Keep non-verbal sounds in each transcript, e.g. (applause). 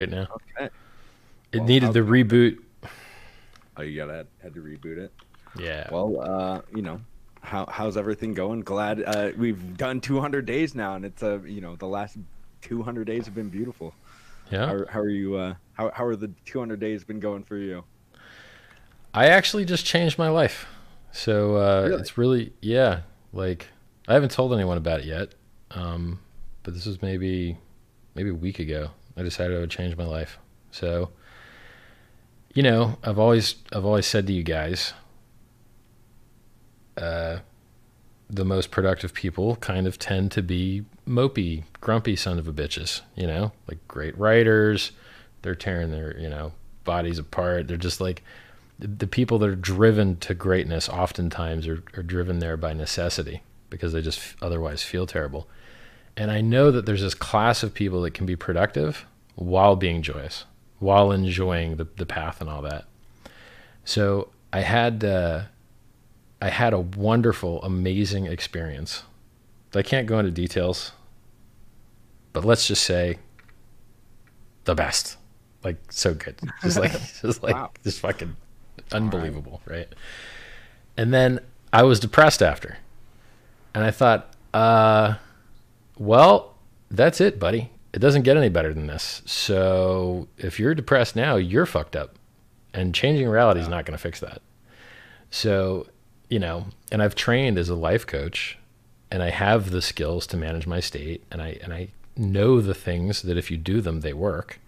right now. Okay. It Well, needed the reboot. Oh, you gotta had to reboot it. Yeah. Well, uh, you know, how how's everything going? Glad uh, we've done 200 days now, and it's uh, you know, the last 200 days have been beautiful. yeah. How, how are you? Uh, how how are the 200 days been going for you? I actually just changed my life. So uh, Really? it's really yeah. Like I haven't told anyone about it yet, um, but this was maybe maybe a week ago. I decided I would change my life. So you know, I've always I've always said to you guys, uh, the most productive people kind of tend to be mopey, grumpy son of a bitches. You know, like great writers. They're tearing their you know bodies apart. They're just like the, people that are driven to greatness oftentimes are, are driven there by necessity because they just otherwise feel terrible. And I know that there's this class of people that can be productive while being joyous, while enjoying the, the path and all that. So I had uh, I had a wonderful, amazing experience. I can't go into details, but let's just say the best. Like so good. (laughs) Just like just like Wow. just fucking unbelievable, right? And then I was depressed after. And I thought, uh well, that's it, buddy. It doesn't get any better than this. So if you're depressed now, you're fucked up. And changing reality is not going to fix that. So, you know, and I've trained as a life coach and I have the skills to manage my state and I and I know the things that if you do them they work.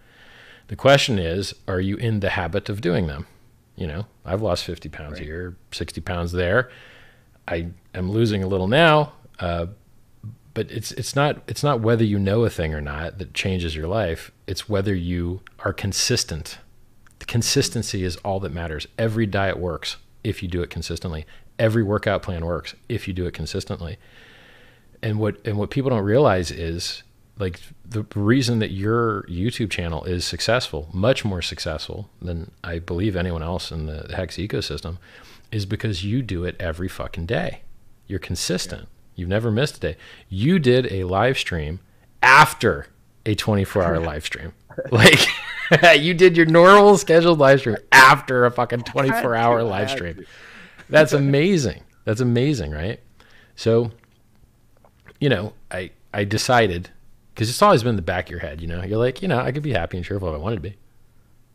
The question is, are you in the habit of doing them? You know, I've lost 50 pounds Right. here, 60 pounds there. I am losing a little now, uh, but it's it's not it's not whether you know a thing or not that changes your life. It's whether you are consistent. The consistency is all that matters. Every diet works if you do it consistently. Every workout plan works if you do it consistently. And what and what people don't realize is like the reason that your YouTube channel is successful, much more successful than I believe anyone else in the Hex ecosystem, is because you do it every fucking day. You're consistent. You've never missed a day. You did a live stream after a 24 hour live stream. (laughs) Like (laughs) you did your normal scheduled live stream after a fucking 24 hour live stream. That's amazing. That's amazing, right? So, you know, I I decided because it's always been in the back of your head. You know, you're like, you know, I could be happy and cheerful if I wanted to be,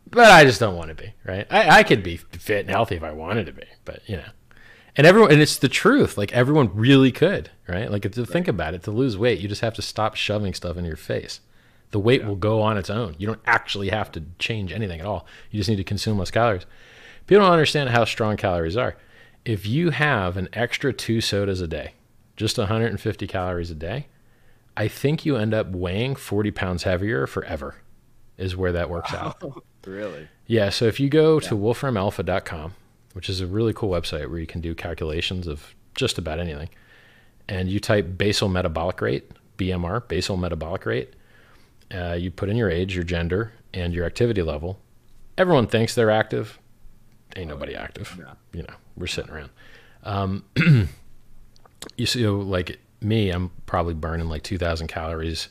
but I just don't want to be. Right? I I could be fit and healthy if I wanted to be, but you know, and everyone and it's the truth. Like everyone really could, right? Like to think about it, to lose weight, you just have to stop shoving stuff in your face. The weight will go on its own. You don't actually have to change anything at all. You just need to consume less calories. People don't understand how strong calories are. If you have an extra two sodas a day, just 150 calories a day, I think you end up weighing 40 pounds heavier forever, is where that works out. (laughs) Really? Yeah, so if you go to wolframalpha.com, which is a really cool website where you can do calculations of just about anything, and you type basal metabolic rate, BMR, basal metabolic rate, uh, you put in your age, your gender, and your activity level. Everyone thinks they're active. Ain't nobody active. Yeah. You know, we're sitting around. Um, (clears throat) you see, like me, I'm probably burning like 2,000 calories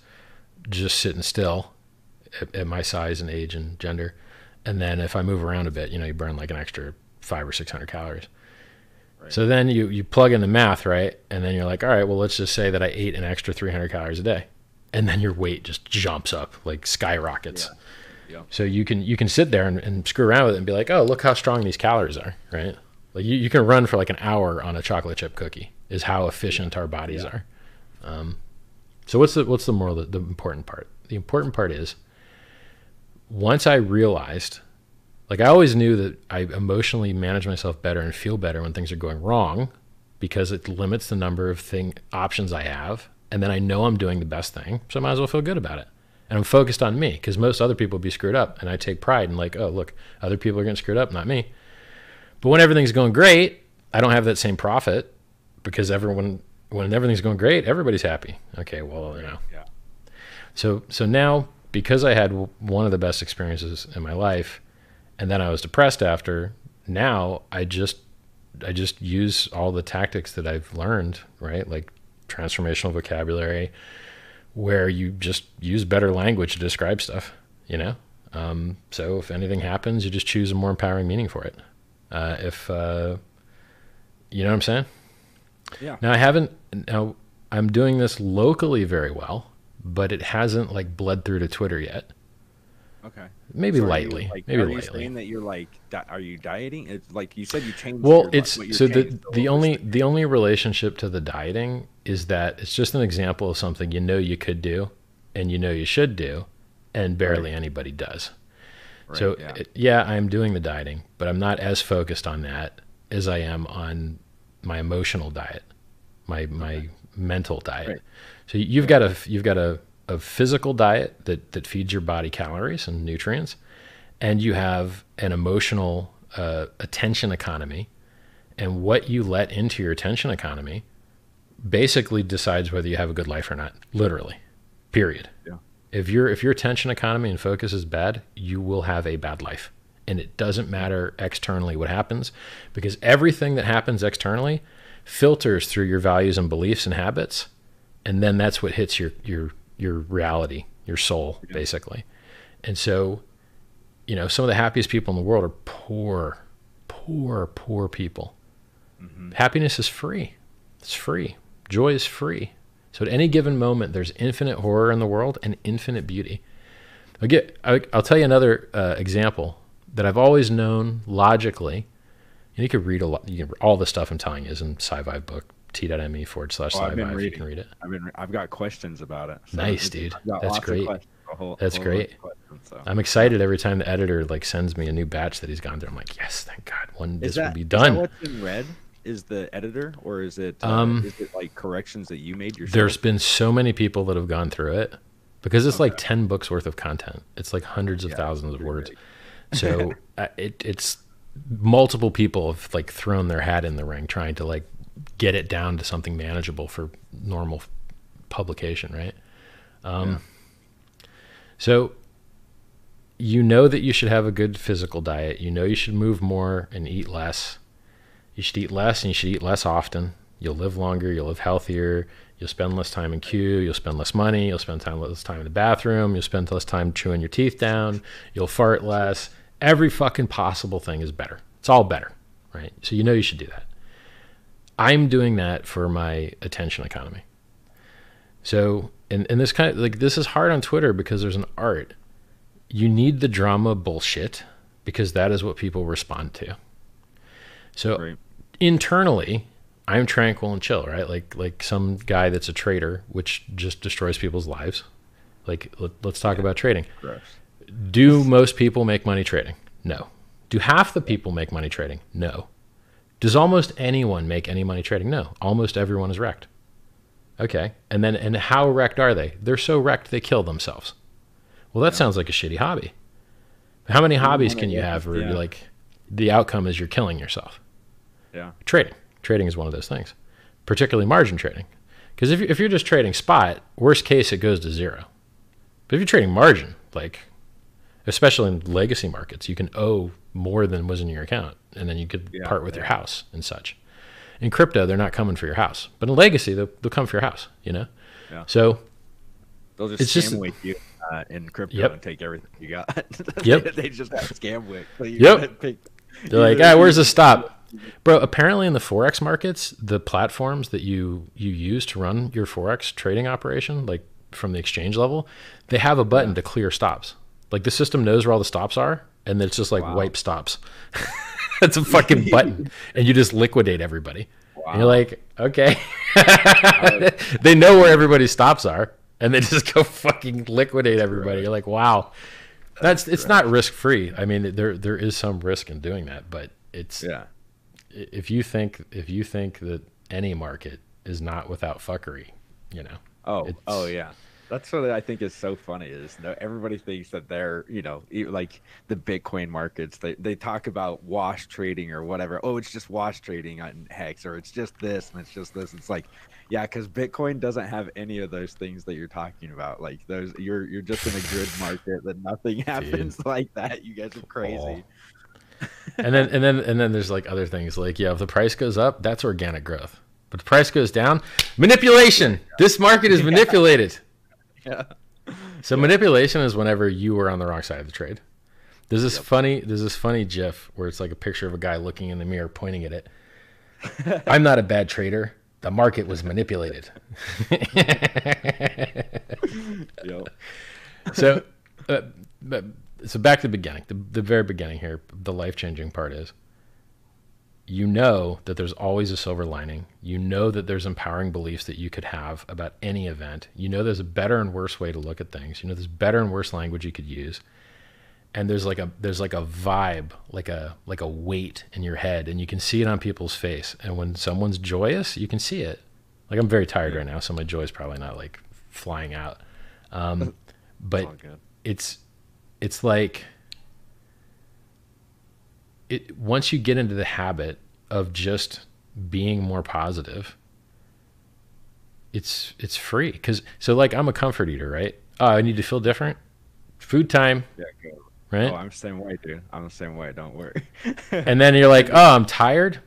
just sitting still at, at my size and age and gender. And then if I move around a bit, you know, you burn like an extra five or 600 calories. Right. So then you, you plug in the math, right? And then you're like, all right, well, let's just say that I ate an extra 300 calories a day. And then your weight just jumps up like skyrockets. Yeah. So you can you can sit there and, and screw around with it and be like, oh, look how strong these calories are, right? Like you, you can run for like an hour on a chocolate chip cookie is how efficient our bodies Yeah. are. Um, so what's the what's the moral the, the important part? The important part is once I realized like I always knew that I emotionally manage myself better and feel better when things are going wrong because it limits the number of thing options I have and then I know I'm doing the best thing so I might as well feel good about it. And I'm focused on me because most other people be screwed up and I take pride in like oh look other people are getting screwed up not me. But when everything's going great I don't have that same profit because everyone when everything's going great everybody's happy. Okay well you know. Yeah. so so now because I had one of the best experiences in my life, and then I was depressed after. Now I just I just use all the tactics that I've learned, right? Like transformational vocabulary, where you just use better language to describe stuff. You know, Um, so if anything happens, you just choose a more empowering meaning for it. Uh, if uh, you know what I'm saying. Yeah. Now I haven't. Now I'm doing this locally very well, but it hasn't like bled through to Twitter yet. Okay. Maybe So are you, lightly. like, maybe are you lightly. saying that you're like, di- are you dieting? It's like you said you changed. Well, your, it's what your so the the only is. the only relationship to the dieting is that it's just an example of something you know you could do, and you know you should do, and barely anybody does. Right, so yeah. it- yeah, I'm doing the dieting, but I'm not as focused on that as I am on my emotional diet, my my mental diet. Right. So you've got a you've got a, a physical diet that that feeds your body calories and nutrients, and you have an emotional uh, attention economy, and what you let into your attention economy basically decides whether you have a good life or not. Literally, period. Yeah. If your if your attention economy and focus is bad, you will have a bad life, and it doesn't matter externally what happens, because everything that happens externally filters through your values and beliefs and habits, and then that's what hits your your your reality, your soul, basically. And so, you know, some of the happiest people in the world are poor, poor, poor people. Happiness is free. It's free. Joy is free. So at any given moment, there's infinite horror in the world and infinite beauty. I'll get. I'll tell you another uh, example that I've always known logically. And you could read a lot. You can, all the stuff I'm telling you is in SciVive book t.me forward slash Oh, I've been. You can read it. I've been, I've got questions about it. So Nice, dude. That's great. whole- That's whole great. so. I'm excited every time the editor like sends me a new batch that he's gone through. I'm like, yes, thank God, one this that, will be is that done. what's in red? Is the editor or is it? Uh, Um, is it like corrections that you made yourself? There's been so many people that have gone through it because it's like 10 books worth of content. It's like hundreds of Yeah, thousands of words. So (laughs) uh, it, it's multiple people have like thrown their hat in the ring trying to like get it down to something manageable for normal publication, right? Um, So you know that you should have a good physical diet. You know you should move more and eat less. You should eat less and you should eat less often. You'll live longer. You'll live healthier. You'll spend less time in queue. You'll spend less money. You'll spend time less time in the bathroom. You'll spend less time chewing your teeth down. You'll fart less. Every fucking possible thing is better. It's all better, right? So you know you should do that. I'm doing that for my attention economy. So, and, and this kind of like this is hard on Twitter because there's an art. You need the drama bullshit because that is what people respond to. So Right. internally, I'm tranquil and chill, right? Like like some guy that's a trader, which just destroys people's lives. Like let, let's talk about trading. Gross. Do most people make money trading? No. Do half the people make money trading? No. Does almost anyone make any money trading? No. Almost everyone is wrecked. Okay. And then and how wrecked are they? They're so wrecked they kill themselves. Well, that sounds like a shitty hobby. How many hobbies can you have where yeah. like the outcome is you're killing yourself? Yeah. trading. Trading is one of those things, particularly margin trading. Because if, if you're just trading spot, worst case, it goes to zero. But if you're trading margin, like, especially in legacy markets, you can owe more than was in your account, and then you could Yeah, part with your house and such. In crypto, they're not coming for your house, but in legacy, they'll, they'll come for your house, you know? Yeah. So, They'll just It's scam just- you uh, in crypto Yep. and take everything you got. (laughs) Yep. they just have scam wick. So you Yep. pick- They're like, ah, where's the stop? Bro, apparently in the forex markets, the platforms that you you use to run your forex trading operation, like from the exchange level, they have a button to clear stops. Like the system knows where all the stops are, and it's just like Wow. wipe stops. (laughs) it's a fucking button, and you just liquidate everybody. And you're like, okay, (laughs) they know where everybody's stops are, and they (laughs) just go fucking liquidate everybody. You're like, wow, that's it's not risk free. I mean, there there is some risk in doing that, but it's Yeah. if you think if you think that any market is not without fuckery, you know. Oh, oh yeah. That's what I think is so funny is no everybody thinks that they're you know like the Bitcoin markets. They they talk about wash trading or whatever. Oh it's just wash trading on Hex or it's just this and it's just this. It's like yeah because Bitcoin doesn't have any of those things that you're talking about. Like those you're you're just in a grid market that nothing (laughs) happens like that. You guys are crazy. And then and then and then there's like other things. Like yeah, if the price goes up, that's organic growth. But the price goes down, manipulation. This market is (laughs) manipulated. (laughs) yeah So manipulation is whenever you were on the wrong side of the trade. There's this funny there's this funny GIF where it's like a picture of a guy looking in the mirror pointing at it. (laughs) I'm not a bad trader. The market was manipulated. (laughs) Yep. so, uh, but, so back to the beginning, the, the very beginning here. The life changing part is you know that there's always a silver lining. You know that there's empowering beliefs that you could have about any event. You know there's a better and worse way to look at things. You know there's better and worse language you could use. And there's like a there's like a vibe, like a like a weight in your head, and you can see it on people's face. And when someone's joyous, you can see it. Like I'm very tired right now, so my joy is probably not like flying out. Um, but it's it's like it once you get into the habit of just being more positive it's it's free. Because so like i'm a comfort eater right? Oh i need to feel different? Food time. Yeah, go. right? Oh, I'm the same way, dude. I'm the same way. Don't worry. (laughs) and then you're like oh i'm tired?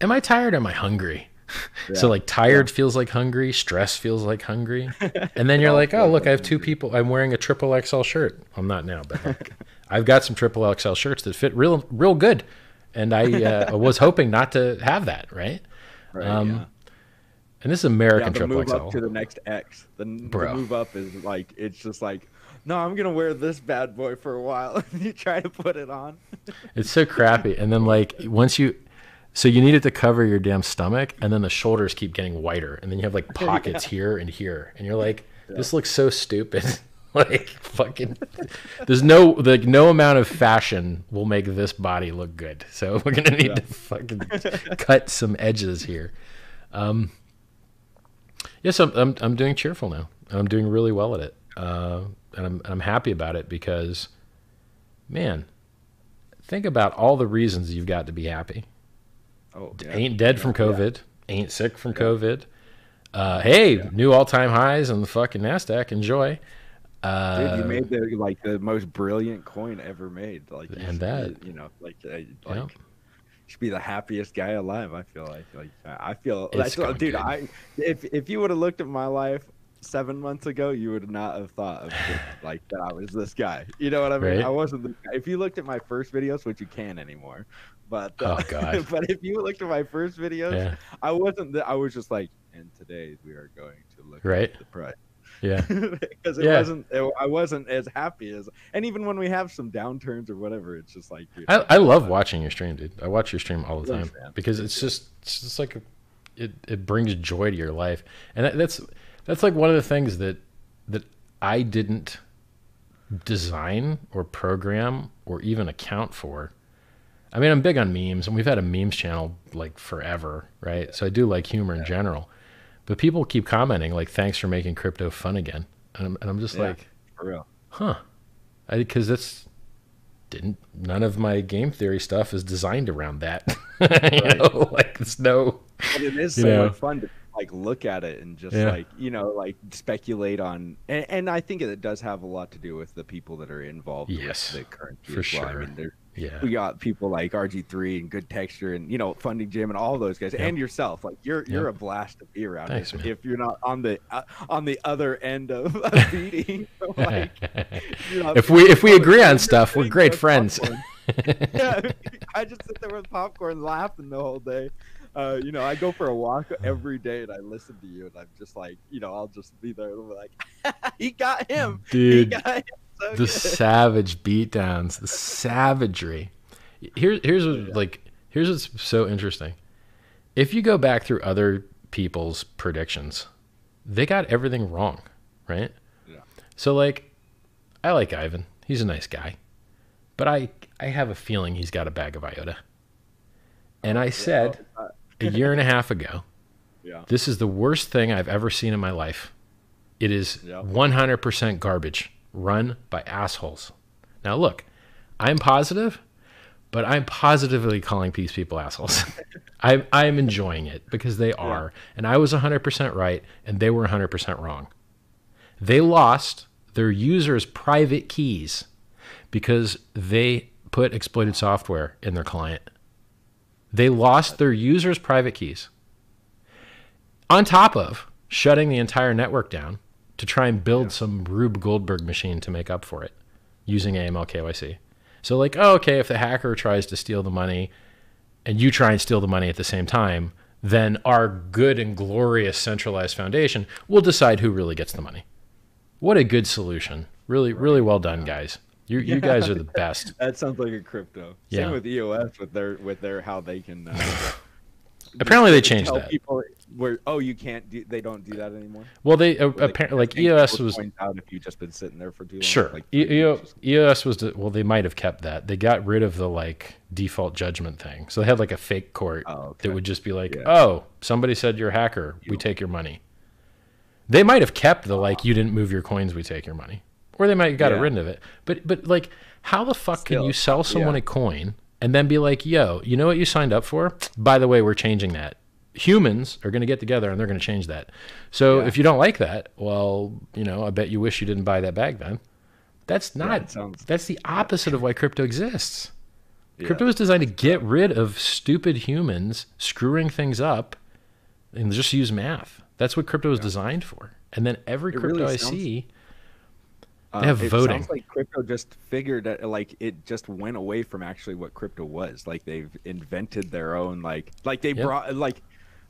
Am i tired? Am i hungry? (laughs) So like tired feels like hungry stress feels like hungry. (laughs) And then you're like oh look i have two people i'm wearing a triple xl shirt. I'm not now but like, i've got some triple xl shirts that fit real real good and i uh, (laughs) was hoping not to have that right Right, Um, yeah. and this is american the triple move xl up to the next X. The, the move up is like it's just like, no, I'm gonna wear this bad boy for a while. and (laughs) you try to put it on. (laughs) It's so crappy. And then like once you so you need it to cover your damn stomach and then the shoulders keep getting whiter and then you have like pockets here and here and you're like this looks so stupid. (laughs) like fucking there's no like no amount of fashion will make this body look good. So (laughs) we're going to need Yeah. to fucking cut some edges here. Um Yes, I'm, I'm I'm doing cheerful now. And I'm doing really well at it. Uh and I'm I'm happy about it because man, think about all the reasons you've got to be happy. Oh, yeah. Ain't dead from Yeah. COVID. Ain't sick from COVID. Uh, hey, new all-time highs on the fucking Nasdaq. Enjoy. Uh, Dude, you made the like the most brilliant coin ever made. Like you And should that- you know, like uh, like you should be the happiest guy alive. I feel like like I feel that's dude. good. I if if you would have looked at my life seven months ago, you would not have thought of this, (sighs) like that I was this guy. You know what I mean? Right. I wasn't. The, guy. if you looked at my first videos, which you can anymore, but uh, Oh, God. (laughs) but if you looked at my first videos, Yeah. I wasn't. The, I was just like, and today we are going to look Right. at the price Yeah. (laughs) because it Yeah. wasn't it, i wasn't as happy as and even when we have some downturns or whatever it's just like dude, I, I love watching your stream, dude. I watch your stream all the time because it's just it's just like a, it it brings joy to your life, and that, that's that's like one of the things that that I didn't design or program or even account for. I mean, I'm big on memes, and we've had a memes channel like forever, right? So I do like humor in general, but people keep commenting like, "Thanks for making crypto fun again," and I'm, and I'm just Yeah. like, for real huh because that's didn't none of my game theory stuff is designed around that (laughs) you Right. know (laughs) like there's no but it is (laughs) so know. much fun to like look at it and just Yeah. like you know like speculate on and, and i think it does have a lot to do with the people that are involved Yes, with the currency for well. sure. i mean yeah we got people like RG3 and Good Texture and you know Funding Jim and all those guys Yep. and yourself. Like you're you're a blast to be around. Thanks, if, if you're not on the uh, on the other end of (laughs) a beating, (laughs) like if we if we agree on stuff we're great friends (laughs) yeah, I just sit there with popcorn laughing the whole day. Uh, you know, I go for a walk every day and I listen to you and I'm just like, you know, I'll just be there and be like, he got him. He dude got him so the good. savage beatdowns the savagery Here, here's what, like here's what's so interesting if you go back through other people's predictions they got everything wrong right Yeah. so like i like ivan he's a nice guy but i i have a feeling he's got a bag of iota and oh, i said a year and a half ago (laughs) yeah. this is the worst thing I've ever seen in my life. It is Yep. 100% garbage run by assholes. Now, look, I'm positive, but I'm positively calling these people assholes. (laughs) I'm, I'm enjoying it because they are. And I was 100% right, and they were 100% wrong. They lost their users' private keys because they put exploited software in their client. They lost their users' private keys on top of shutting the entire network down to try and build Yeah. some Rube Goldberg machine to make up for it using AML KYC. So like, oh, okay, if the hacker tries to steal the money and you try and steal the money at the same time, then our good and glorious centralized foundation will decide who really gets the money. What a good solution. Really, really well done, guys. You, you guys are the (laughs) best. That sounds like a crypto. Yeah. Same with EOS with their with their how they can. Uh, (laughs) Apparently they (laughs) changed that. People where oh you can't do they don't do that anymore. Well, they uh, apparently like EOS was out if you just been sitting there for too long. Sure. Like, E- EO, EOS was the, well, they might have kept that. They got rid of the like default judgment thing. So they had like a fake court Oh, okay. that would just be like, Yeah. "Oh, somebody said you're a hacker. We You- take your money." They might have kept the like, "You didn't move your coins. We take your money," or they might have got Yeah. rid of it. But but like, how the fuck can you sell someone yeah. a coin and then be like, "Yo, you know what you signed up for? By the way, we're changing that." Humans are going to get together and they're going to change that. So Yeah. if you don't like that, well, you know, I bet you wish you didn't buy that bag then. That's not. it sounds- that's the opposite of why crypto exists. yeah. Crypto is designed to get rid of stupid humans screwing things up, and just use math. That's what crypto is designed for. And then every It crypto really I sounds- see, Uh, have it voting. Sounds like crypto just figured that like it just went away from actually what crypto was. Like they've invented their own like like they Yep. brought like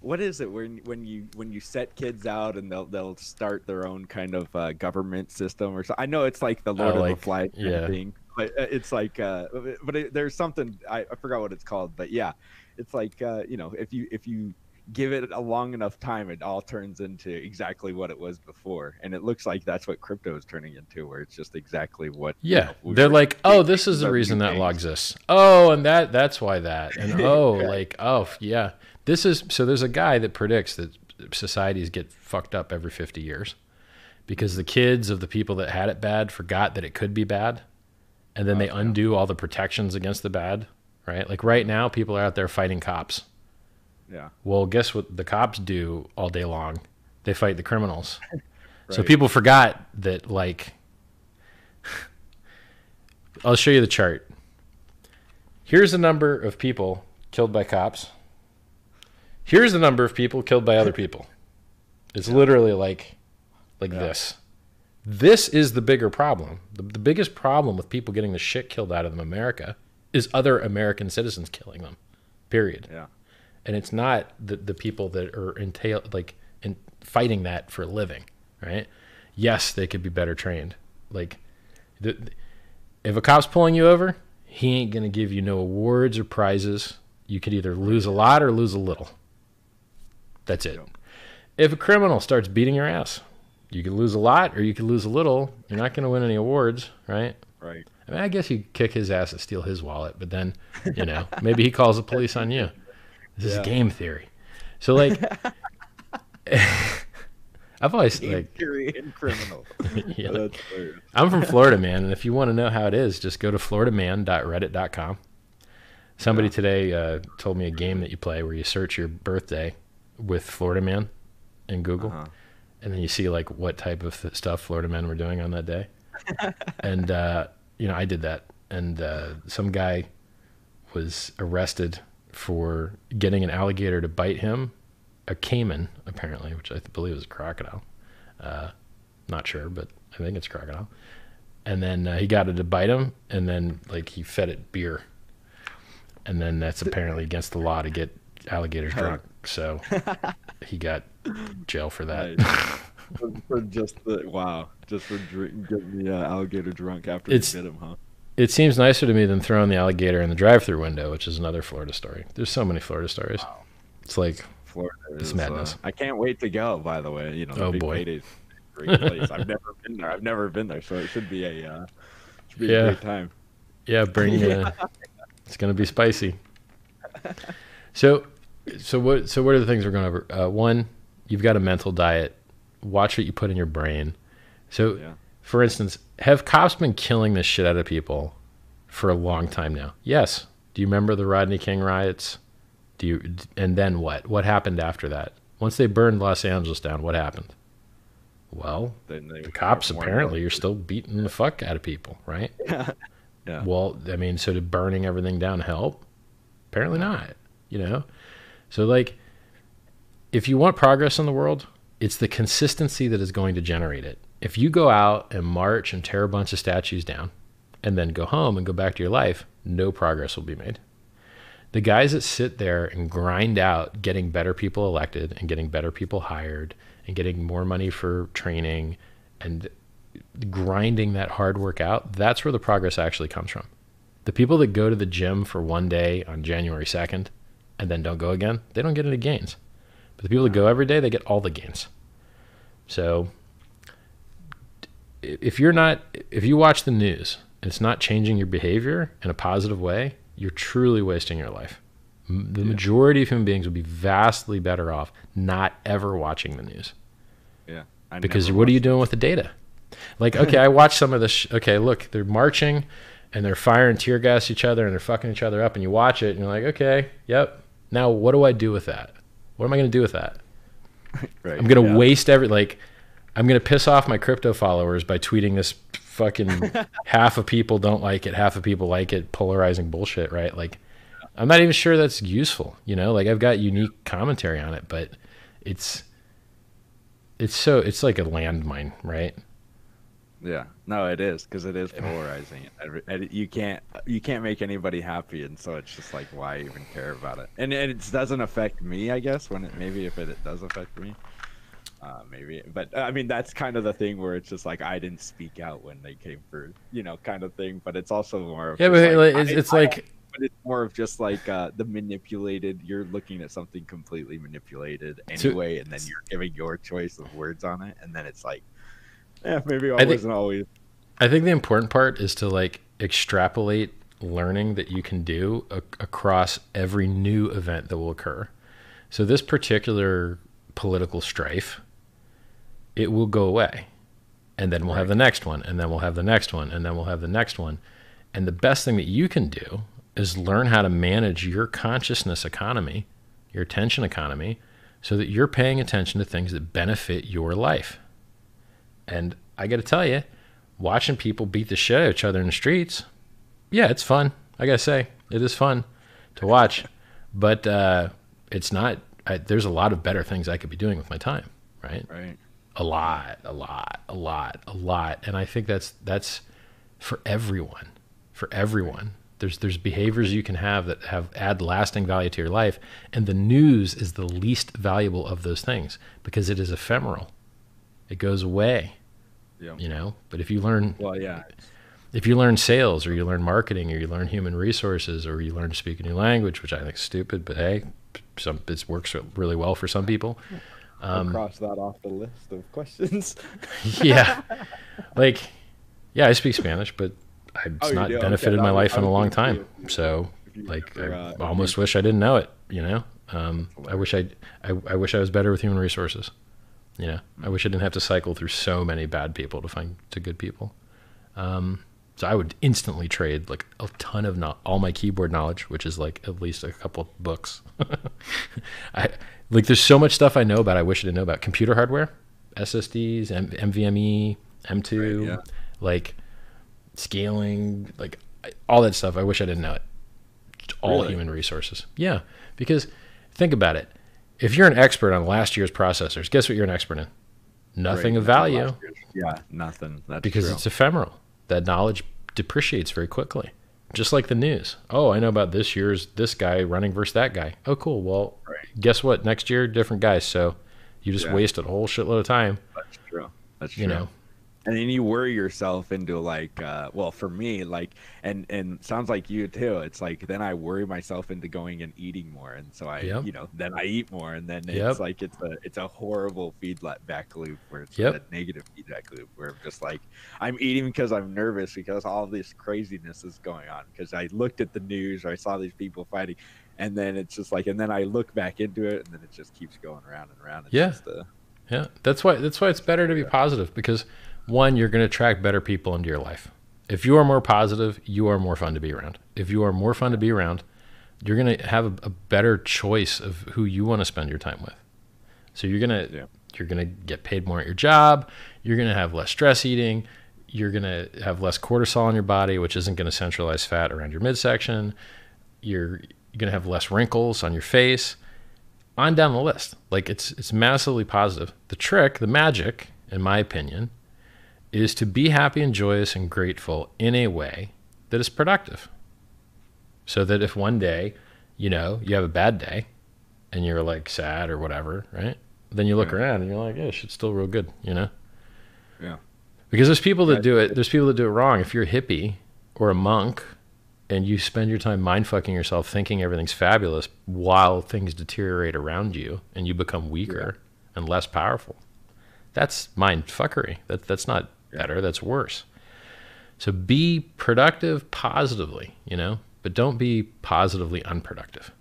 what is it when when you when you set kids out and they'll they'll start their own kind of uh, government system or so. I know it's like the Lord of Oh, like, the Flies yeah. thing, but uh, it's like uh, but it, there's something I, I forgot what it's called, but yeah, it's like uh, you know if you if you give it a long enough time, it all turns into exactly what it was before. And it looks like that's what crypto is turning into, where it's just exactly what. you yeah, know, they're like, oh, this is the reason that things. exists. Oh, and that that's why that. And (laughs) oh, Right. like oh yeah, this is so. There's a guy that predicts that societies get fucked up every 50 years because the kids of the people that had it bad forgot that it could be bad, and then they oh, Okay. undo all the protections against the bad. Right, like right now, people are out there fighting cops. Yeah. Well, guess what the cops do all day long? They fight the criminals. (laughs) So people forgot that, like, I'll show you the chart. Here's the number of people killed by cops. Here's the number of people killed by other people. It's literally like, like Yeah. this. This is the bigger problem. The, the biggest problem with people getting the shit killed out of them in America is other American citizens killing them. Period Yeah. and it's not the, the people that are entail like in fighting that for a living right yes they could be better trained like the, if a cop's pulling you over he ain't gonna give you no awards or prizes you could either lose a lot or lose a little that's it if a criminal starts beating your ass you could lose a lot or you could lose a little you're not gonna win any awards right Right. I mean, I guess you kick his ass and steal his wallet, but then, you know, maybe he calls the police on you. This Yeah. is game theory. So, like, (laughs) (laughs) I've always like, Theory and criminal. (laughs) yeah, That's. I'm from Florida, man, and if you want to know how it is, just go to floridaman.reddit.com. Somebody Yeah. today uh, told me a game that you play where you search your birthday with Florida Man in Google, Uh-huh. and then you see like what type of th- stuff Florida men were doing on that day. (laughs) and uh, you know, I did that, and uh, some guy was arrested for getting an alligator to bite him, a caiman apparently, which I believe is a crocodile. Uh, not sure, but I think it's crocodile. And then uh, he got it to bite him, and then like he fed it beer, and then that's apparently against the law to get alligators drunk. So he got jail for that. Nice. (laughs) for, for just the wow, just for drink, getting the uh, alligator drunk after It's- bit him, huh? It seems nicer to me than throwing the alligator in the drive-through window, which is another Florida story. There's so many Florida stories. It's like, Florida It's is madness. Uh, I can't wait to go. By the way, you know, Oh, boy. great place. I've never been there. I've never been there, so it should be a uh, should be Yeah. a great time. yeah, bring. (laughs) Uh, it's gonna be spicy. So, so what? So what are the things we're going over? Uh, one, you've got a mental diet. Watch what you put in your brain. So, Yeah. for instance, have cops been killing this shit out of people for a long time now? Yes. Do you remember the Rodney King riots? Do you? And then what? What happened after that? Once they burned Los Angeles down, what happened? Well, the cops apparently are still beating the fuck out of people, right? (laughs) Yeah. Well, I mean, so did burning everything down help? Apparently not. You know, so like, if you want progress in the world, it's the consistency that is going to generate it. If you go out and march and tear a bunch of statues down and then go home and go back to your life, no progress will be made. The guys that sit there and grind out getting better people elected and getting better people hired and getting more money for training and grinding that hard work out, that's where the progress actually comes from. The people that go to the gym for one day on January 2nd and then don't go again, they don't get any gains. But the people that go every day, they get all the gains. So if you're not, if you watch the news and it's not changing your behavior in a positive way, you're truly wasting your life. The yeah. majority of human beings would be vastly better off not ever watching the news. Yeah. I because what are you doing with the data? Like, okay, I watched some of this. Sh- okay, look, they're marching and they're firing tear gas at each other and they're fucking each other up, and you watch it and you're like, okay, yep. Now, what do I do with that? What am I going to do with that? (laughs) right, I'm going to yeah. waste every like. I'm going to piss off my crypto followers by tweeting this fucking (laughs) half of people don't like it, half of people like it, polarizing bullshit, right? Like, I'm not even sure that's useful. You know, like I've got unique commentary on it, but it's it's so it's like a landmine, right? Yeah, no, it is because it is polarizing. You can't you can't make anybody happy, and so it's just like why even care about it? And, and it doesn't affect me, I guess. When it maybe if it, it does affect me, uh, maybe. But I mean, that's kind of the thing where it's just like I didn't speak out when they came through, you know, kind of thing. But it's also more. yeah, but like, it's, I, it's I, like. But it's more of just like uh, the manipulated. You're looking at something completely manipulated anyway, and then you're giving your choice of words on it, and then it's like (laughs) yeah, maybe I, I wasn't always. I think the important part is to like extrapolate learning that you can do a- across every new event that will occur. So this particular political strife, it will go away. And then we'll right. have the next one, and then we'll have the next one, and then we'll have the next one. And the best thing that you can do is learn how to manage your consciousness economy, your attention economy, so that you're paying attention to things that benefit your life. And I got to tell you, watching people beat the shit out of each other in the streets, yeah, it's fun. I got to say, it is fun to watch. But uh, it's not, I, there's a lot of better things I could be doing with my time, right? Right. A lot, a lot, a lot, a lot. And I think that's, that's for everyone, for everyone. There's, there's behaviors you can have that have add lasting value to your life. And the news is the least valuable of those things because it is ephemeral it goes away. Yeah. You know, but if you learn, well, yeah, if you learn sales or you learn marketing or you learn human resources or you learn to speak a new language, which I think is stupid, but hey, some it works really well for some people. Um, cross that off the list of questions. (laughs) yeah, (laughs) like, yeah, I speak Spanish, but it's oh, not benefited okay, my life in a long time. So, like, I uh, almost wish I didn't know it. You know, um, I wish I, I, I wish I was better with human resources. Yeah, I wish I didn't have to cycle through so many bad people to find to good people. Um, so I would instantly trade like a ton of not all my keyboard knowledge, which is like at least a couple books. (laughs) I like there's so much stuff I know about. I wish I didn't know about computer hardware, SSDs, M- NVMe, M2, right, yeah. like scaling, like all that stuff. I wish I didn't know it. All really? human resources. Yeah, because think about it if you're an expert on last year's processors, guess what you're an expert in? Nothing of value. Yeah, nothing. That's because true. it's ephemeral. That knowledge depreciates very quickly. Just like the news. Oh, I know about this year's this guy running versus that guy. Oh, cool. Well, right. guess what? Next year, different guys. So you just yeah. wasted a whole shitload of time. That's true. That's true. You know, and then you worry yourself into like uh well for me like and and sounds like you too it's like then i worry myself into going and eating more and so i yep. you know then i eat more and then it's yep. like it's a it's a horrible feedback loop where it's yep. a negative feedback loop where i'm just like i'm eating because i'm nervous because all this craziness is going on because i looked at the news or i saw these people fighting and then it's just like and then i look back into it and then it just keeps going around and around it's yeah a, yeah that's why that's why it's better to be positive because one, you're going to attract better people into your life. If you are more positive, you are more fun to be around. If you are more fun to be around, you're going to have a, a, better choice of who you want to spend your time with. So you're going to yeah. you're going to get paid more at your job, you're going to have less stress eating, you're going to have less cortisol in your body, which isn't going to centralize fat around your midsection. You're, you're going to have less wrinkles on your face. on down the list. Like it's it's massively positive. The trick, the magic, in my opinion, is to be happy and joyous and grateful in a way that is productive. So that if one day, you know, you have a bad day and you're like sad or whatever, right? Then you look Yeah. around and you're like, yeah, shit's still real good, you know? Yeah. Because there's people that Yeah. do it. There's people that do it wrong. If you're a hippie or a monk, and you spend your time mind fucking yourself, thinking everything's fabulous, while things deteriorate around you, and you become weaker and less powerful, that's mind fuckery. That that's not Yeah. Better. That's worse. So be productive positively, you know, but don't be positively unproductive.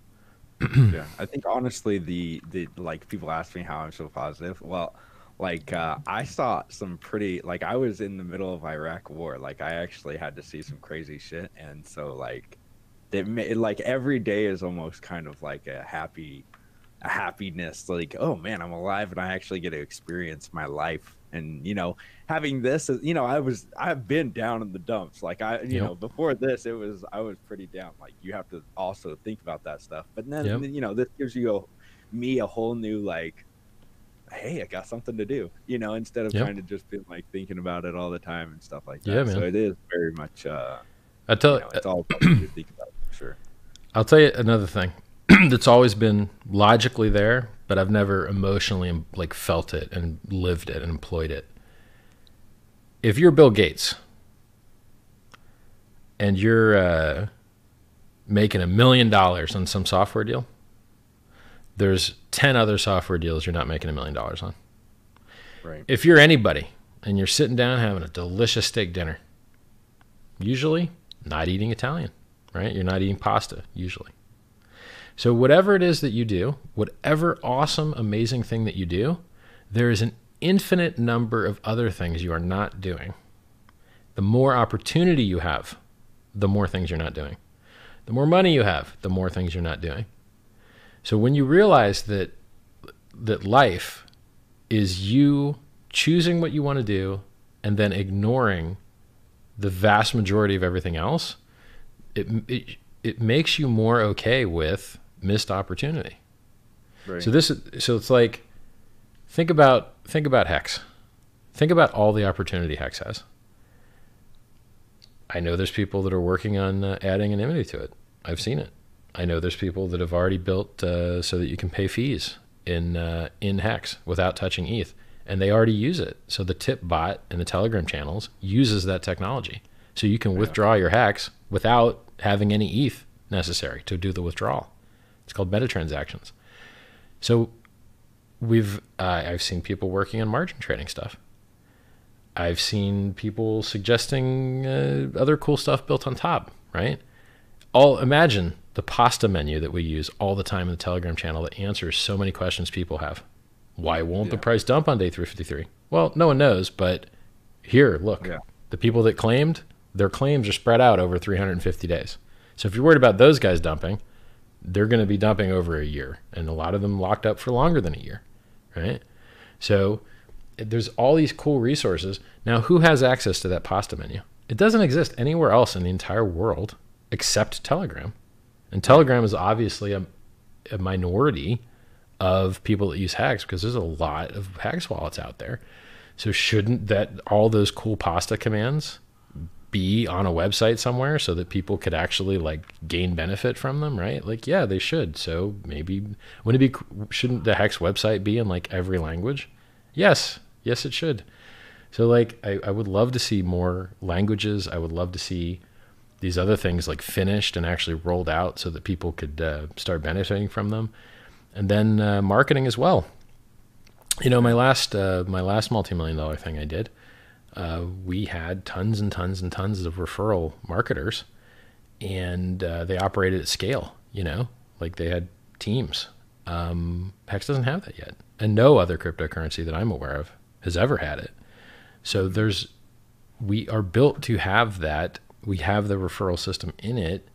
(clears throat) yeah i think honestly the the like people ask me how i'm so positive well like uh i saw some pretty like i was in the middle of iraq war like i actually had to see some crazy shit and so like it ma- like every day is almost kind of like a happy a happiness like oh man i'm alive and i actually get to experience my life and you know having this you know i was i've been down in the dumps like i you Yep. know before this it was i was pretty down like you have to also think about that stuff but then Yep. you know this gives you a, me a whole new like hey i got something to do you know instead of Yep. trying to just be like thinking about it all the time and stuff like that Yeah, man. so it is very much uh I tell you know, it's all you think about for sure (clears throat) I'll tell you another thing (clears throat) that's always been logically there, but I've never emotionally like felt it and lived it and employed it. If you're Bill Gates and you're uh, making a million dollars on some software deal, there's 10 other software deals you're not making a million dollars on. right If you're anybody and you're sitting down having a delicious steak dinner, usually not eating Italian, right? You're not eating pasta, usually. So, whatever it is that you do, whatever awesome, amazing thing that you do, there is an infinite number of other things you are not doing. The more opportunity you have, the more things you're not doing. The more money you have, the more things you're not doing. So, when you realize that that life is you choosing what you want to do and then ignoring the vast majority of everything else, it, it, it makes you more okay with missed opportunity. right So this is so it's like think about think about Hex. Think about all the opportunity Hex has. I know there's people that are working on uh, adding anonymity to it. I've seen it. I know there's people that have already built uh, so that you can pay fees in uh, in Hex without touching ETH, and they already use it. So the tip bot in the Telegram channels uses that technology, so you can Yeah. withdraw your Hex without having any ETH necessary to do the withdrawal. It's called meta transactions. So we've uh, I've seen people working on margin trading stuff. I've seen people suggesting uh, other cool stuff built on top, right? All imagine the pasta menu that we use all the time in the Telegram channel that answers so many questions people have. Why won't the price dump on day 353? Well, no one knows, but here, look. Yeah. The people that claimed, their claims are spread out over 350 days. So if you're worried about those guys dumping, they're going to be dumping over a year, and a lot of them locked up for longer than a year, right? So there's all these cool resources. Now, who has access to that pasta menu? It doesn't exist anywhere else in the entire world except Telegram. And Telegram is obviously a, a minority of people that use Hex because there's a lot of Hex wallets out there. So shouldn't that all those cool pasta commands be on a website somewhere so that people could actually like gain benefit from them, right? Like, yeah, they should. So maybe wouldn't it be shouldn't the Hex website be in like every language? Yes, yes, it should. So like, I, I would love to see more languages. I would love to see these other things like finished and actually rolled out so that people could uh, start benefiting from them, and then uh, marketing as well. You know, my last uh, my last multi million dollar thing I did uh, we had tons and tons and tons of referral marketers and uh, they operated at scale you know? Like they had teams. Um, hex doesn't have that yet and no other cryptocurrency that i'm aware of has ever had it. So there's we are built to have that. We have the referral system in it.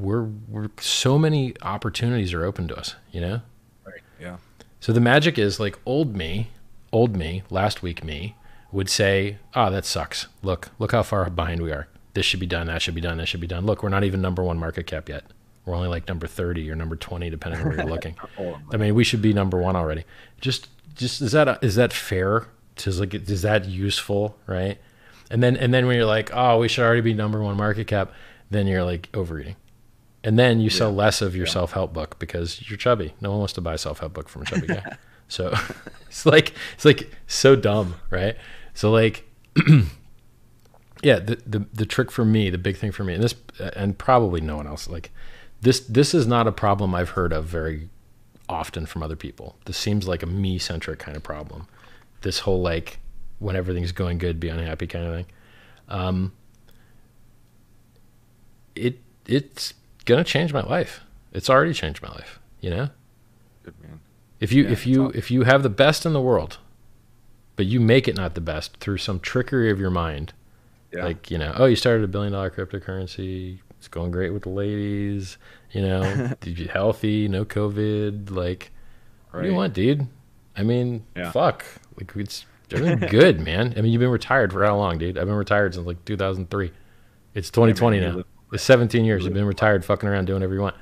We're, we're so many opportunities are open to us you know? Right yeah. So the magic is like old me, old me, last week me would say, "Ah, that sucks. Look, look how far behind we are. This should be done. That should be done. That should be done. Look, we're not even number one market cap yet. We're only like number 30 or number 20, depending on where you're looking. (laughs) Oh, I mean, we should be number one already. Just, just is that is that fair? To like, is that useful, right? And then and then when you're like, oh, we should already be number one market cap, then you're like overeating, and then you sell less of your self help book because you're chubby. No one wants to buy a self help book from a chubby guy. (laughs) so (laughs) it's like it's like so dumb, right? So like. (clears throat) yeah the, the the trick for me the big thing for me and this and probably no one else like this this is not a problem i've heard of very often from other people this seems like a me centric kind of problem this whole like when everything's going good be unhappy kind of thing um it it's gonna change my life it's already changed my life you know Good man. if you Yeah, if you all- if you have the best in the world but you make it not the best through some trickery of your mind. Yeah. like you know oh you started a billion dollar cryptocurrency it's going great with the ladies you know (laughs) you healthy no covid like what do you want dude? I mean Yeah. fuck. Like it's everything good (laughs) man. I mean you've been retired for how long dude? I've been retired since like 2003 it's 2020 you now. it's 17 years. You've been retired fucking around doing whatever you want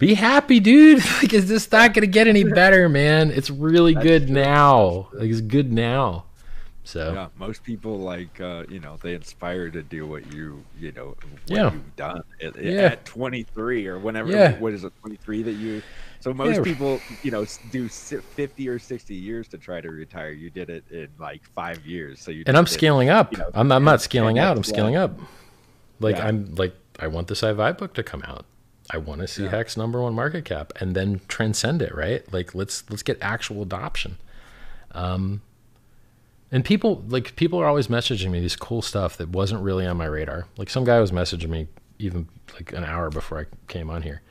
be happy dude (laughs) like is this not gonna get any better man it's really That's good true. now like it's good now so Yeah, most people like uh, you know they inspire to do what you you know what Yeah. you've done at, Yeah. at 23 or whenever. Yeah. What is it? 23 that you. So most Yeah. people you know do 50 or 60 years to try to retire. You did it in like five years. So you and I'm it- scaling up. you know, I'm, I'm not scaling out. I'm scaling up. Like. I'm like I want the sci-fi book to come out. I want to see Yeah. Hex number one market cap and then transcend it. Right? Like let's let's get actual adoption. Um, and people like people are always messaging me these cool stuff that wasn't really on my radar. Like some guy was messaging me even like an hour before I came on here,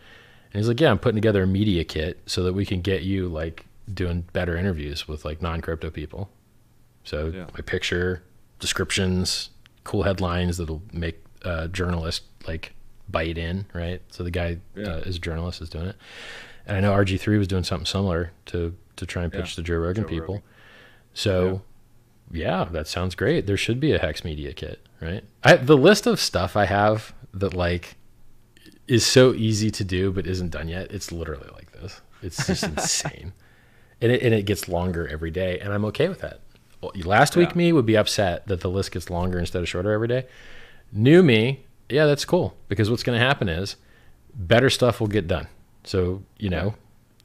and he's like, "Yeah, I'm putting together a media kit so that we can get you like doing better interviews with like non-crypto people." So Yeah. my picture, descriptions, cool headlines that'll make uh, journalists like bite in, right? So the guy Yeah. uh, is a journalist is doing it, and I know RG3 was doing something similar to to try and pitch Yeah. the Joe Rogan Joe people. Rogan. So yeah. that sounds great. There should be a Hex Media kit, right? I, the list of stuff I have that like is so easy to do but isn't done yet. It's literally like this. It's just (laughs) insane, and it and it gets longer every day, and I'm okay with that. Last week Yeah. me would be upset that the list gets longer instead of shorter every day. New me, yeah, that's cool because what's going to happen is better stuff will get done. So you know,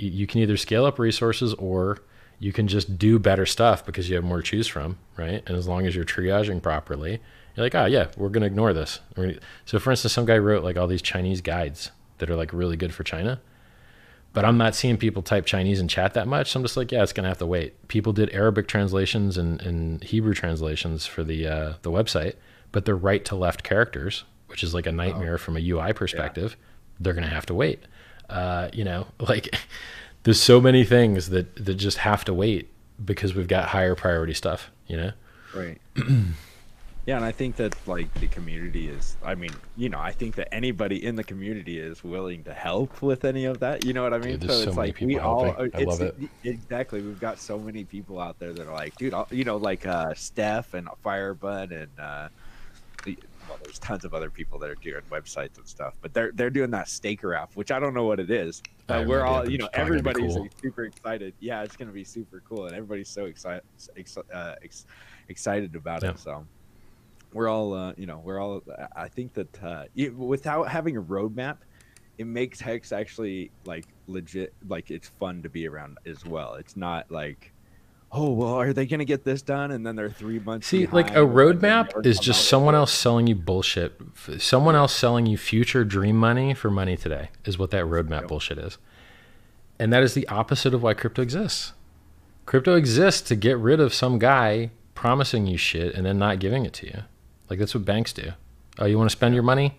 y- you can either scale up resources or you can just do better stuff because you have more to choose from, right? And as long as you're triaging properly, you're like, oh yeah, we're gonna ignore this. So for instance, some guy wrote like all these Chinese guides that are like really good for China, but I'm not seeing people type Chinese in chat that much. So I'm just like, yeah, it's gonna have to wait. People did Arabic translations and, and Hebrew translations for the uh, the website, but they're right to left characters, which is like a nightmare from a UI perspective. They're gonna have to wait. Uh, you know, (laughs) like there's so many things that that just have to wait because we've got higher priority stuff. You know. Right. (clears throat) yeah, and I think that like the community is. I mean, you know, I think that anybody in the community is willing to help with any of that. You know what I mean? Dude, there's so it's many like people we all. helping. I it's- love it. Exactly. We've got so many people out there that are like, dude, I'll, you know, like uh, Steph and Firebud and. Uh, well, there's tons of other people that are doing websites and stuff, but they're they're doing that staker app, which I don't know what it is. Have we're all, you know, probably gonna be everybody's cool. super excited. Yeah, it's gonna be super cool, and everybody's so excited ex- uh, ex- excited about Yeah. it. So we're all, uh, you know, we're all. I think that uh, it, without having a roadmap, it makes Hex actually like legit. Like it's fun to be around as well. It's not like. Oh well, are they gonna get this done? And then they're three months. See, like a and then they roadmap is just someone else selling you bullshit. Someone else selling you future dream money for money today is what that roadmap Yep. bullshit is. And that is the opposite of why crypto exists. Crypto exists to get rid of some guy promising you shit and then not giving it to you. Like that's what banks do. Oh, you want to spend your money?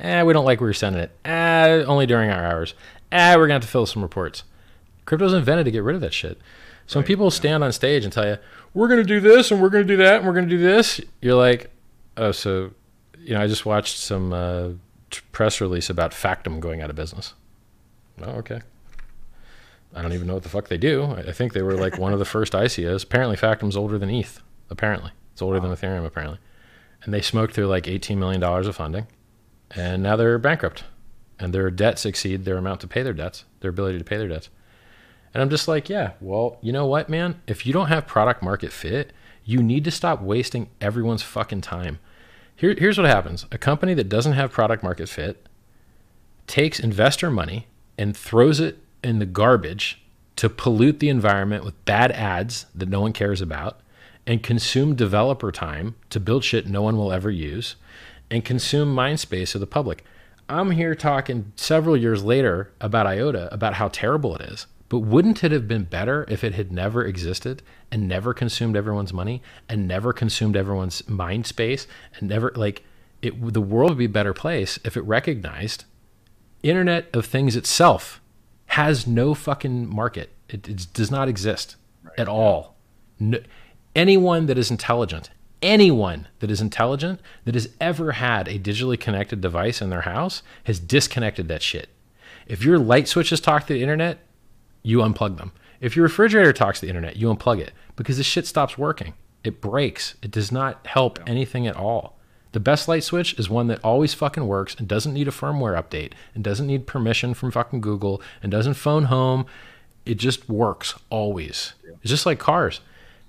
Eh, we don't like where you're sending it. Eh, only during our hours. Eh, we're gonna have to fill some reports. Crypto's invented to get rid of that shit. So when people stand on stage and tell you, we're going to do this and we're going to do that and we're going to do this, you're like, oh, so, you know, I just watched some uh, t- press release about Factom going out of business. Oh, okay. I don't even know what the fuck they do. I I think they were like one of the first ICOs. Apparently, Factom's older than ETH. Apparently, it's older than Ethereum. Apparently, and they smoked through like 18 million dollars of funding, and now they're bankrupt. and their debts exceed their amount to pay their debts, their ability to pay their debts. And I'm just like, yeah, well, you know what, man? If you don't have product market fit, you need to stop wasting everyone's fucking time. Here, here's what happens a company that doesn't have product market fit takes investor money and throws it in the garbage to pollute the environment with bad ads that no one cares about and consume developer time to build shit no one will ever use and consume mind space of the public. I'm here talking several years later about IOTA, about how terrible it is. But wouldn't it have been better if it had never existed and never consumed everyone's money and never consumed everyone's mind space and never like it the world would be a better place if it recognized internet of things itself has no fucking market. It, it does not exist right. at all. No, anyone that is intelligent, anyone that is intelligent that has ever had a digitally connected device in their house has disconnected that shit. If your light switches talk to the internet, you unplug them. If your refrigerator talks to the internet, you unplug it because the shit stops working. It breaks. It does not help anything at all. The best light switch is one that always fucking works and doesn't need a firmware update and doesn't need permission from fucking Google and doesn't phone home. It just works always. It's just like cars.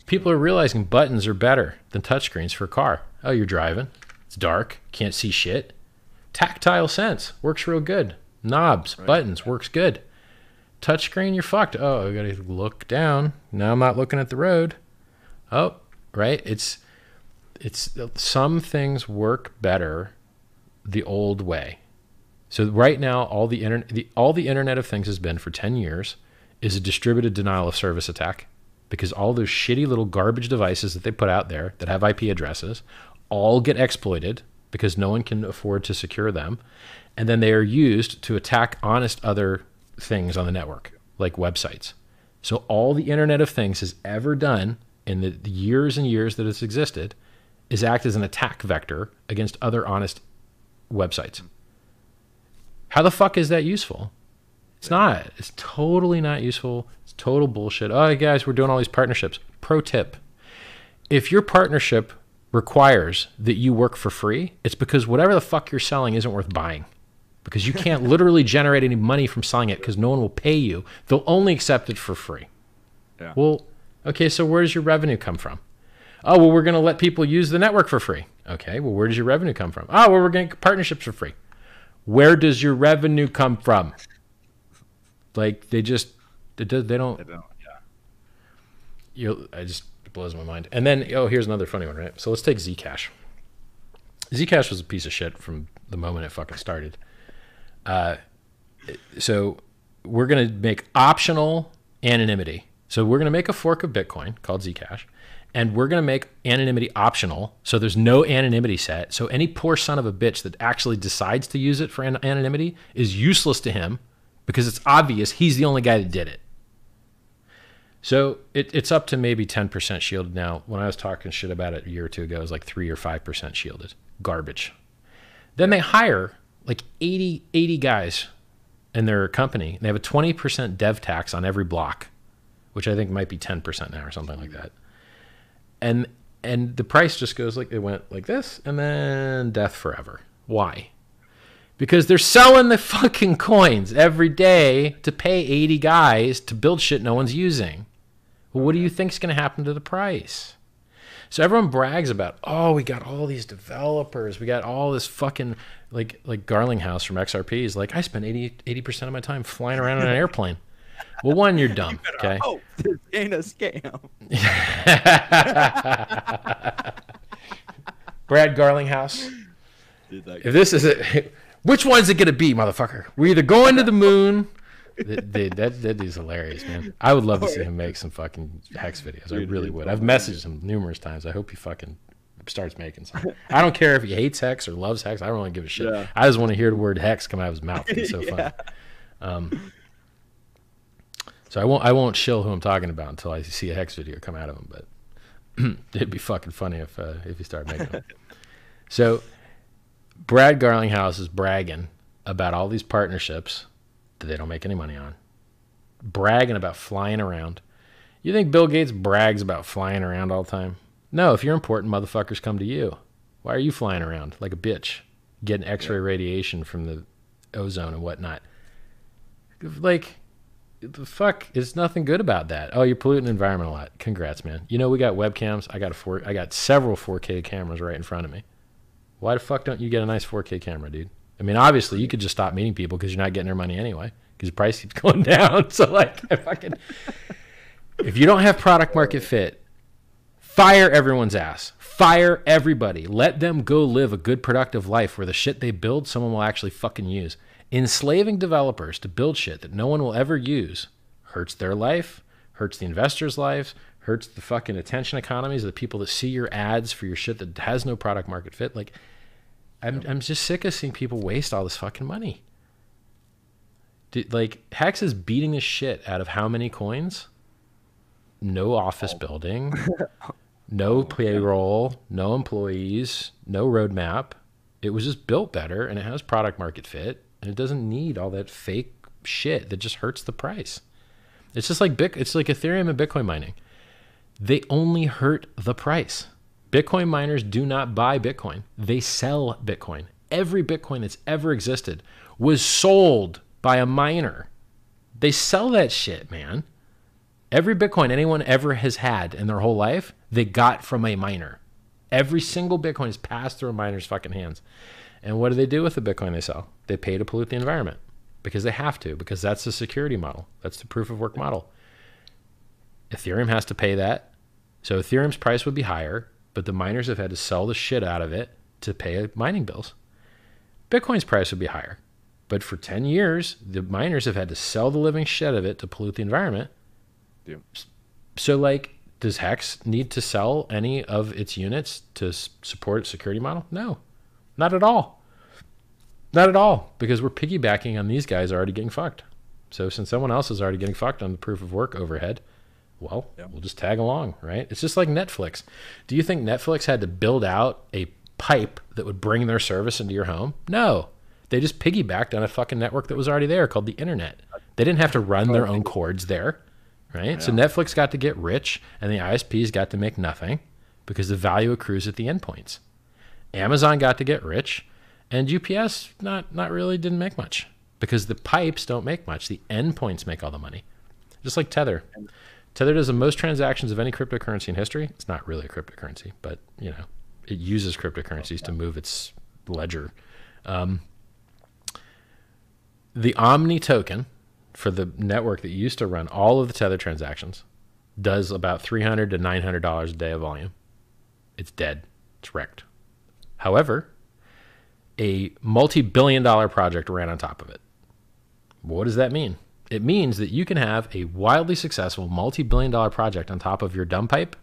People are realizing buttons are better than touchscreens for a car. Oh, you're driving. It's dark. Can't see shit. Tactile sense works real good. Knobs, right. buttons works good touchscreen, you're fucked. Oh, I gotta look down. Now I'm not looking at the road. Oh, right. It's it's some things work better the old way. So right now, all the internet, the, all the Internet of Things has been for ten years is a distributed denial of service attack because all those shitty little garbage devices that they put out there that have IP addresses all get exploited because no one can afford to secure them, and then they are used to attack honest other things on the network, like websites. So all the Internet of Things has ever done in the, years and years that it's existed is act as an attack vector against other honest websites. How the fuck is that useful? It's not. It's totally not useful. It's total bullshit. Oh, guys, we're doing all these partnerships. Pro tip if your partnership requires that you work for free, it's because whatever the fuck you're selling isn't worth buying because you can't literally generate any money from selling it because no one will pay you. They'll only accept it for free. Yeah. Well, okay, so where does your revenue come from? Oh, well, we're going to let people use the network for free. Okay, well, where does your revenue come from? Oh, well, we're getting partnerships for free. Where does your revenue come from? Like they just they, don't. They don't yeah. You, I just it blows my mind. And then oh, here's another funny one, right? So let's take Zcash. Zcash was a piece of shit from the moment it fucking started. Uh, so we're going to make optional anonymity. So we're going to make a fork of Bitcoin called Zcash, and we're going to make anonymity optional. So there's no anonymity set. So any poor son of a bitch that actually decides to use it for an- anonymity is useless to him because it's obvious he's the only guy that did it. So it, it's up to maybe 10% shielded now. When I was talking shit about it a year or two ago, it was like 3 or 5% shielded. Garbage. Then they hire like 80, 80 guys in their company. They have a 20% dev tax on every block, which I think might be 10% now or something like that. And and the price just goes like it went like this and then death forever. Why? Because they're selling the fucking coins every day to pay 80 guys to build shit no one's using. Well, what do you think's going to happen to the price? So everyone brags about, oh, we got all these developers, we got all this fucking like like Garlinghouse from XRP is like, I spend 80 percent of my time flying around on an airplane. Well, one, you're dumb. (laughs) You okay. Oh, this ain't a scam. (laughs) Brad Garlinghouse. If this is it, (laughs) which one's it gonna be, motherfucker? We're either going to the moon Dude, that that dude's hilarious, man. I would love to see him make some fucking hex videos. I really would. I've messaged him numerous times. I hope he fucking starts making some. I don't care if he hates hex or loves hex. I don't really give a shit. Yeah. I just want to hear the word hex come out of his mouth. (laughs) It's so yeah. funny. Um, so I won't I won't shill who I'm talking about until I see a hex video come out of him. But (clears throat) it'd be fucking funny if uh, if he started making them. (laughs) so Brad Garlinghouse is bragging about all these partnerships that they don't make any money on, bragging about flying around. You think Bill Gates brags about flying around all the time? No, if you're important, motherfuckers come to you. Why are you flying around like a bitch, getting X-ray yeah. radiation from the ozone and whatnot. Like, the fuck is nothing good about that. Oh, you're polluting the environment a lot. Congrats, man. You know we got webcams. I got a four. I got several 4K cameras right in front of me. Why the fuck don't you get a nice 4K camera, dude? I mean, obviously you could just stop meeting people because you're not getting their money anyway because the price keeps (laughs) going down. So like, if I fucking, if you don't have product market fit, fire everyone's ass. Fire everybody. Let them go live a good, productive life where the shit they build, someone will actually fucking use. Enslaving developers to build shit that no one will ever use hurts their life, hurts the investors' lives, hurts the fucking attention economies of the people that see your ads for your shit that has no product market fit. Like, I'm, I'm just sick of seeing people waste all this fucking money. Dude, like, Hex is beating the shit out of how many coins? No office oh. building, (laughs) no oh, payroll, no employees, no roadmap. It was just built better and it has product market fit and it doesn't need all that fake shit that just hurts the price. It's just like Bit, it's like Ethereum and Bitcoin mining. They only hurt the price. Bitcoin miners do not buy Bitcoin. They sell Bitcoin. Every Bitcoin that's ever existed was sold by a miner. They sell that shit, man. Every Bitcoin anyone ever has had in their whole life, they got from a miner. Every single Bitcoin is passed through a miner's fucking hands. And what do they do with the Bitcoin they sell? They pay to pollute the environment because they have to, because that's the security model. That's the proof of work model. Ethereum has to pay that. So Ethereum's price would be higher, but the miners have had to sell the shit out of it to pay mining bills. Bitcoin's price would be higher. But for 10 years, the miners have had to sell the living shit of it to pollute the environment. Yeah. So, like, does Hex need to sell any of its units to support its security model? No, not at all. Not at all, because we're piggybacking on these guys already getting fucked. So, since someone else is already getting fucked on the proof of work overhead, well, Yeah. we'll just tag along, right? It's just like Netflix. Do you think Netflix had to build out a pipe that would bring their service into your home? No. They just piggybacked on a fucking network that was already there called the internet. They didn't have to run their own cords there, right? So Netflix got to get rich and the ISPs got to make nothing because the value accrues at the endpoints. Amazon got to get rich and UPS not not really didn't make much because the pipes don't make much. The endpoints make all the money. Just like Tether. Tether does the most transactions of any cryptocurrency in history. It's not really a cryptocurrency, but you know, it uses cryptocurrencies to move its ledger. Um, the Omni token for the network that used to run all of the Tether transactions does about three hundred to nine hundred dollars a day of volume. It's dead. It's wrecked. However, a multi-billion dollar project ran on top of it. What does that mean? It means that you can have a wildly successful multi-billion dollar project on top of your dumb pipe,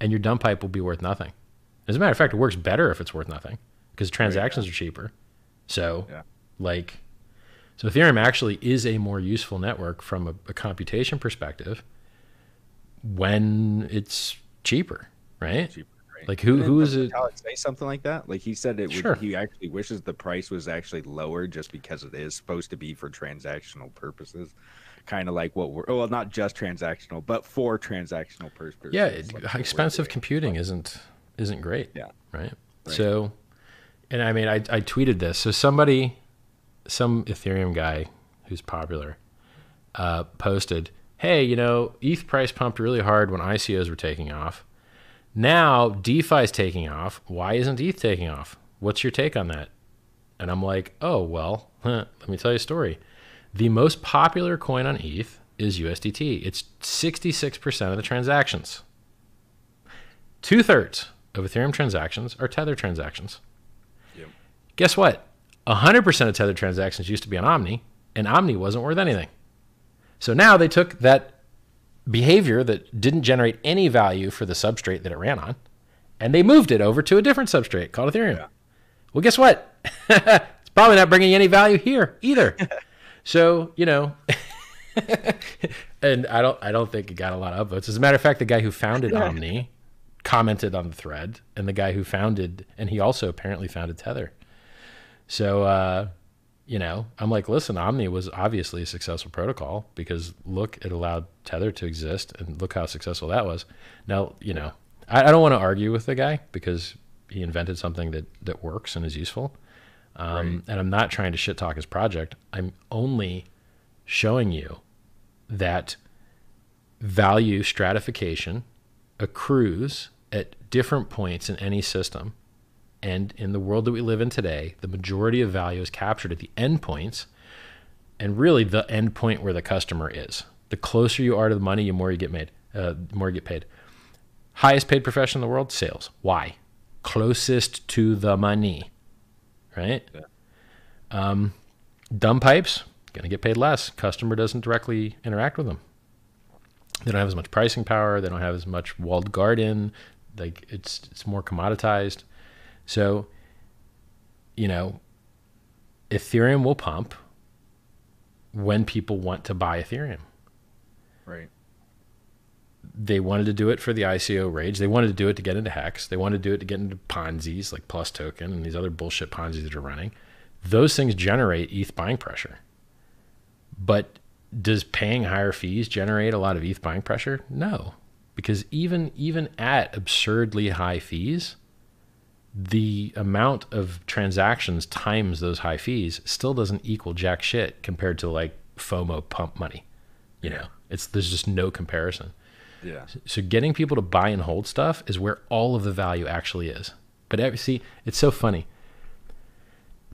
and your dumb pipe will be worth nothing. As a matter of fact, it works better if it's worth nothing because transactions are cheaper. So, Yeah. like, so Ethereum actually is a more useful network from a, a computation perspective when it's cheaper, right? Cheaper, right? Like, who Didn't who is it? Say something like that? Like he said, it would, Sure. he actually wishes the price was actually lower just because it is supposed to be for transactional purposes. Kind of like what we're well, not just transactional, but for transactional purposes. yeah like it, expensive computing isn't isn't great Yeah. right? Right. so and i mean I, I tweeted this so somebody some ethereum guy who's popular uh, posted hey you know eth price pumped really hard when icos were taking off now defi's taking off why isn't eth taking off what's your take on that and i'm like oh well huh, (laughs) let me tell you a story the most popular coin on eth is usdt it's 66% of the transactions Two thirds of Ethereum transactions are Tether transactions. Yep. Guess what? 100% of Tether transactions used to be on Omni, and Omni wasn't worth anything. So now they took that behavior that didn't generate any value for the substrate that it ran on, and they moved it over to a different substrate called Ethereum. Yeah. Well, guess what? (laughs) it's probably not bringing any value here either. (laughs) so, you know, (laughs) and I don't I don't think it got a lot of votes. As a matter of fact, the guy who founded Omni commented on the thread, and the guy who founded and he also apparently founded Tether. So uh, you know, I'm like, listen, Omni was obviously a successful protocol because look, it allowed Tether to exist, and look how successful that was. Now, you know, I, I don't want to argue with the guy because he invented something that that works and is useful. Um, Right. And I'm not trying to shit talk his project. I'm only showing you that value stratification accrues at different points in any system. And in the world that we live in today, the majority of value is captured at the endpoints and really the end point where the customer is. The closer you are to the money, the more you get made, uh, the more you get paid. Highest paid profession in the world, sales. Why? Closest to the money, right? Yeah. Um, dumb pipes, gonna get paid less. Customer doesn't directly interact with them. They don't have as much pricing power. They don't have as much walled garden. Like it's it's more commoditized. So, you know, Ethereum will pump when people want to buy Ethereum. Right. They wanted to do it for the ICO rage. They wanted to do it to get into Hex. They wanted to do it to get into Ponzi's like Plus Token and these other bullshit Ponzi's that are running. Those things generate ETH buying pressure. But does paying higher fees generate a lot of ETH buying pressure? No. Because even even at absurdly high fees, the amount of transactions times those high fees still doesn't equal jack shit compared to like FOMO pump money. You know, it's there's just no comparison. Yeah. So getting people to buy and hold stuff is where all of the value actually is. But every, see, it's so funny.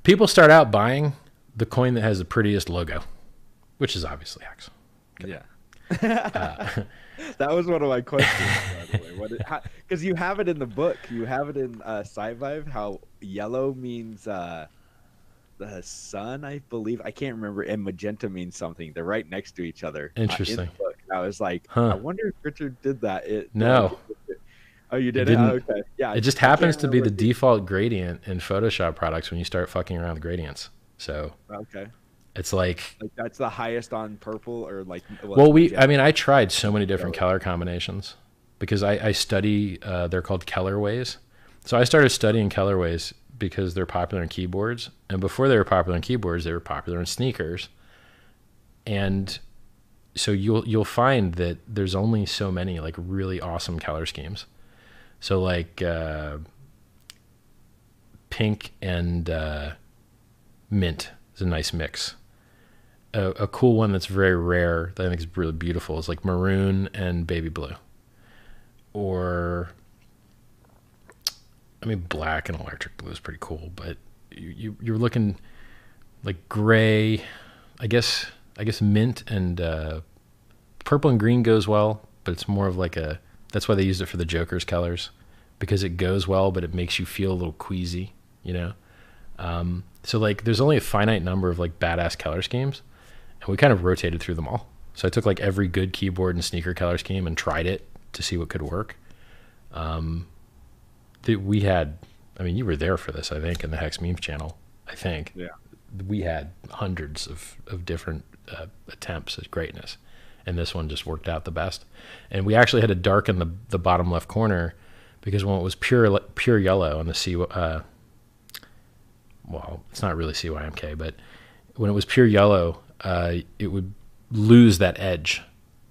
People start out buying the coin that has the prettiest logo, which is obviously Hex. Yeah. (laughs) Uh, that was one of my questions, by the way. Because you have it in the book, you have it in uh, SciVive, how yellow means uh, the sun, I believe. I can't remember, and magenta means something. They're right next to each other. uh, in the Interesting. book. I was like, Huh. I wonder if Richard did that. It, No. Oh, you did it? Oh, okay. Yeah. it just happens to be the default gradient in Photoshop products when you start fucking around with gradients. So Okay. It's like, Like that's the highest on purple, or like. well, we. I mean, I tried so many different Color. color combinations because I, I study, uh, they're called colorways. So I started studying colorways because they're popular in keyboards. And before they were popular in keyboards, they were popular in sneakers. And so you'll you'll find that there's only so many like really awesome color schemes. So like uh, pink and uh, mint is a nice mix. A, a cool one that's very rare that I think is really beautiful is like maroon and baby blue, or I mean black and electric blue is pretty cool, but you, you you're looking like gray. I guess I guess mint and uh, purple and green goes well, but it's more of like a. That's why they used it for the Joker's colors, because it goes well, but it makes you feel a little queasy, you know. Um, so like, there's only a finite number of like badass color schemes, and we kind of rotated through them all. So I took like every good keyboard and sneaker color scheme and tried it to see what could work. Um, we had, I mean, you were there for this, I think, in the Hex Memes channel. I think Yeah. we had hundreds of, of different uh, attempts at greatness and this one just worked out the best and we actually had to darken the, the bottom left corner because when it was pure pure yellow on the C uh, well it's not really CYMK but when it was pure yellow uh, it would lose that edge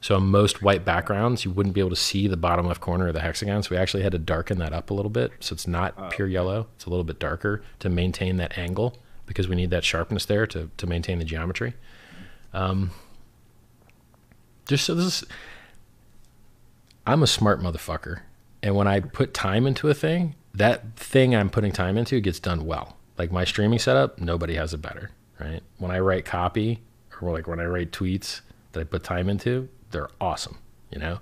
so on most white backgrounds you wouldn't be able to see the bottom left corner of the hexagon so we actually had to darken that up a little bit so it's not Oh, pure yellow it's a little bit darker to maintain that angle because we need that sharpness there to, to maintain the geometry um, just so this is, I'm a smart motherfucker. And when I put time into a thing, that thing I'm putting time into gets done well. Like my streaming setup, nobody has it better, right? When I write copy or like when I write tweets that I put time into, they're awesome, you know?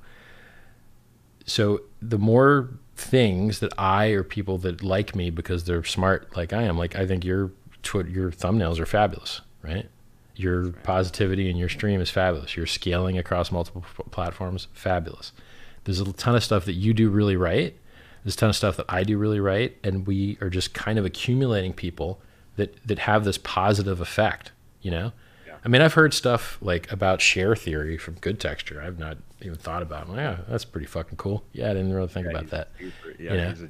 So the more things that I or people that like me because they're smart like I am, like I think your tw- your thumbnails are fabulous, right? Your positivity in your stream is fabulous. Your scaling across multiple p- platforms, fabulous. There's a ton of stuff that you do really right. There's a ton of stuff that I do really right, and we are just kind of accumulating people that that have this positive effect. You know. I mean, I've heard stuff like about share theory from Good Texture. I've not even thought about. It. Yeah, that's pretty fucking cool. Yeah, I didn't really think Yeah, about that. super- yeah, you know? a,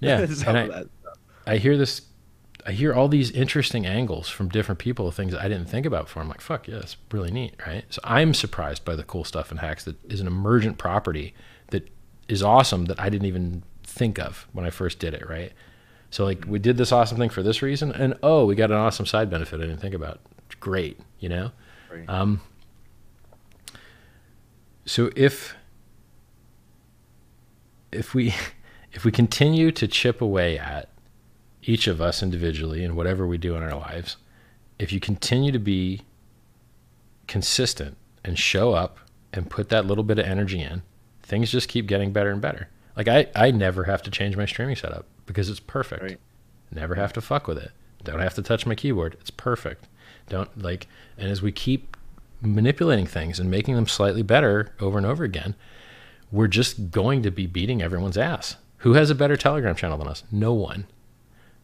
yes. Yeah, (laughs) and I-. I hear this, I hear all these interesting angles from different people of things I didn't think about before. I'm like, fuck yeah, that's really neat, right? So I'm surprised by the cool stuff in hacks that is an emergent property that is awesome that I didn't even think of when I first did it, right? So like we did this awesome thing for this reason, and oh, we got an awesome side benefit I didn't think about. Great, you know. Right. Um, so if if we (laughs) if we continue to chip away at each of us individually and whatever we do in our lives, if you continue to be consistent and show up and put that little bit of energy in, things just keep getting better and better. Like I, I never have to change my streaming setup because it's perfect. Right. Never have to fuck with it. Don't have to touch my keyboard. It's perfect. Don't like and as we keep manipulating things and making them slightly better over and over again, we're just going to be beating everyone's ass. Who has a better Telegram channel than us? No one.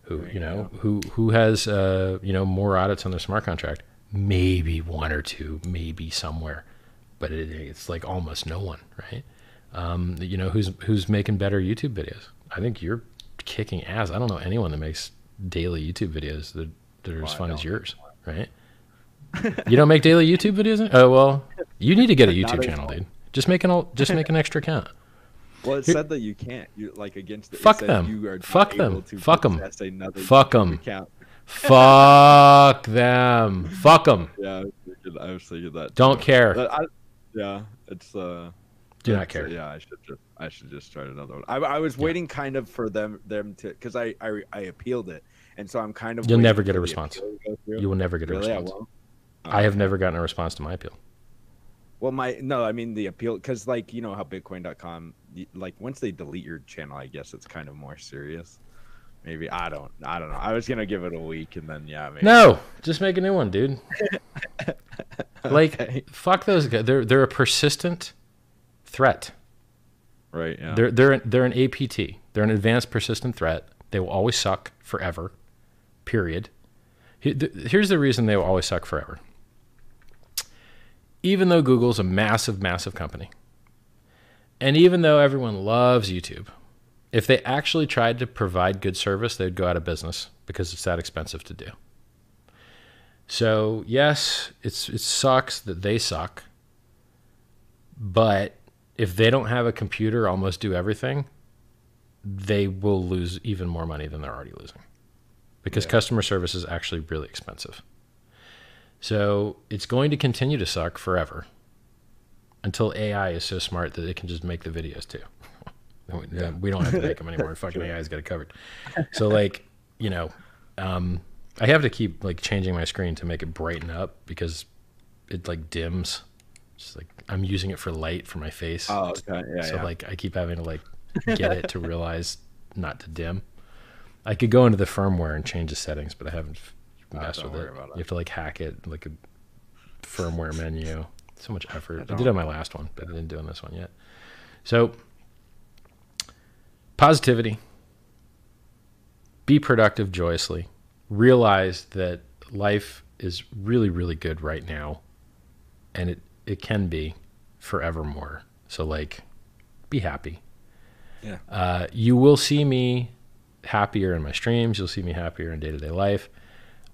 Who you know who who has uh, you know more audits on their smart contract? Maybe one or two, maybe somewhere, but it, it's like almost no one, right? Um, you know who's who's making better YouTube videos? I think you're kicking ass. I don't know anyone that makes daily YouTube videos that, that are Well, as fun as yours, right? you don't make daily YouTube videos? Oh well, you need to get a (laughs) YouTube channel, dude. Just make an al- just make an extra account. Well, it Here- said that you can't. You like against. It Fuck them. You are Fuck them. Fuck 'em. possess another Fuck YouTube 'em. account. Fuck them. Fuck them. (laughs) Yeah, I was thinking, I was thinking that. Don't too. care. I, yeah, it's uh. Do not care. uh, yeah, I should just I should just try another one. I, I was waiting kind of for them them to because I, I I appealed it, and so I'm kind of. You'll never get a response. appeal to go through. You will never get a really? I response. won't. I have Okay. never gotten a response to my appeal. Well, my no, I mean the appeal because like you know how Bitcoin.com like once they delete your channel, I guess it's kind of more serious. Maybe I don't I don't know. I was gonna give it a week and then yeah. Maybe. No, just make a new one, dude. (laughs) Like, fuck those guys. They're they're a persistent threat. right? Yeah. They're they're they're an APT. They're an advanced persistent threat. They will always suck forever. Period. Here's the reason they will always suck forever. Even though Google's a massive, massive company, and even though everyone loves YouTube, if they actually tried to provide good service, they'd go out of business because it's that expensive to do. So yes, it's it sucks that they suck, but if they don't have a computer almost do everything, they will lose even more money than they're already losing because Yeah. customer service is actually really expensive. So it's going to continue to suck forever until AI is so smart that it can just make the videos too. (laughs) We- Yeah. We don't have to make them anymore. (laughs) Fucking Sure. AI's got it covered. So like, you know, um, I have to keep like changing my screen to make it brighten up because it like dims. Just like I'm using it for light for my face. oh, okay. Yeah. so yeah. like I keep having to like (laughs) get it to realize not to dim. I could go into the firmware and change the settings, but I haven't Oh, messed with it. You have to like hack it like a firmware menu. So much effort. I, don't- did on my last one, but I didn't do on this one yet. So positivity. Be productive joyously. Realize that life is really, really good right now. And it, it can be forevermore. So like be happy. Yeah. Uh, you will see me happier in my streams. You'll see me happier in day to day life.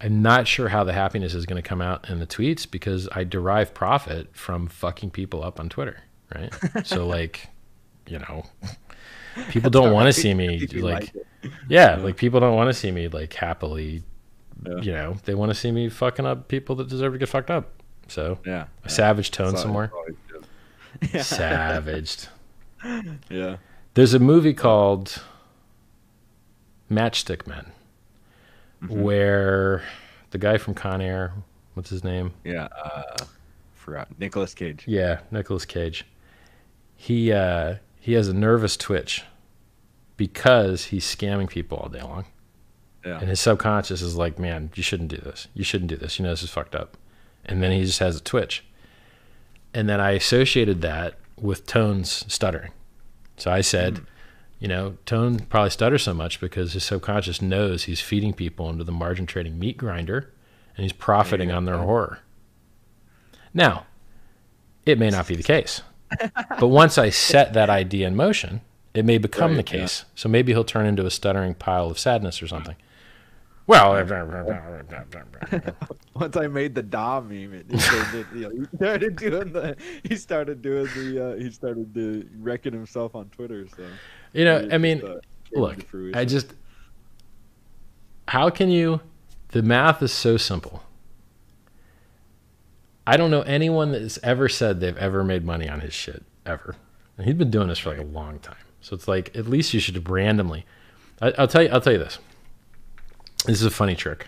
I'm not sure how the happiness is going to come out in the tweets because I derive profit from fucking people up on Twitter, right? (laughs) so like, you know, (laughs) people don't want to see me you like, yeah, like people don't want to see me like happily, Yeah. you know, they want to see me fucking up people that deserve to get fucked up. So Yeah. a savage tone That's somewhere. Yeah. Savaged. (laughs) Yeah. There's a movie called Matchstick Men Mhm. where the guy from Con Air, what's his name? Yeah. Uh, forgot. Nicolas Cage. Yeah, Nicolas Cage. He uh, he has a nervous twitch because he's scamming people all day long, Yeah. and his subconscious is like, "Man, you shouldn't do this. You shouldn't do this. You know this is fucked up." And then he just has a twitch, and then I associated that with Tone's stuttering. So I said, Mm. You know, Tone probably stutters so much because his subconscious knows he's feeding people into the margin trading meat grinder, and he's profiting on their horror. Now, it may not be the case, (laughs) but once I set that idea in motion, it may become Right, the yeah. case. So maybe he'll turn into a stuttering pile of sadness or something. Well, (laughs) Once I made the Da meme, it, he, started, you know, he started doing the. He started doing the. Uh, he started the wrecking himself on Twitter. So you know, I mean, look. I just how can you? The math is so simple. I don't know anyone that has ever said they've ever made money on his shit ever. And he's been doing this for like a long time. So it's like at least you should randomly. I, will tell you. I'll tell you this. This is a funny trick.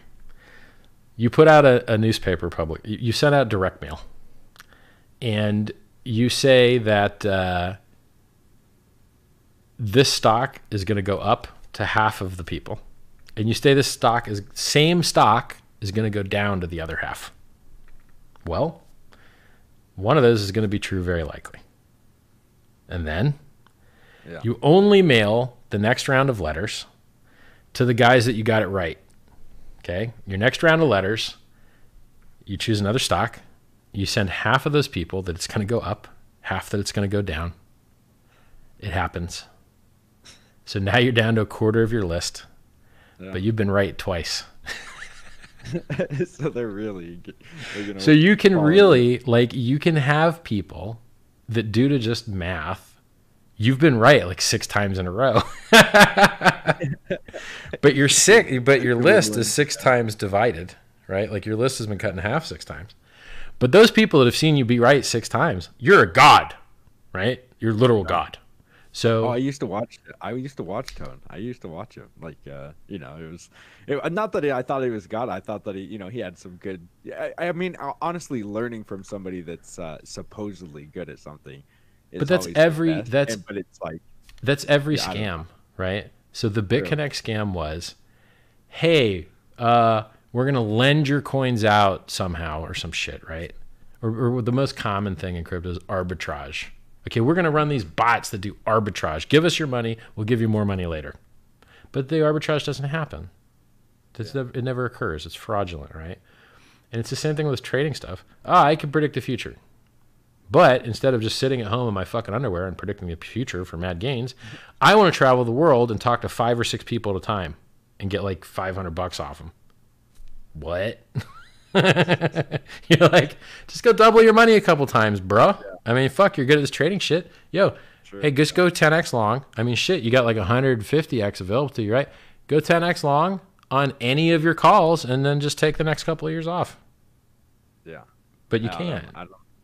You put out a, a newspaper public. You, you send out direct mail, and you say that uh, this stock is going to go up to half of the people, and you say this stock is same stock is going to go down to the other half. Well, one of those is going to be true very likely. And then yeah. you only mail the next round of letters to the guys that you got it right. Okay? Your next round of letters, you choose another stock. You send half of those people that it's going to go up, half that it's going to go down. It happens. So now you're down to a quarter of your list, yeah. but you've been right twice. (laughs) so they're really. They're so you can really like you can have people that due to just math, you've been right like six times in a row. but you're sick. But your (laughs) list is six times divided, right? Like your list has been cut in half six times. But those people that have seen you be right six times, you're a god, right? You're literal god. So oh, I used to watch. I used to watch Tone. I used to watch him. Like, uh, you know, it was it, not that I thought he was God. I thought that he, you know, he had some good. I, I mean, honestly, learning from somebody that's uh, supposedly good at something. But that's every. That's and, but it's like that's every yeah, scam, right? So the BitConnect scam was, hey, uh, we're gonna lend your coins out somehow or some shit, right? Or, or the most common thing in crypto is arbitrage Okay, we're going to run these bots that do arbitrage. Give us your money, we'll give you more money later. But the arbitrage doesn't happen. Yeah. Never, it never occurs. It's fraudulent, right? And it's the same thing with trading stuff. Ah, I can predict the future. But instead of just sitting at home in my fucking underwear and predicting the future for mad gains, I want to travel the world and talk to five or six people at a time and get like 500 bucks off them. What? (laughs) you're like, just go double your money a couple times, bro. Yeah. I mean, fuck, you're good at this trading shit. Yo, sure. hey, just go 10x long. I mean, shit, you got like 150x available to you, right? Go 10x long on any of your calls, and then just take the next couple of years off. Yeah, but you can't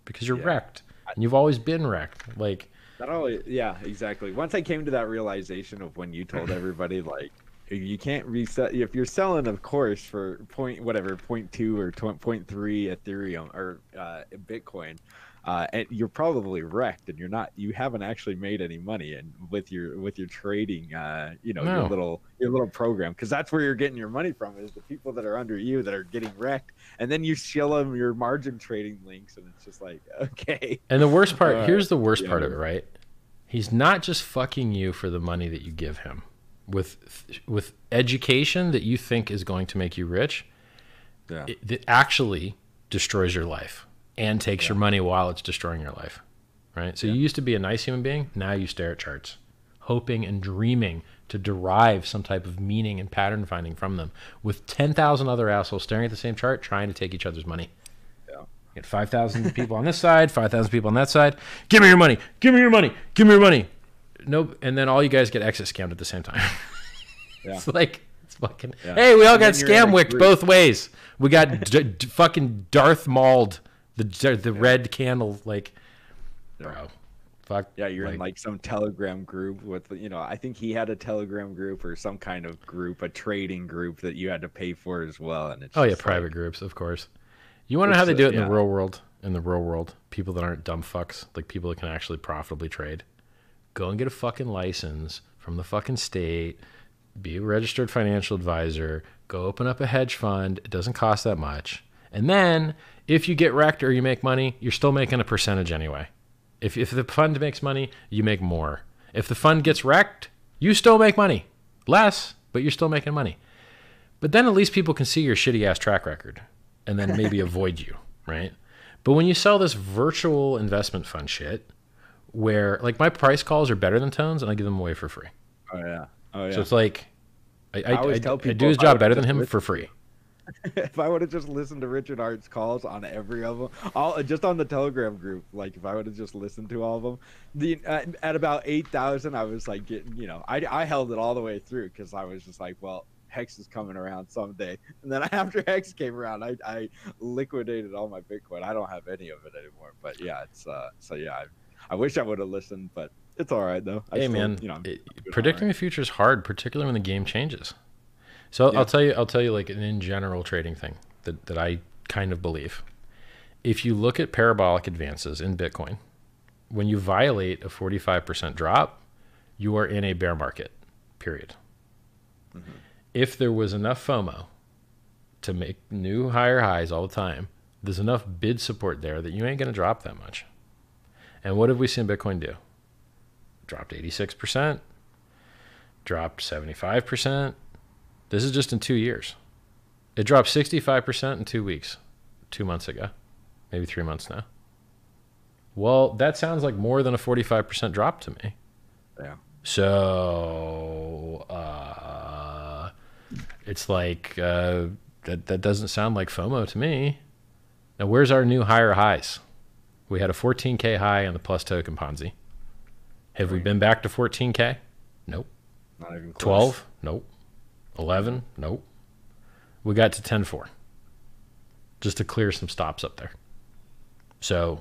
because you're yeah. wrecked, and you've always been wrecked. Like. Not only, yeah, exactly. Once I came to that realization of when you told everybody, (laughs) like, you can't reset if you're selling of course for point whatever point two or point three ethereum or uh, bitcoin uh, and you're probably wrecked and you're not you haven't actually made any money and with your with your trading uh, you know no. your little your little program because that's where you're getting your money from is the people that are under you that are getting wrecked and then you show them your margin trading links and it's just like (laughs) okay. And the worst part uh, here's the worst part of it right? He's not just fucking you for the money that you give him. With with education that you think is going to make you rich, yeah. it, it actually destroys your life and takes yeah. your money while it's destroying your life. Right? So yeah. you used to be a nice human being, now you stare at charts, hoping and dreaming to derive some type of meaning and pattern finding from them with 10,000 other assholes staring at the same chart trying to take each other's money. Yeah. Get 5,000 people on this side, 5,000 people on that side. Give me your money. Give me your money. Give me your money nope. And then all you guys get exit scammed at the same time. (laughs) yeah. It's like it's fucking. Yeah. Hey, we all got scam wicked both ways. We got d- d- fucking Darth Mauled, the the yeah. red candle, like, bro. Fuck. Yeah, you're like, in like some Telegram group with you know. I think he had a Telegram group or some kind of group, a trading group that you had to pay for as well. And it's oh yeah, private like, groups, of course. You want to know how they do it in yeah. the real world? In the real world, people that aren't dumb fucks, like people that can actually profitably trade go and get a fucking license from the fucking state, be a registered financial advisor, go open up a hedge fund. It doesn't cost that much. And then if you get wrecked or you make money, you're still making a percentage anyway. If, if the fund makes money, you make more. If the fund gets wrecked, you still make money. Less, but you're still making money. But then at least people can see your shitty ass track record and then maybe (laughs) avoid you, right? But when you sell this virtual investment fund shit, where like my price calls are better than tones and I give them away for free. Oh yeah. Oh yeah. So it's like I, I, I, I do his job better than him for free. If I would have just listened to Richard Heart's calls on every of them, all just on the Telegram group, like if I would have just listened to all of them, the uh, at about eight thousand, I was like getting, you know, I I held it all the way through because I was just like, well, Hex is coming around someday. And then (laughs) after Hex came around, I, I liquidated all my Bitcoin. I don't have any of it anymore. But yeah, it's uh, so yeah, I, I wish I would have listened, but it's all right though. I hey still, man, you know, it, predicting the future is hard, particularly when the game changes. So Yeah. I'll tell you, I'll tell you like an in general trading thing that that I kind of believe. If you look at parabolic advances in Bitcoin, when you violate a 45% drop, you are in a bear market. Period. Mm-hmm. If there was enough FOMO to make new higher highs all the time, there's enough bid support there that you ain't going to drop that much. And what have we seen Bitcoin do? Dropped 86%, dropped 75%. This is just in two years. It dropped 65% in two weeks, two months ago, maybe three months now. Well, that sounds like more than a 45% drop to me. Yeah. So uh, it's like uh, that. That doesn't sound like FOMO to me. Now, where's our new higher highs? We had a 14k high on the plus token Ponzi. Have we been back to 14k? Nope. Not even close. 12? Nope. 11? Nope. We got to 10 4 just to clear some stops up there. So,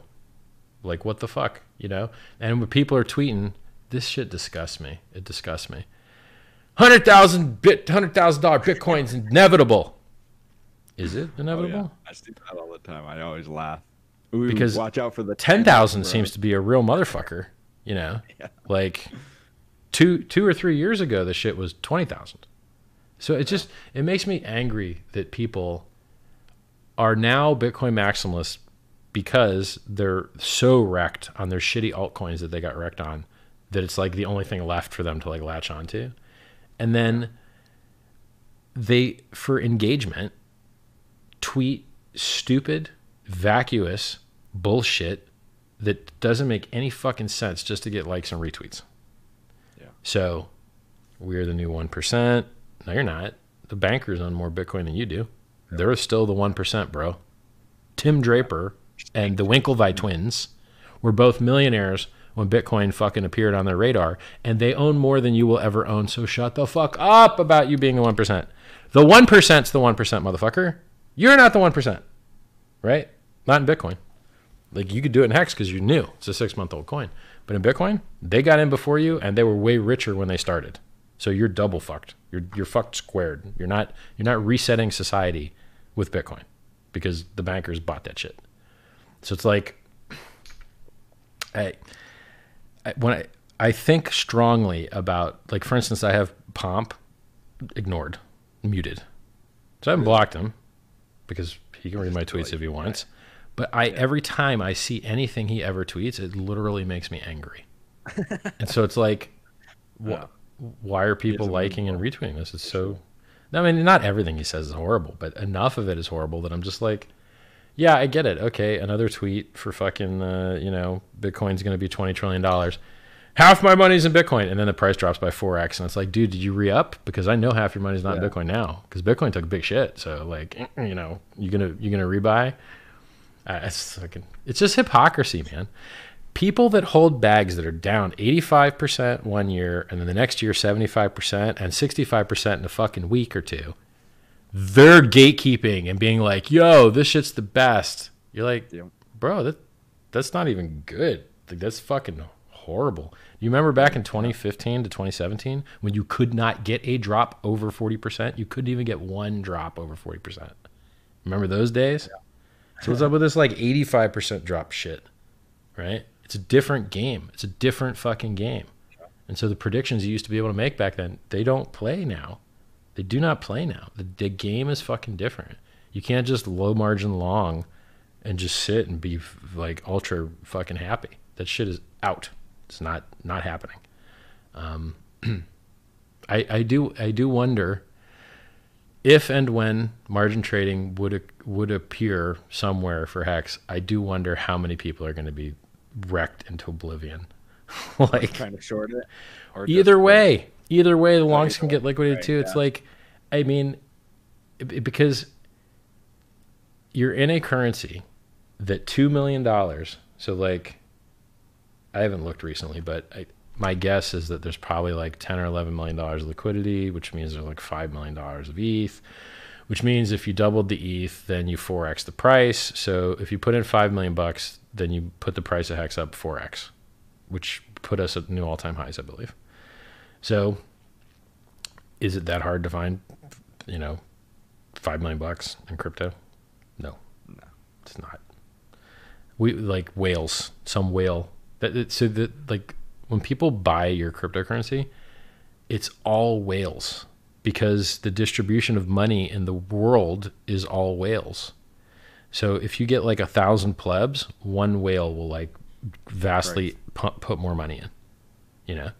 like, what the fuck, you know? And when people are tweeting, this shit disgusts me. It disgusts me. 100,000 bit, $100,000 Bitcoin's inevitable. Is it Oh, yeah. inevitable? I see that all the time. I always laugh. Ooh, Because watch out for the 10,000 bro. seems to be a real motherfucker, you know? (laughs) Yeah. Like two two or 3 years ago the shit was 20,000. So it just it makes me angry that people are now Bitcoin maximalists because they're so wrecked on their shitty altcoins that they got wrecked on that it's like the only thing left for them to like latch onto. And then they for engagement tweet stupid, vacuous bullshit that doesn't make any fucking sense just to get likes and retweets. Yeah. So we're the new 1%. No, you're not. The bankers own more Bitcoin than you do. They're still the 1%, bro. Tim Draper and the Winklevi twins were both millionaires when Bitcoin fucking appeared on their radar, and they own more than you will ever own. So shut the fuck up about you being the 1%. The one 1%'s the 1%, motherfucker. You're not the 1%, right? Not in Bitcoin. Like you could do it in Hex because you're new. It's a six month old coin. But in Bitcoin, they got in before you and they were way richer when they started. So you're double fucked. You're you're fucked squared. You're not you're not resetting society with Bitcoin because the bankers bought that shit. So it's like I, I when I I think strongly about like for instance I have Pomp ignored, muted. So I haven't blocked him because he can read my tweets if he wants. But I every time I see anything he ever tweets, it literally makes me angry. (laughs) and so it's like, Yeah. Why are people liking and retweeting this? It's so. I mean, not everything he says is horrible, but enough of it is horrible that I'm just like, yeah, I get it. Okay, another tweet for fucking, uh, you know, Bitcoin's going to be twenty trillion dollars. Half my money's in Bitcoin, and then the price drops by four x, and it's like, dude, did you re up? Because I know half your money's not in Yeah. Bitcoin now, because Bitcoin took a big shit. So like, (clears throat) you know, you're gonna you gonna rebuy? Uh, it's fucking, it's just hypocrisy, man. People that hold bags that are down 85% one year and then the next year 75% and 65% in a fucking week or two, they're gatekeeping and being like, yo, this shit's the best. You're like, bro, that that's not even good. Like that's fucking horrible. You remember back in 2015 to 2017 when you could not get a drop over 40%? You couldn't even get one drop over 40%. Remember those days? So what's up with this like 85% drop shit? Right? It's a different game. It's a different fucking game. And so the predictions you used to be able to make back then, they don't play now. They do not play now. The, the game is fucking different. You can't just low margin long and just sit and be like ultra fucking happy. That shit is out. It's not not happening. Um, (clears throat) I I do I do wonder if and when margin trading would would appear somewhere for Hex. I do wonder how many people are going to be wrecked into oblivion. (laughs) like trying to short it. Or either like, way, either way, the longs can get liquidated right, too. It's yeah. like, I mean, it- it- because you're in a currency that two million dollars. So like, I haven't looked recently, but I, my guess is that there's probably like 10 or 11 million dollars of liquidity, which means there's like 5 million dollars of ETH, which means if you doubled the ETH, then you 4x the price. So if you put in 5 million bucks, then you put the price of Hex up 4x, which put us at new all-time highs, I believe. So is it that hard to find, you know, 5 million bucks in crypto? No. No. It's not. We like whales, some whale that so that like when people buy your cryptocurrency, it's all whales because the distribution of money in the world is all whales. So if you get like a thousand plebs, one whale will like vastly Right. pu- put more money in, you know.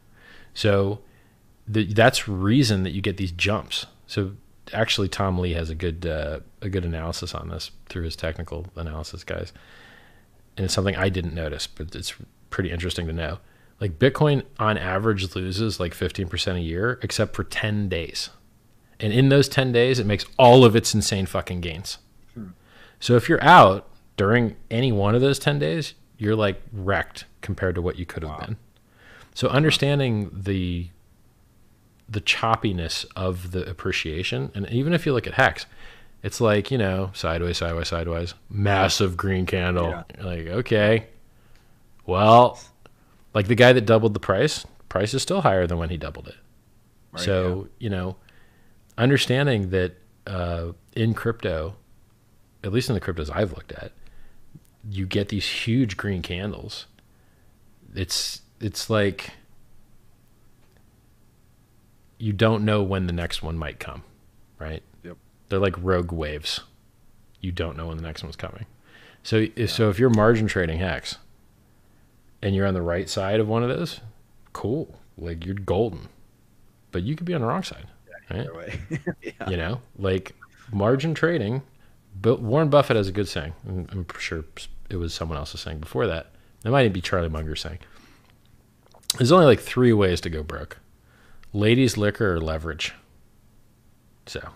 So the, that's reason that you get these jumps. So actually, Tom Lee has a good uh, a good analysis on this through his technical analysis guys, and it's something I didn't notice, but it's pretty interesting to know. Like Bitcoin on average loses like 15% a year, except for 10 days. And in those 10 days, it makes all of its insane fucking gains. So if you're out during any one of those 10 days, you're like wrecked compared to what you could have Wow. been. So understanding the the choppiness of the appreciation, and even if you look at Hex, it's like you know sideways, sideways, sideways, massive green candle. Yeah. Like okay, well, like the guy that doubled the price, price is still higher than when he doubled it. Right, so you know, understanding that uh, in crypto, at least in the cryptos I've looked at, you get these huge green candles. It's it's like you don't know when the next one might come, right? Yep. They're like rogue waves. You don't know when the next one's coming. So if so if you're margin trading hex and you're on the right side of one of those, cool. Like you're golden. But you could be on the wrong side. Right? Way. (laughs) yeah. You know, like margin trading. But Warren Buffett has a good saying. I'm sure it was someone else's saying before that. It might even be Charlie Munger saying. There's only like three ways to go broke: ladies, liquor, or leverage. So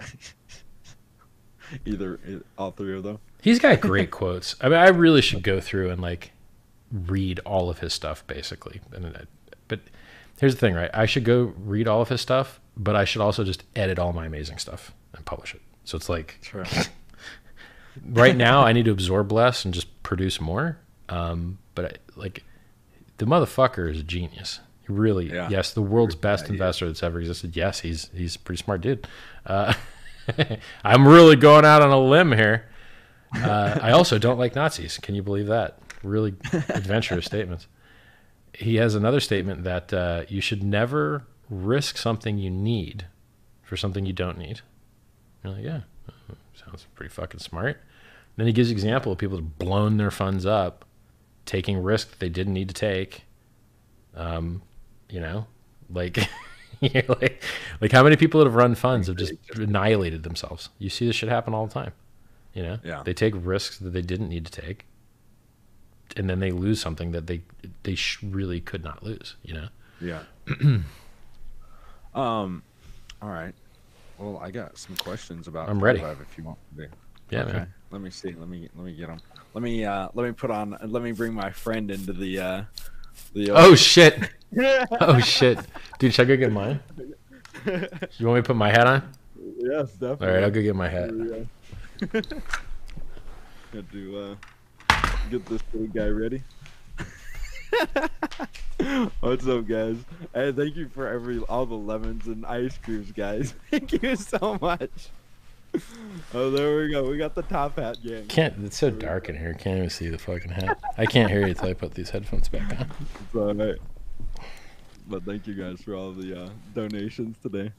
(laughs) Either all three of them. he's got great (laughs) quotes. I mean, I really should go through and like read all of his stuff, basically. And I- but here's the thing, right? I should go read all of his stuff, but I should also just edit all my amazing stuff and publish it. So it's like Sure. (laughs) right now I need to absorb less and just produce more. Um, but I, like the motherfucker is a genius. He really, Yeah. yes, the world's best is. investor that's ever existed. Yes, he's he's a pretty smart dude. Uh, (laughs) I'm really going out on a limb here. Uh, I also don't like Nazis. Can you believe that? Really adventurous (laughs) statements. He has another statement that uh, you should never risk something you need for something you don't need. You're like, yeah, sounds pretty fucking smart. Then he gives example of people that have blown their funds up, taking risks that they didn't need to take. Um, you know, like, (laughs) like, like how many people that have run funds have just annihilated themselves? You see this shit happen all the time. You know, Yeah. they take risks that they didn't need to take, and then they lose something that they they sh- really could not lose. You know, Yeah. (clears throat) um. All right. Well, I got some questions about. I'm ready. If you want. to. Be. Yeah, okay. man. Let me see. Let me let me get them. Let me uh let me put on. Let me bring my friend into the uh the. Oh shit! (laughs) Oh shit, dude, should I go get mine? (laughs) You want me to put my hat on? yes, definitely. All right, I'll go get my hat. (laughs) Got to uh, get this big guy ready. (laughs) What's up, guys? Hey, thank you for every all the lemons and ice creams, guys. (laughs) Thank you so much. Oh, there we go. We got the top hat gang. Can't. It's so dark in here. Can't even see the fucking hat. I can't hear you until I put these headphones back on. It's all right. But thank you guys for all the uh, donations today.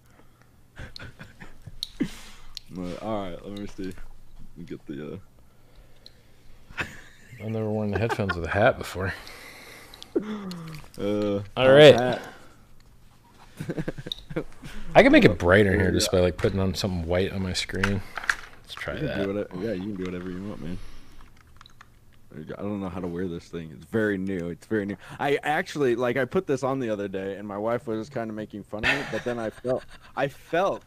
But, (laughs) all right, let me see. Let me get the. Uh, I've never worn the headphones with a hat before. (laughs) Uh, All right. (laughs) I can make it brighter here just by like putting on something white on my screen. Let's try You that. whatever, yeah, you can do whatever you want, man. There you go. I don't know how to wear this thing. It's very new. It's very new. I actually like I put this on the other day, and my wife was kind of making fun of me. But then I felt, I felt,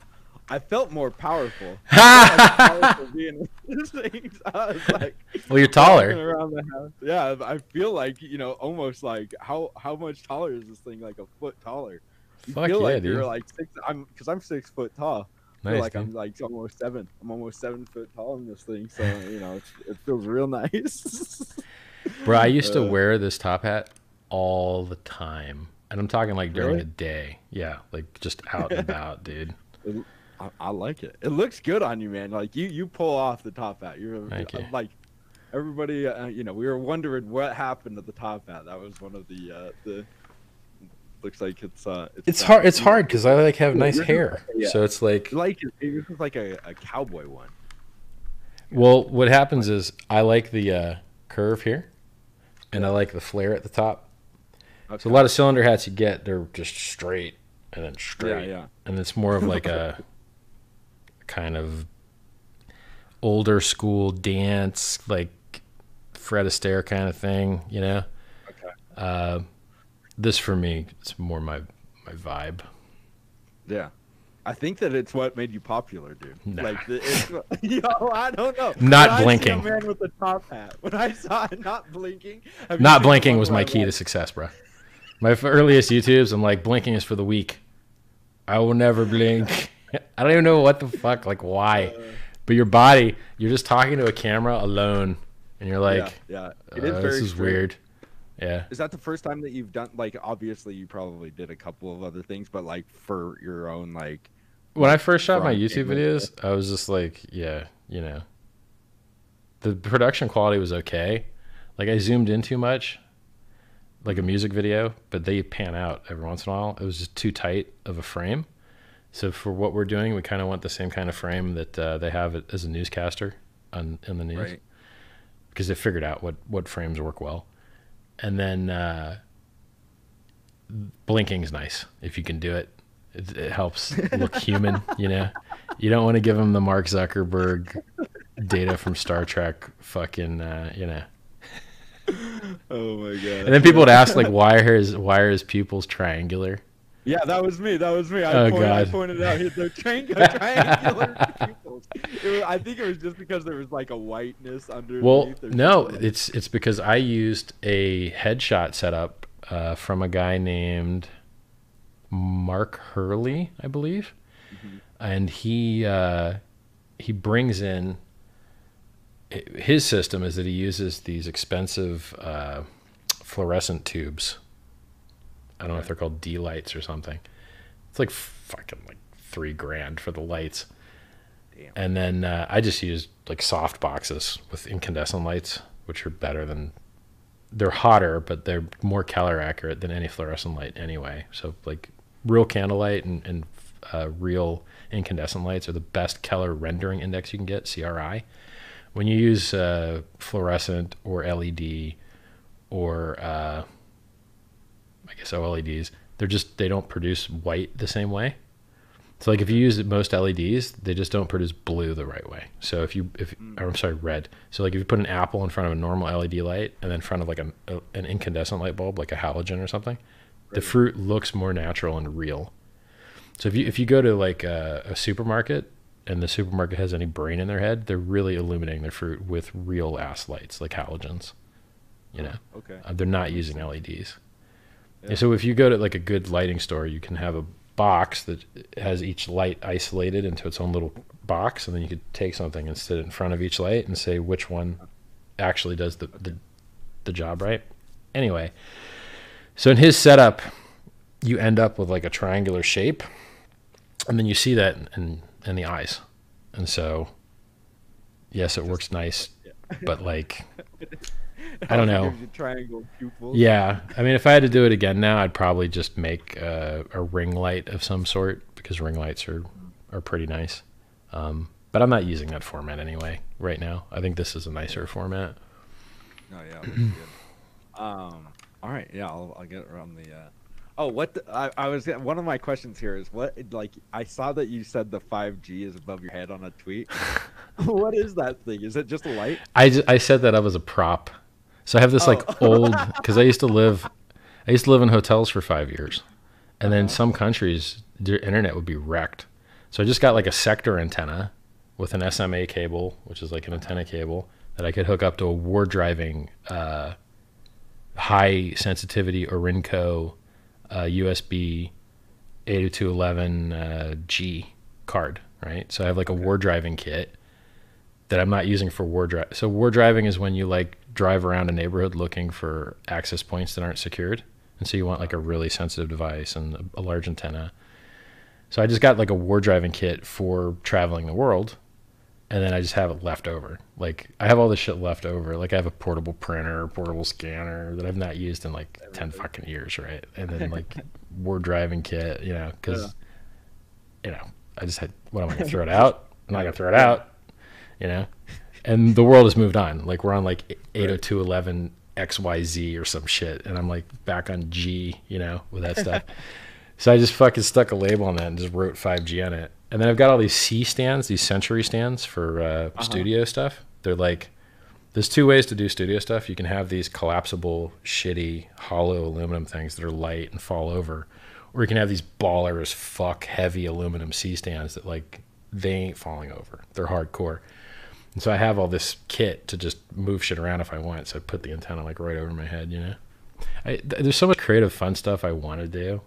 I felt more powerful. (laughs) Like powerful being in (laughs) these things. I was like, Well, you're taller. around the house. Yeah, I feel like you know, almost like how how much taller is this thing? Like a foot taller. You Fuck feel yeah, like dude. you're like six. I'm because I'm six foot tall. Nice, like dude. I'm like almost seven. I'm almost seven foot tall in this thing. So you know, it's, it feels real nice. (laughs) Bro, I used to Uh, wear this top hat all the time. And I'm talking like during Really? the day. Yeah, like just out and about, dude. I, I like it. It looks good on you, man. Like you, you pull off the top hat. You're Thank you. like everybody. Uh, you know, we were wondering what happened to the top hat. That was one of the uh, the. Looks like it's uh. It's back. hard. It's hard because I like have nice hair, yeah. so it's like. Like it, it was like a, a cowboy one. Well, what happens is I like the uh, curve here, and I like the flare at the top. So a lot of cylinder hats you get, they're just straight and then straight, Yeah, straight, yeah. and it's more of like a (laughs) kind of older school dance, like Fred Astaire kind of thing, you know. Okay. Uh, this for me, it's more my my vibe. Yeah. I think that it's what made you popular, dude. Nah. Like, the, it's, (laughs) yo, I don't know. Not When blinking. man with a top hat. When I saw it not blinking, Not blinking was my key to success, bro. My earliest YouTubes, I'm like, blinking is for the weak. I will never blink. (laughs) I don't even know what the fuck, like why. Uh, But your body, you're just talking to a camera alone, and you're like, yeah, yeah. It uh, is very this is strange. weird. Yeah. Is that the first time that you've done like obviously you probably did a couple of other things, but like for your own like When I first shot my YouTube videos, I was just like, yeah, you know. The production quality was okay. Like I zoomed in too much, like a music video, but they pan out every once in a while. It was just too tight of a frame. So for what we're doing, we kind of want the same kind of frame that uh, they have as a newscaster on in the news right. because they figured out what what frames work well. And then uh, blinking's nice if you can do it. It, it helps look human, (laughs) you know. You don't want to give them the Mark Zuckerberg data from Star Trek, fucking, uh, you know. (laughs) Oh my god. And then people would ask like, why are his why are his pupils triangular? Yeah, that was me. That was me. I, Oh, pointed, I pointed out the they're (laughs) triangular, pupils. It was, I think it was just because there was like a whiteness underneath. Well, no, something. it's it's because I used a headshot setup uh, from a guy named Mark Hurley, I believe, Mhm. and he uh, he brings in his system is that he uses these expensive uh, fluorescent tubes. I don't know if they're called D lights or something. It's like fucking like three grand for the lights. Damn. And then uh, I just used like soft boxes with incandescent lights, which are better than. They're hotter, but they're more color accurate than any fluorescent light anyway. So like real candlelight and, and uh, real incandescent lights are the best color rendering index you can get, CRI. When you use uh, fluorescent or LED or uh, guess OLEDs, they're just they don't produce white the same way. So like if you use most LEDs, they just don't produce blue the right way. So if you if or I'm sorry red. So like if you put an apple in front of a normal LED light and then in front of like an a, an incandescent light bulb like a halogen or something, the fruit looks more natural and real. So if you if you go to like a, a supermarket and the supermarket has any brain in their head, they're really illuminating their fruit with real ass lights like halogens. You know. Okay. Uh, they're not using LEDs. Yeah. So if you go to like a good lighting store, you can have a box that has each light isolated into its own little box, and then you could take something and sit in front of each light and say which one actually does the the, the job right. Anyway, so in his setup, you end up with like a triangular shape, and then you see that in in the eyes, and so yes, it works nice, (laughs) but like (laughs) (laughs) I don't know. Triangle yeah, I mean, if I had to do it again now, I'd probably just make uh, a ring light of some sort because ring lights are are pretty nice. Um, but I'm not using that format anyway right now. I think this is a nicer format. Oh yeah. Um. All right. Yeah, I'll, I'll get around the. Uh... Oh, what the, I, I was one of my questions here is what like I saw that you said the 5G is above your head on a tweet. (laughs) (laughs) what is that thing? Is it just a light? I, ju- I set that up as a prop. So I have this like Oh. old because I used to live I used to live in hotels for five years, and then Uh-huh. some countries their internet would be wrecked. So I just got like a sector antenna with an SMA cable, which is like an antenna cable that I could hook up to a war driving uh, high sensitivity Orinoco uh, USB 80211 uh, G card, right? So I have like a war driving kit that I'm not using for war drive. So war driving is when you like drive around a neighborhood looking for access points that aren't secured, and so you want like a really sensitive device and a, large antenna. So I just got like a war driving kit for traveling the world, and then I just have it left over. Like I have all this shit left over. Like I have a portable printer, portable scanner that I've not used in like ten fucking years, right? And then (laughs) like war driving kit, you know, because you know I just had what am I gonna (laughs) throw it out? I'm not gonna throw it out, you know. And the world has moved on. Like we're on like 802.11 XYZ or some shit, and I'm like back on G, you know, with that stuff. (laughs) so I just fucking stuck a label on that and just wrote 5G on it. And then I've got all these C stands, these Century stands for uh, studio stuff. They're like, there's two ways to do studio stuff. You can have these collapsible, shitty, hollow aluminum things that are light and fall over, or you can have these baller as fuck heavy aluminum C stands that like they ain't falling over. They're hardcore. And so I have all this kit to just move shit around if I want. So I put the antenna like right over my head, you know. I, th- there's so much creative, fun stuff I want to do,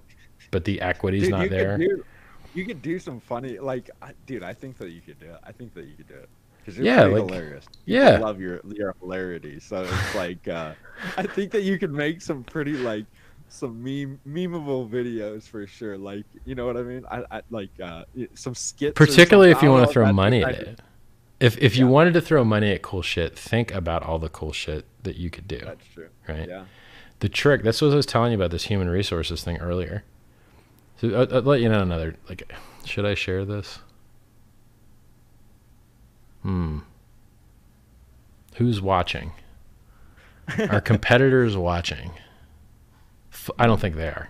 but the equity's Dude, not you there. Could do, you could do some funny, like, I- dude. I think that you could do it. I think that you could do it because you're Yeah, like- hilarious. yeah. I love your your hilarity. So it's like, uh, I think that you could make some pretty like some meme memeable videos for sure. Like, you know what I mean? I, I like uh, some skits. Particularly if you want to throw money at it. If if you Yeah. wanted to throw money at cool shit, think about all the cool shit that you could do. That's true. Right. Yeah. The trick. That's what I was telling you about this human resources thing earlier. So I'll, I'll let you know another. Like, should I share this? Hmm. Who's watching? Are (laughs) competitors watching? F- I don't think they are,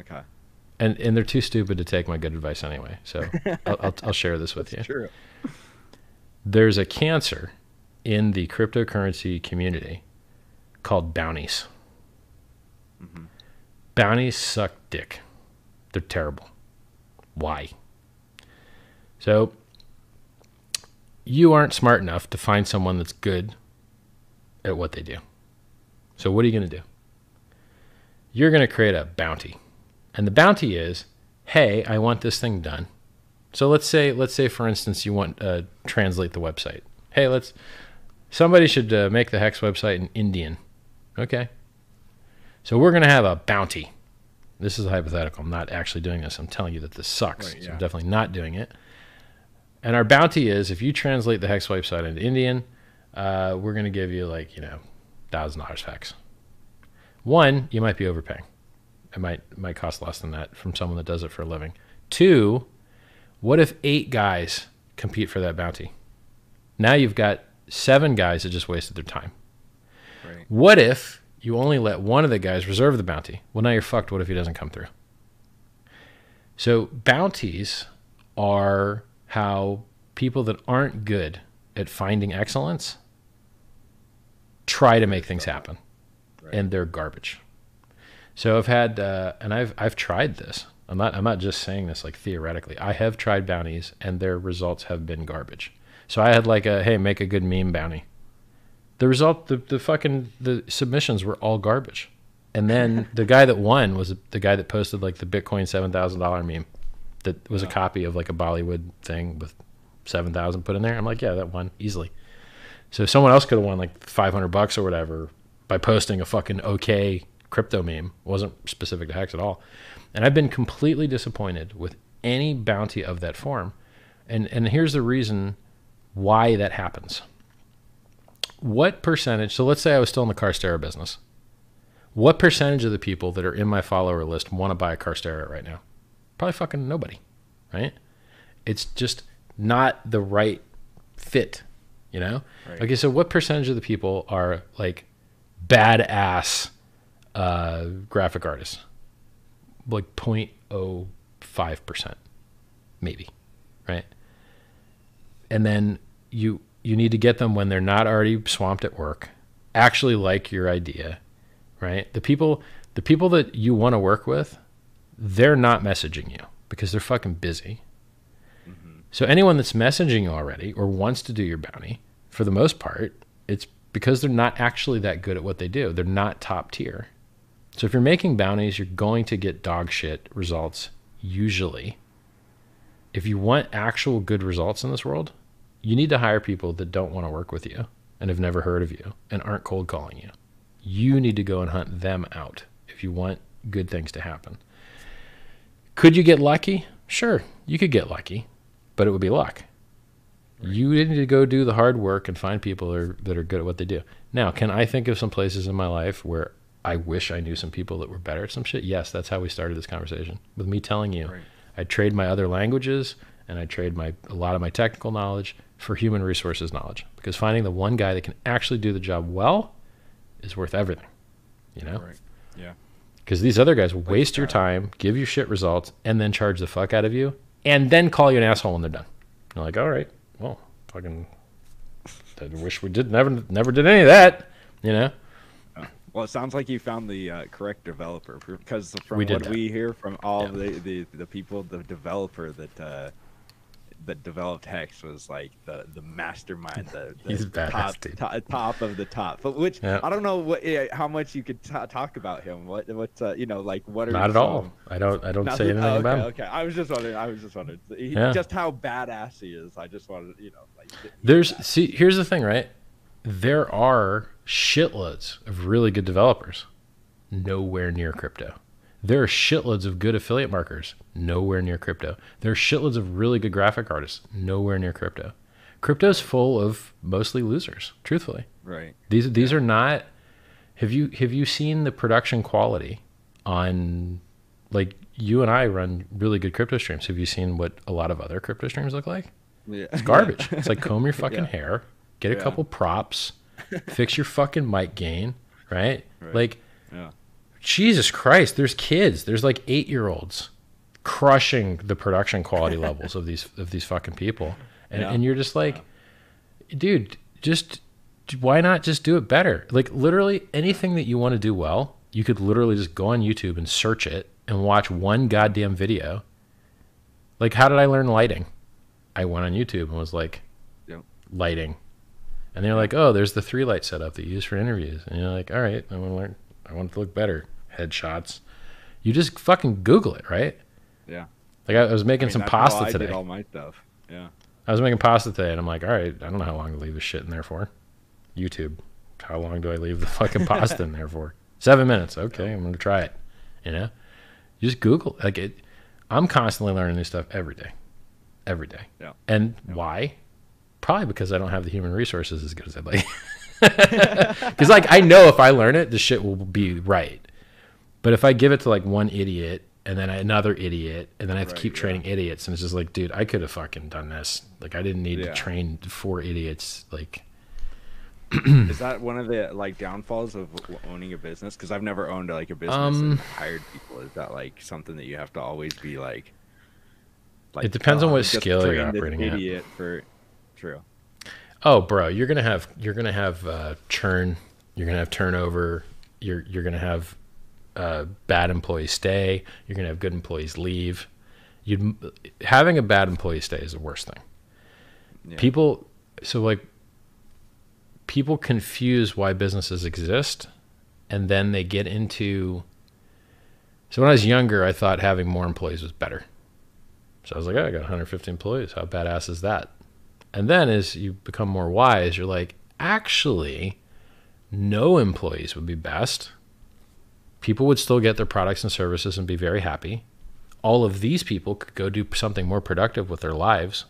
Okay. and and they're too stupid to take my good advice anyway. So (laughs) I'll, I'll, I'll share this with you. True. There's a cancer in the cryptocurrency community called bounties. Mhm. Bounties suck dick. They're terrible. Why? So, you aren't smart enough to find someone that's good at what they do. So, what are you going to do? You're going to create a bounty. And the bounty is, hey, I want this thing done. So let's say, let's say, for instance, you want to uh, translate the website. Hey, let's somebody should uh, make the hex website in Indian. Okay. So we're going to have a bounty. This is a hypothetical. I'm not actually doing this. I'm telling you that this sucks. Right, So I'm definitely not doing it. And our bounty is if you translate the hex website into Indian, uh, we're going to give you like, you know, thousand dollars hex. One, you might be overpaying. It might it might cost less than that from someone that does it for a living. Two, what if eight guys compete for that bounty? Now you've got seven guys that just wasted their time. Right. What if you only let one of the guys reserve the bounty? Well, now you're fucked. What if he doesn't come through? So, bounties are how people that aren't good at finding excellence try to make things happen, Right. and they're garbage. So I've had, uh, and I've I've tried this. I'm not I'm not just saying this like theoretically. I have tried bounties, and their results have been garbage. So I had like a hey, make a good meme bounty. The result, the the fucking the submissions were all garbage, and then (laughs) the guy that won was the guy that posted like the Bitcoin seven thousand dollar meme, that was a copy of like a Bollywood thing with seven thousand put in there. I'm like, yeah, that won easily. So someone else could have won like five hundred bucks or whatever by posting a fucking okay crypto meme. Wasn't specific to Hex at all. And I've been completely disappointed with any bounty of that form. And and here's the reason why that happens. What percentage? So let's say I was still in the Carstera business. What percentage of the people that are in my follower list want to buy a Carstera right now? Probably fucking nobody, right? It's just not the right fit, you know? Right. Okay, so what percentage of the people are like badass uh, graphic artists? Like 0.05%, maybe, right? And then you you need to get them when they're not already swamped at work, actually like your idea, right? The people the people that you want to work with, they're not messaging you because they're fucking busy. So anyone that's messaging you already or wants to do your bounty, for the most part, it's because they're not actually that good at what they do. They're not top tier. So if you're making bounties, you're going to get dog shit results usually. If you want actual good results in this world, you need to hire people that don't want to work with you and have never heard of you and aren't cold calling you. You need to go and hunt them out if you want good things to happen. Could you get lucky? Sure, you could get lucky, but it would be luck. You need to go do the hard work and find people that are, that are good at what they do. Now, can I think of some places in my life where I wish I knew some people that were better at some shit? Yes, that's how we started this conversation with me telling you Right. I trade my other languages and I trade my a lot of my technical knowledge for human resources knowledge because finding the one guy that can actually do the job well is worth everything. You know? Right. Yeah. Because these other guys waste your time, give you shit results, and then charge the fuck out of you, and then call you an asshole when they're done. You're like, all right, well, fucking, I wish we did never never did any of that. You know? Well, it sounds like you found the uh, correct developer because from We what that. we hear from all Yeah. the, the the people, the developer that uh, that developed Hex was like the the mastermind, the, (laughs) the top, top top of the top. But which Yeah. I don't know what how much you could ta talk about him. What what's uh, you know like what are Not at some- all. I don't. I don't Nothing? say (laughs) anything Oh, okay, about him. Okay, I was just wondering. I was just wondering he, Yeah. just how badass he is. I just wanted, you know, like. There's see. Here's the thing, right? There are shitloads of really good developers, nowhere near crypto. There are shitloads of good affiliate marketers, nowhere near crypto. There are shitloads of really good graphic artists, nowhere near crypto. Crypto's full of mostly losers, truthfully. right. These these are not. Have you have you seen the production quality on, like you and I run really good crypto streams. Have you seen what a lot of other crypto streams look like? Yeah. It's garbage. (laughs) it's like comb your fucking Yeah. hair, get a couple props, (laughs) fix your fucking mic gain, right? Right. Like Yeah. Jesus Christ, there's kids, there's like eight year olds crushing the production quality (laughs) levels of these of these fucking people, and Yeah. and you're just like, dude, just why not just do it better? Like literally anything that you want to do well, you could literally just go on YouTube and search it and watch one goddamn video. Like, how did I learn lighting? I went on YouTube and was like, Yep. lighting. And they're like, oh, there's the three light setup that you use for interviews. And you're like, all right, I want to learn. I want it to look better. Headshots. You just fucking Google it, right? Yeah. Like I, I was making I mean, some pasta I today. Did all my stuff. Yeah. I was making pasta today, and I'm like, all right, I don't know how long to leave this shit in there for. YouTube. How long do I leave the fucking pasta in there for? (laughs) Seven minutes. Okay, I'm gonna try it. You know, you just Google. Like it. I'm constantly learning new stuff every day, every day. Yeah. And why? Probably because I don't have the human resources as good as I'd like. (laughs) Because like I know if I learn it, the shit will be right. But if I give it to like one idiot and then another idiot and then I have to Right, keep yeah. training idiots and it's just like, dude, I could have fucking done this. Like I didn't need Yeah. to train four idiots. Like (clears throat) Is that one of the like downfalls of owning a business? Because I've never owned like a business Um, and hired people. Is that like something that you have to always be like? like It depends on "Oh, what I'm scale you're operating at." Idiot for true. Oh, bro, you're gonna have you're gonna have uh, churn. You're gonna have turnover. You're you're gonna have uh, bad employees stay. You're gonna have good employees leave. You having a bad employee stay is the worst thing. Yeah. People, so like, people confuse why businesses exist, and then they get into. So when I was younger, I thought having more employees was better. So I was like, oh, I got 150 employees. How badass is that? And then as you become more wise, you're like, actually, no employees would be best. People would still get their products and services and be very happy. All of these people could go do something more productive with their lives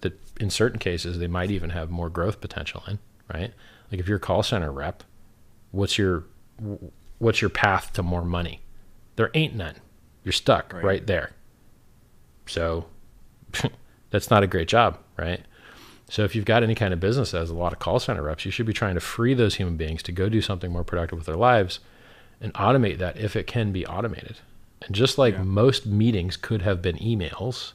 that in certain cases they might even have more growth potential in, right? Like if you're a call center rep, what's your what's your path to more money? There ain't none. You're stuck Right. right there. So (laughs) that's not a great job, right? So if you've got any kind of business that has a lot of call center reps, you should be trying to free those human beings to go do something more productive with their lives and automate that if it can be automated. And just like Yeah. most meetings could have been emails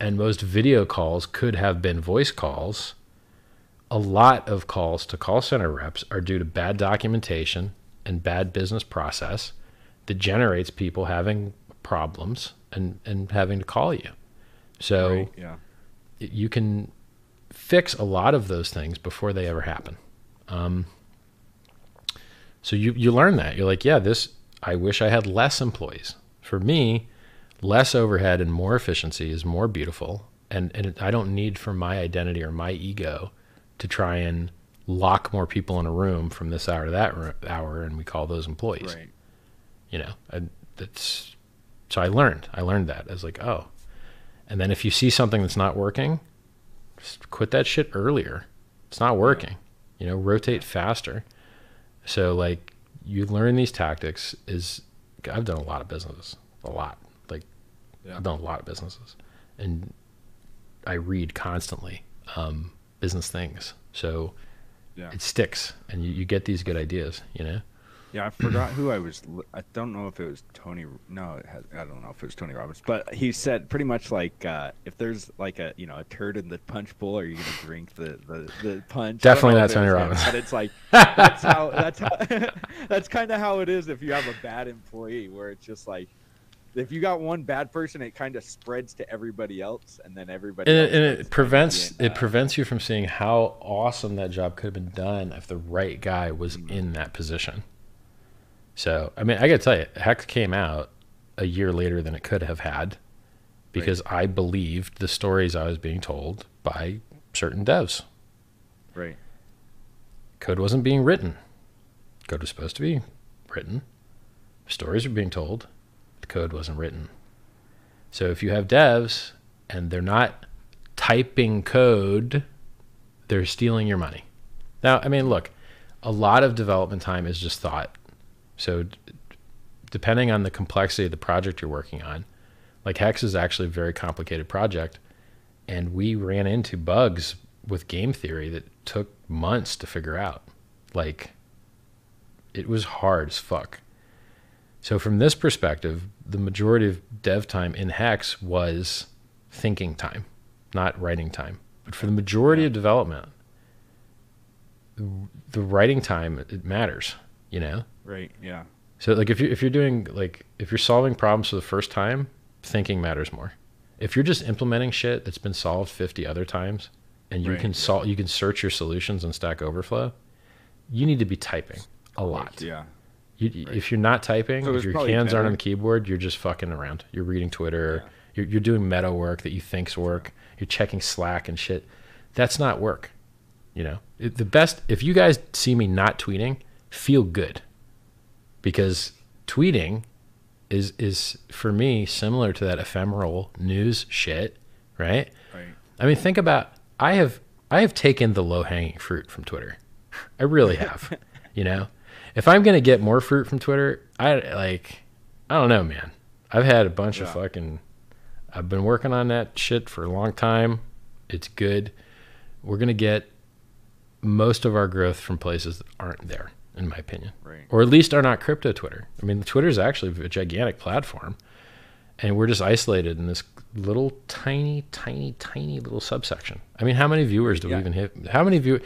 and most video calls could have been voice calls, a lot of calls to call center reps are due to bad documentation and bad business process that generates people having problems and, and having to call you. So Right, yeah. you can fix a lot of those things before they ever happen. Um, so you you learn that you're like, yeah, this. I wish I had less employees. For me, less overhead and more efficiency is more beautiful, and and I don't need for my identity or my ego to try and lock more people in a room from this hour to that hour, and we call those employees. Right. You know, and that's so I learned. I learned that as like, oh, and then if you see something that's not working, just quit that shit earlier. It's not working. You know, rotate faster. So like you learn these tactics is I've done a lot of businesses. A lot. Like Yeah. I've done a lot of businesses. And I read constantly um, business things. So Yeah. it sticks and you, you get these good ideas, you know? Yeah, I forgot who I was. I don't know if it was Tony. No, it had, I don't know if it was Tony Robbins, but he said pretty much like uh, if there's like a you know a turd in the punch bowl, are you gonna drink the the, the punch? Definitely not Tony him, Robbins. But it's like that's how (laughs) that's how (laughs) that's kind of how it is if you have a bad employee, where it's just like if you got one bad person, it kind of spreads to everybody else, and then everybody. and and it prevents it uh, prevents you from seeing how awesome that job could have been done if the right guy was Mm. in that position. So I mean, I gotta tell you, Hex came out a year later than it could have had because I believed the stories I was being told by certain devs. right. Code wasn't being written. Code was supposed to be written. Stories were being told. The code wasn't written. So if you have devs and they're not typing code, they're stealing your money. Now, I mean, look, a lot of development time is just thought. So d- depending on the complexity of the project you're working on, like Hex is actually a very complicated project, and we ran into bugs with game theory that took months to figure out. Like, it was hard as fuck. So, from this perspective, the majority of dev time in Hex was thinking time, not writing time. But for the majority of development, the, the writing time it matters, you know. Right. Yeah. So, like, if you if you're doing like if you're solving problems for the first time, thinking matters more. If you're just implementing shit that's been solved 50 other times, and you Right, can sol- you can search your solutions on Stack Overflow, you need to be typing a lot. Yeah. You, If you're not typing, So if your hands aren't on the keyboard, you're just fucking around. You're reading Twitter. Yeah. You're, you're doing meta work that you think's work. You're checking Slack and shit. That's not work. You know, It- the best. If you guys see me not tweeting, feel good, because tweeting is is for me similar to that ephemeral news shit, right? Right. I mean, think about I have I have taken the low hanging fruit from Twitter. I really have. (laughs) you know, if I'm gonna get more fruit from Twitter, I like I don't know, man. I've had a bunch of fucking. I've been working on that shit for a long time. It's good. We're gonna get most of our growth from places that aren't there, in my opinion Right. or at least are not crypto Twitter. I mean, Twitter is actually a gigantic platform, and we're just isolated in this little tiny, tiny, tiny little subsection. I mean, how many viewers do Yeah. we even have? How many view?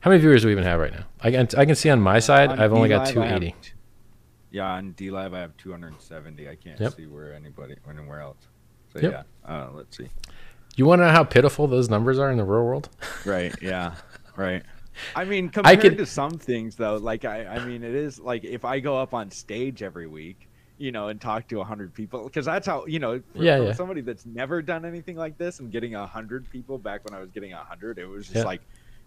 How many viewers do we even have right now? I can I can see on my side, On I've only got two eighty. Yeah, on DLive I have 270. I can't Yep. see where anybody anywhere else. So Yep. yeah, uh, let's see. You want to know how pitiful those numbers are in the real world? Right. Yeah. (laughs) Right. I mean, (laughs) I compared could- to some things though, like I, I mean, it is like if I go up on stage every week, you know, and talk to a hundred people, because that's how you know, for, Yeah, for yeah. somebody that's never done anything like this and getting a hundred people back when I was getting a hundred, it was just Yeah. like,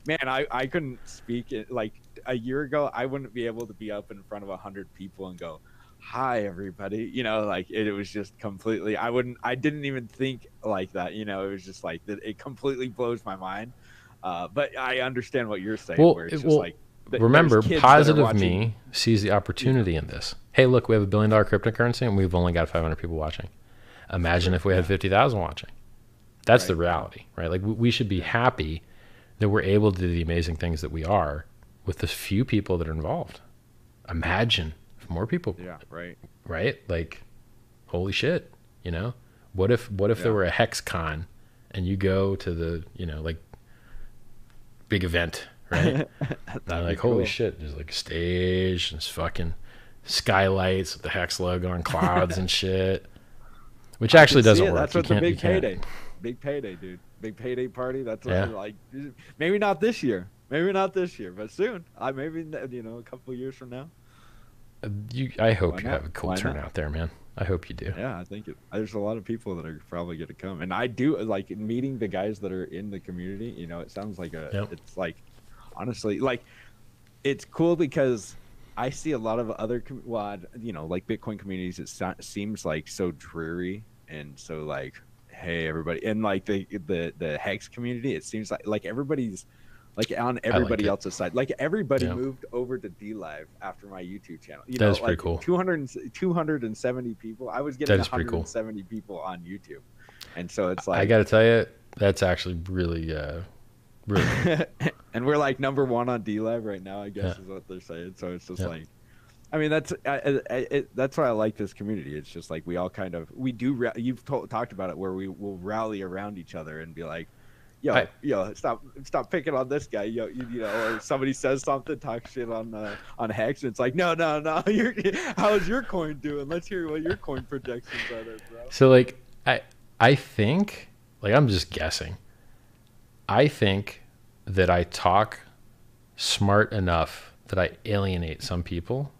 man, I, I couldn't speak it like a year ago. I wouldn't be able to be up in front of a hundred people and go, hi everybody you know like it, it was just completely i wouldn't i didn't even think like that you know it was just like that it completely blows my mind uh but i understand what you're saying Well, where it's just well, like Remember, there's kids that are positive me sees the opportunity in this. Hey, look, we have a billion dollar cryptocurrency, and we've only got five hundred people watching. Imagine if we had fifty thousand watching. That's the reality, right? Like we, should be happy that we're able to do the amazing things that we are with the few people that are involved. Imagine if more people, yeah right right? Like, holy shit, you know? What if what if there were a hex con, and you go to the you know like big event, right? (laughs) Like, holy cool. shit, there's like a stage, and it's fucking skylights with the hex logo on clouds and (laughs) shit. Which actually doesn't work. that's You what the big payday big payday dude big payday party. That's what Yeah. Like. Maybe not this year. Maybe not this year, but soon. I maybe you know a couple years from now. Uh, You, I hope Why you not? have a cool Why not? turnout there, man. I hope you do. Yeah, I think it, there's a lot of people that are probably going to come, and I do like meeting the guys that are in the community. You know, it sounds like a. Yep. It's like, honestly, like, it's cool because I see a lot of other, com- well, you know, like Bitcoin communities. It so- seems like so dreary and so like, hey, everybody, and like the the the Hex community. It seems like like everybody's. Like on everybody it. else's side, like everybody Yeah. moved over to DLive after my YouTube channel. You That know, is pretty like cool. 200, 270 people. I was getting That is pretty cool. people on YouTube, and so it's like, I got to tell you, that's actually really, uh, really. (laughs) and we're like number one on DLive right now. I guess Yeah. is what they're saying. So it's just Yeah. like, I mean, that's I, I, I- it, that's why I like this community. It's just like we all kind of we do. You've to- talked about it where we will rally around each other and be like. Yo, I- yo, stop, stop picking on this guy. Yo, you, you know, or somebody says something, talk shit on uh, on Hex, and it's like, no, no, no. (laughs) You're, how's your coin doing? Let's hear what your coin projections are, there, bro. So like I I think like I'm just guessing. I think that I talk smart enough that I alienate some people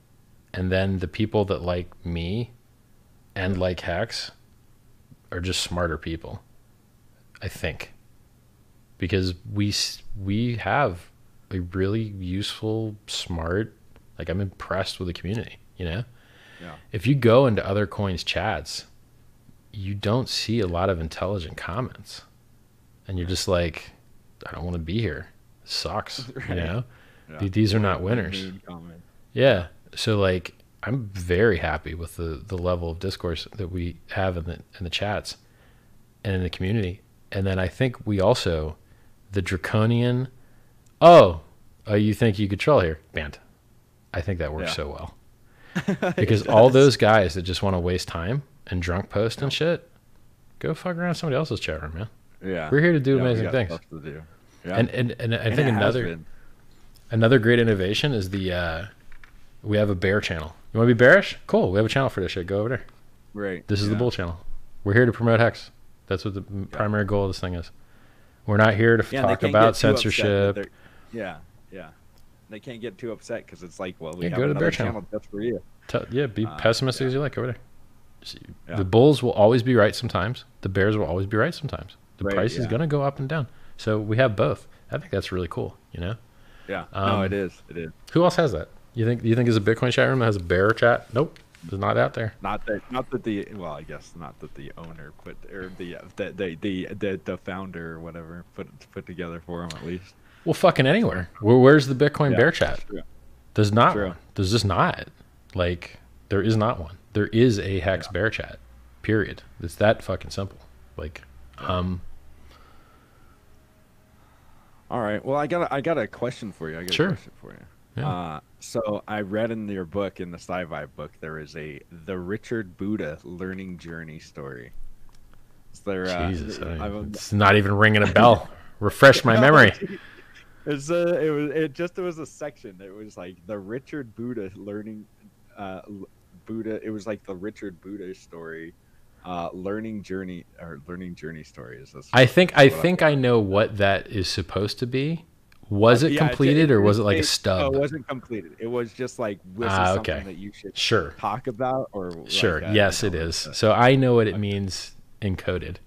and then the people that like me and like Hex are just smarter people. I think. Because we we have a really useful, smart like I'm impressed with the community, you know? Yeah. If you go into other coins chats, you don't see a lot of intelligent comments. And you're just like, I don't want to be here. It sucks. (laughs) You know? Yeah. These are not winners. Yeah. So like I'm very happy with the the level of discourse that we have in the in the chats and in the community. And then I think we also the draconian oh, oh you think you could troll here? Banned. I think that works Yeah. so well. (laughs) Because all those guys that just want to waste time and drunk post and shit, go fuck around somebody else's chat room, man. Yeah. We're here to do Yeah, amazing things. do. Yeah. And, and and I And think another another great innovation is the uh, we have a bear channel. You want to be bearish? Cool. We have a channel for this shit. Go over there. Right. This is the bull channel. We're here to promote hex. That's what the primary goal of this thing is. We're not here to Yeah, talk about get too upset that censorship. Yeah, yeah. They can't get too upset because it's like, well, we Yeah, have go to the Bear Channel. just for you. T- yeah, be Uh, pessimistic yeah. as you like over there. See. The bulls will always be right sometimes. The bears will always be right sometimes. The Right, price is going to go up and down. So we have both. I think that's really cool. You know, Yeah. Um, no, it is. It is. who else has that? You think? You think there's a Bitcoin chat room that has a bear chat? Nope, it's not out there. Not that. Not that the. Well, I guess not that the owner put or the the the the the, the founder or whatever put put together for him at least. Well, fucking anywhere. Where, where's the Bitcoin Yeah, bear chat? true. There's not True. one. There's just not. Like there is not one. There is a hex bear chat. Period. It's that fucking simple. Like, um, All right. Well, I got a, I got a question for you. I got Sure. a question for you. Yeah. Uh, so I read in your book, in the sci-fi book, there is a the Richard Buddha learning journey story. Is there? Uh, Jesus, I- it's not even ringing a bell. (laughs) Refresh my memory. (laughs) It's a, it was it just it was a section. It was like the Richard Buddha learning uh Buddha it was like the Richard Buddha story uh learning journey or learning journey story is this I think I- think I know what that is supposed to be. Was it Yeah, completed or was it like a no, stub? it wasn't completed. It was just like this Ah, is okay. something that you should Sure. talk about or Sure. uh, yes, it it is. uh, So I know what it means encoded.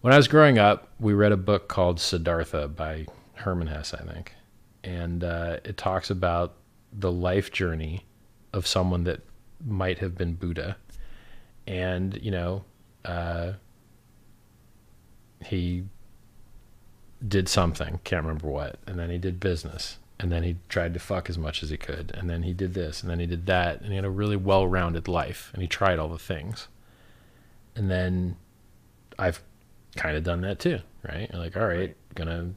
When I was growing up, we read a book called Siddhartha by Hermann Hesse, I think, and uh, it talks about the life journey of someone that might have been Buddha, and you know, uh, he did something, can't remember what, and then he did business, and then he tried to fuck as much as he could, and then he did this, and then he did that, and he had a really well-rounded life, and he tried all the things, and then I've kind of done that too, right? You're like, all right, Right. gonna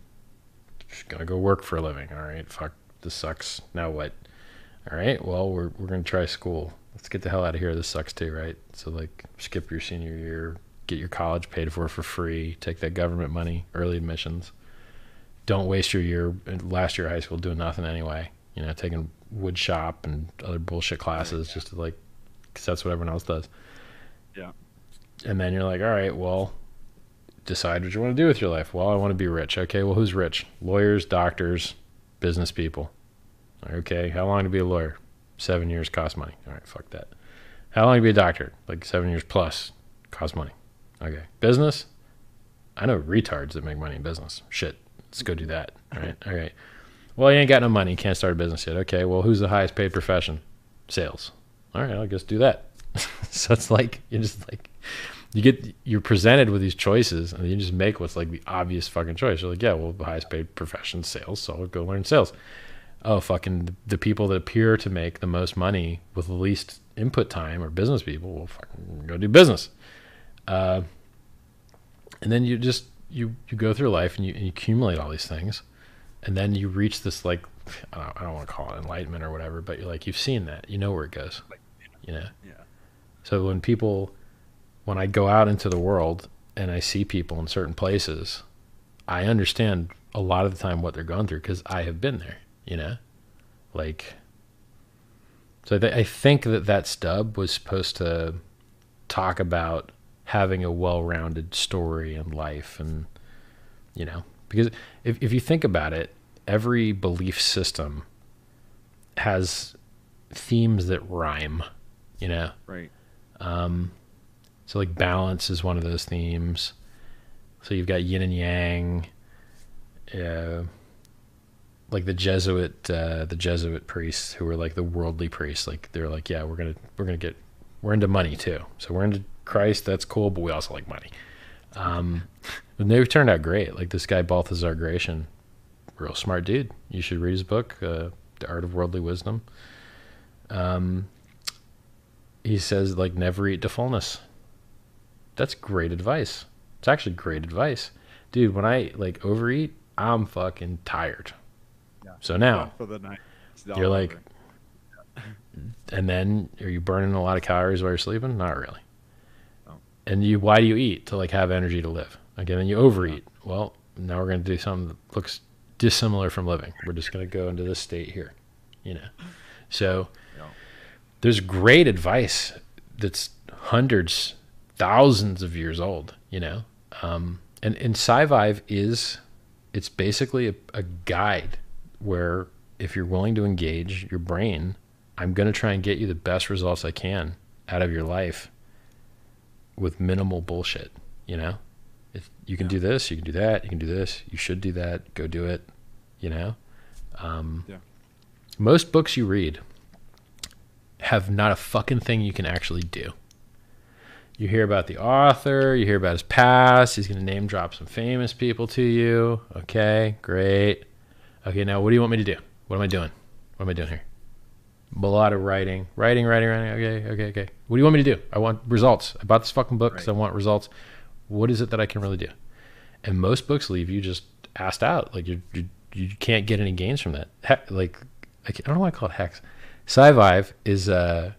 gonna go work for a living. All right, fuck, this sucks. Now what? All right, well, we're we're gonna try school. Let's get the hell out of here. This sucks too, right? So like, skip your senior year, get your college paid for for free, take that government money, early admissions. Don't waste your year, last year of high school doing nothing anyway. You know, taking wood shop and other bullshit classes yeah. just to like, because that's what everyone else does. Yeah. And then you're like, all right, well, decide what you want to do with your life. Well, I want to be rich. Okay, well, who's rich? Lawyers, doctors, business people. Okay, how long to be a lawyer? Seven years cost money. All right, fuck that. How long to be a doctor? Like seven years plus cost money. Okay, business. I know retards that make money in business. Shit, let's go do that. All right, (laughs) all right. Well, you ain't got no money. You Can't start a business yet. Okay, well, who's the highest paid profession? Sales. All right, I'll just do that. (laughs) so it's like you just like you get you're presented with these choices and you just make what's like the obvious fucking choice. You're like, yeah, well, the highest paid profession sales, so I'll go learn sales. Oh, fucking the people that appear to make the most money with the least input time are business people. Well, fucking go do business. Uh, and then you just you you go through life and you, and you accumulate all these things, and then you reach this like I don't, I don't want to call it enlightenment or whatever, but you're like you've seen that, you know where it goes, you know. Yeah. So when people, when I go out into the world and I see people in certain places, I understand a lot of the time what they're going through because I have been there, you know, like. So th- I think that that stub was supposed to talk about having a well-rounded story in life, and you know, because if if you think about it, every belief system has themes that rhyme, you know. Right. Um, so like balance is one of those themes. So you've got yin and yang. Uh, like the Jesuit, uh, the Jesuit priests who were like the worldly priests. Like they're like, yeah, we're gonna we're gonna get we're into money too. So we're into Christ. That's cool, but we also like money. Um, and they turned out great. Like this guy Balthazar Gracian, real smart dude. You should read his book, uh, The Art of Worldly Wisdom. Um, he says like never eat to fullness. That's great advice. It's actually great advice, dude. When I like overeat, I'm fucking tired. Yeah. So now for the night. You're like, over. and then are you burning a lot of calories while you're sleeping? Not really. And you, why do you eat to like have energy to live? Okay, then you overeat. Well, now we're gonna do something that looks dissimilar from living. We're just gonna go into this state here, you know. So there's great advice that's hundreds, thousands of years old, you know. Um, and and Scivive is it's basically a, a guide where if you're willing to engage your brain, I'm going to try and get you the best results I can out of your life with minimal bullshit, you know? If you can Yeah. do this, you can do that, you can do this, you should do that, go do it, you know? Um, Yeah. Most books you read have not a fucking thing you can actually do. You hear about the author, you hear about his past, he's going to name drop some famous people to you. Okay, great. Okay, now what do you want me to do? What am I doing? What am I doing here? A lot of writing, writing, writing, writing. Okay, okay, okay. What do you want me to do? I want results. I bought this fucking book because I want results. What is it that I can really do? And most books leave you just asked out. Like you, you, you can't get any gains from that. Like I, don't know why I call it hex. Scivive is uh,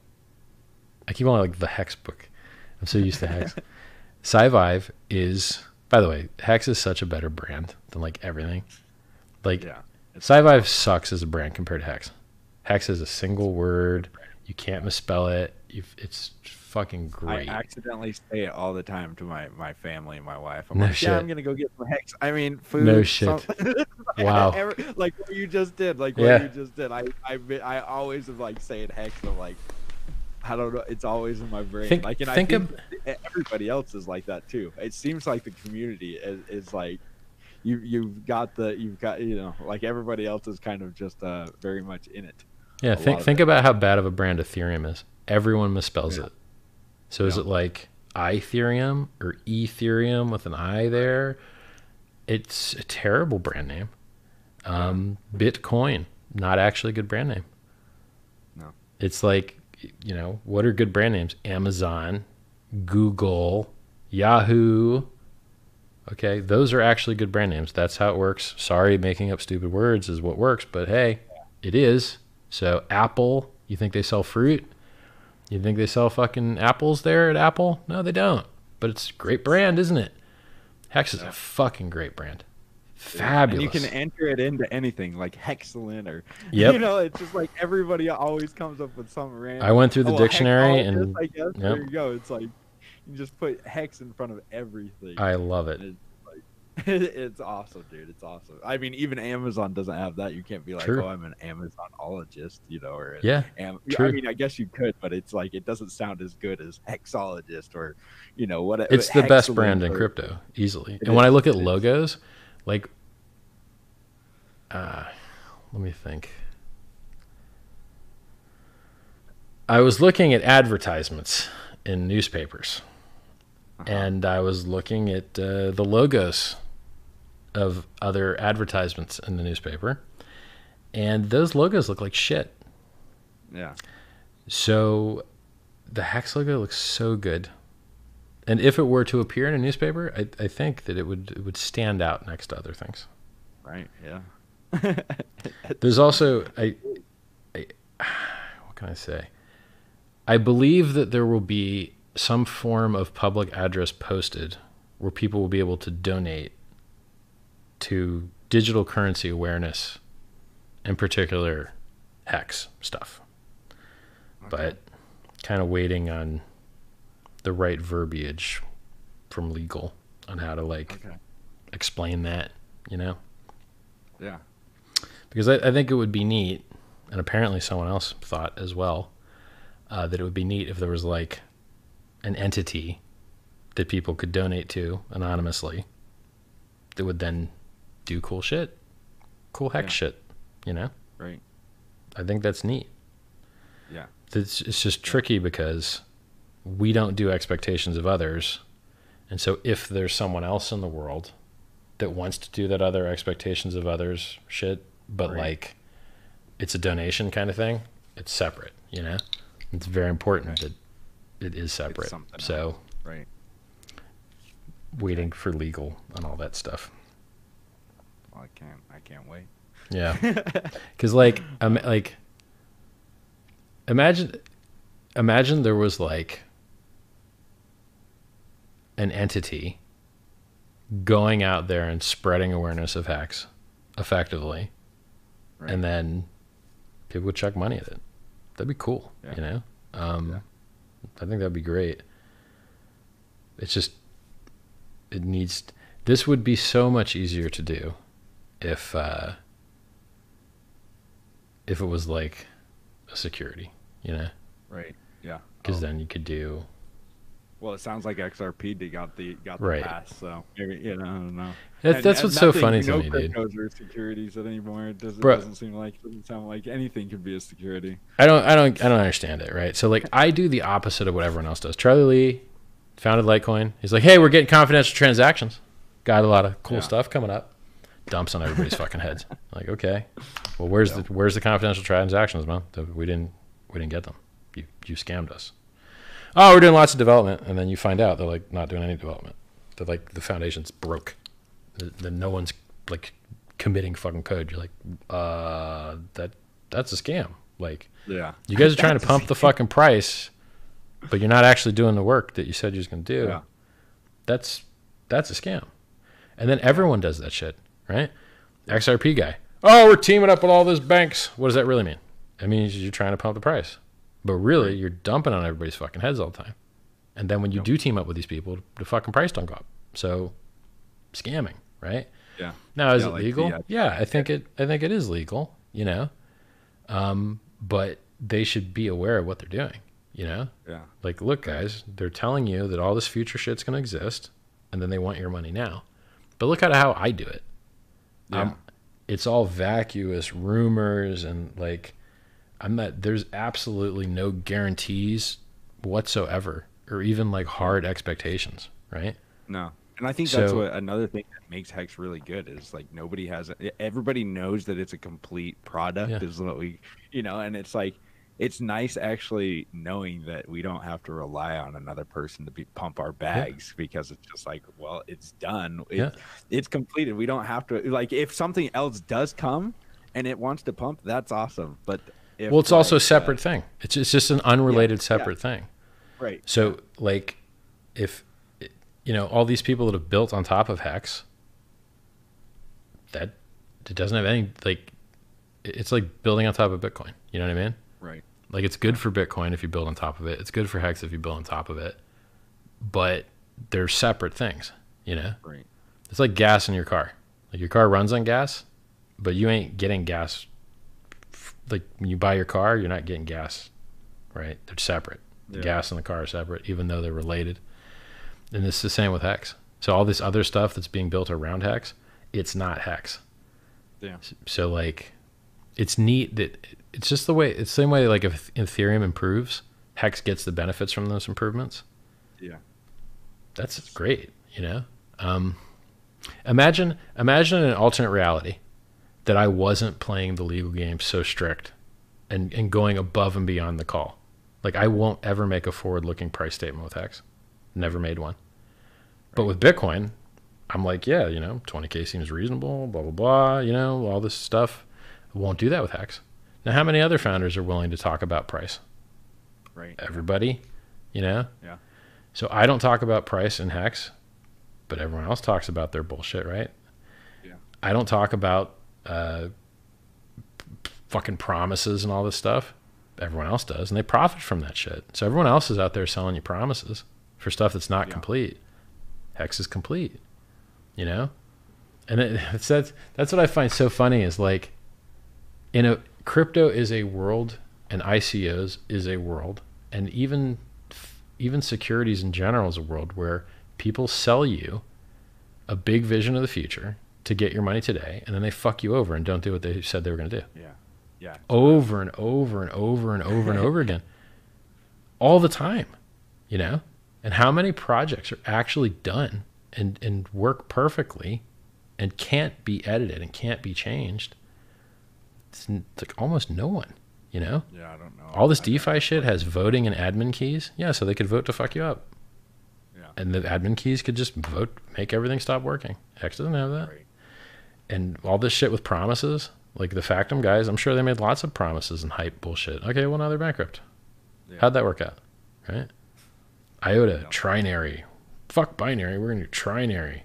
I keep on like the hex book. I'm so used to hex. (laughs) Scivive is, by the way, hex is such a better brand than like everything. Like Yeah. Scivive sucks as a brand compared to Hex. Hex is a single word. You can't misspell it. You've, it's fucking great. I accidentally say it all the time to my my family and my wife. I'm No like, shit. yeah, I'm gonna go get some hex. I mean, food. No shit. (laughs) (laughs) Wow. (laughs) Every- like what you just did. Like Yeah. what you just did. I I I always am like saying hex. I'm like, I don't know. It's always in my brain. Think- like, and think I of- everybody else is like that too. It seems like the community is, is like. You you've got the you've got you know like everybody else is kind of just uh very much in it. Yeah, think think it. about how bad of a brand Ethereum is. Everyone misspells Yeah. it. So is it like Ethereum or Ethereum with an I there? It's a terrible brand name. Um, Bitcoin, not actually a good brand name. No. It's like, you know, what are good brand names? Amazon, Google, Yahoo. Okay, those are actually good brand names. That's how it works. Sorry, making up stupid words is what works, but hey, it is. So, Apple, you think they sell fruit? You think they sell fucking apples there at Apple? No, they don't. But it's a great brand, isn't it? Hex is a fucking great brand. And Fabulous. you can enter it into anything like hexalin or (laughs) Yep. you know, it's just like everybody always comes up with some random. I went through the oh, dictionary and I guess yep. there you go. It's like You just put hex in front of everything. I love it. (laughs) It's, awesome, dude. It's awesome. I mean, even Amazon doesn't have that. You can't be like, True. "Oh, I'm an Amazonologist," you know, or Yeah, Am- true. I mean, I guess you could, but it's like it doesn't sound as good as hexologist or, you know, what. it's the best brand in crypto, easily. And when I look at it is. logos, like, uh, let me think. I was looking at advertisements in newspapers, Uh-huh. and I was looking at uh, the logos of other advertisements in the newspaper, and those logos look like shit. Yeah, So the Hex logo looks so good. And if it were to appear in a newspaper, I, I think that it would it would stand out next to other things. right. Yeah. (laughs) There's also I, I (sighs) what can I say? I believe that there will be some form of public address posted where people will be able to donate to digital currency awareness, in particular hex stuff. But kind of waiting on the right verbiage from legal on how to like Okay. explain that, you know? Yeah. because I, I think it would be neat, and apparently someone else thought as well uh, that it would be neat if there was like an entity that people could donate to anonymously that would then do cool shit, cool hex Yeah. shit. You know, Right. I think that's neat. Yeah. It's it's just tricky because we don't do expectations of others, and so if there's someone else in the world that wants to do that other expectations of others shit, but Right. like it's a donation kind of thing, it's separate. You know, it's very important that it is separate. So Right. waiting for legal and all that stuff. Well, I can't. I can't wait. Yeah, (laughs) because like, um, like, imagine, imagine there was like an entity going out there and spreading awareness of hacks effectively, Right. and then people would chuck money at it. That'd be cool, Yeah. you know. Um, Yeah. I think that'd be great. It's just it needs. This would be so much easier to do if uh, if it was like a security, you know, Right. Yeah. because Oh. then you could do. Well, it sounds like XRP did got the got the Right. pass, so maybe you know, I don't know. That, And- that's and what's so nothing- funny no to me, dude. cryptos are securities anymore. It doesn't, Bruh. doesn't seem like doesn't sound like anything could be a security. I don't, I don't, I don't understand it, right? So like, I do the opposite of what everyone else does. Charlie Lee founded Litecoin. He's like, hey, we're getting confidential transactions. Got a lot of cool Yeah. stuff coming up. Dumps on everybody's fucking heads. (laughs) Like, okay, well, where's the where's the confidential transactions, man? We didn't we didn't get them. You you scammed us. Oh, we're doing lots of development, and then you find out they're like not doing any development. They're like the foundation's broke. Th- Then no one's like committing fucking code. You're like, uh, that that's a scam. Like, Yeah. you guys are trying to pump the fucking price, but you're not actually doing the work that you said you was going to do. Yeah. That's that's a scam. And then everyone does that shit, right? XRP guy. Oh, we're teaming up with all those banks. What does that really mean? It means you're trying to pump the price. But really, you're dumping on everybody's fucking heads all the time. And then when you Yep. do team up with these people, the fucking price don't go up. So scamming, right? Yeah. Now is Yeah, it like the, legal? uh, yeah, I think it I think it is legal, you know. Um, but they should be aware of what they're doing, you know? Yeah. Like, look, guys, they're telling you that all this future shit's going to exist, and then they want your money now. But look at how I do it. Yeah. Um, it's all vacuous rumors and like, I'm not. There's absolutely no guarantees whatsoever, or even like hard expectations, right? No. And I think that's what another thing that makes Hex really good is like nobody has everybody knows that it's a complete product Yeah. is what we you know, and it's like it's nice actually knowing that we don't have to rely on another person to be pump our bags because it's just like, well, it's done. It, Yeah. It's completed. We don't have to like if something else does come and it wants to pump, that's awesome. But if, well, it's also a uh, separate thing. It's it's just an unrelated yeah. separate thing. right. So, like, if you know all these people that have built on top of Hex, that it doesn't have any like, it's like building on top of Bitcoin. You know what I mean? Right. Like, it's good for Bitcoin if you build on top of it. It's good for Hex if you build on top of it. but they're separate things. You know, Right. it's like gas in your car. Like your car runs on gas, but you ain't getting gas. Like when you buy your car, you're not getting gas, right? They're separate. The Yeah. gas and the car are separate, even though they're related. And it's the same with Hex. So all this other stuff that's being built around Hex, it's not Hex. Yeah. So like, it's neat that it's just the way. It's the same way like if Ethereum improves, Hex gets the benefits from those improvements. Yeah. That's great. You know, um, imagine imagine an alternate reality that I wasn't playing the legal game so strict and and going above and beyond the call. Like I won't ever make a forward looking price statement with Hex. Never made one. But with Bitcoin, I'm like, yeah, you know, 20k seems reasonable, blah blah blah, you know, all this stuff. I won't do that with Hex. Now, how many other founders are willing to talk about price? Right. Everybody, you know? Yeah. So I don't talk about price in Hex, but everyone else talks about their bullshit, right? Yeah. I don't talk about uh, fucking promises and all this stuff. Everyone else does, and they profit from that shit. So everyone else is out there selling you promises for stuff that's not Yeah. complete. Hex is complete, you know, and it, (laughs) it's that's that's what I find so funny is like, in a crypto is a world, and ICOs is a world, and even even securities in general is a world where people sell you a big vision of the future to get your money today, and then they fuck you over and don't do what they said they were going to do Yeah. Yeah. over and over and over and over and over again all the time you know and how many projects are actually done and and work perfectly and can't be edited and can't be changed it's, it's like almost no one you know Yeah. I don't know. all this I- defi shit has voting and admin keys yeah so they could vote to fuck you up Yeah. and the admin keys could just vote make everything stop working x doesn't have that Right. And all this shit with promises, like the Factom guys, I'm sure they made lots of promises and hype bullshit. Okay, well now they're bankrupt. Yeah. How'd that work out? Right? IOTA, Yeah. trinary. Fuck binary, we're gonna do trinary.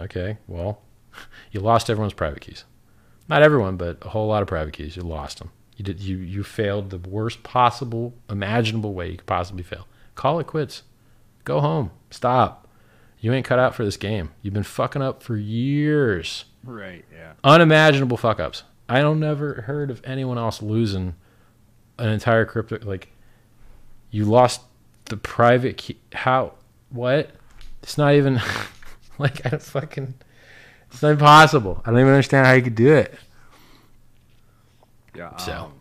Okay, well, (laughs) you lost everyone's private keys. Not everyone, but a whole lot of private keys. You lost them. You did you you failed the worst possible imaginable way you could possibly fail. Call it quits. Go home. Stop. You ain't cut out for this game. You've been fucking up for years Right. Yeah. unimaginable fuck ups. I don't never heard of anyone else losing an entire crypto like you lost the private key how what? It's not even (laughs) like I don't fucking it's not impossible. I don't even understand how you could do it. Yeah. So. um,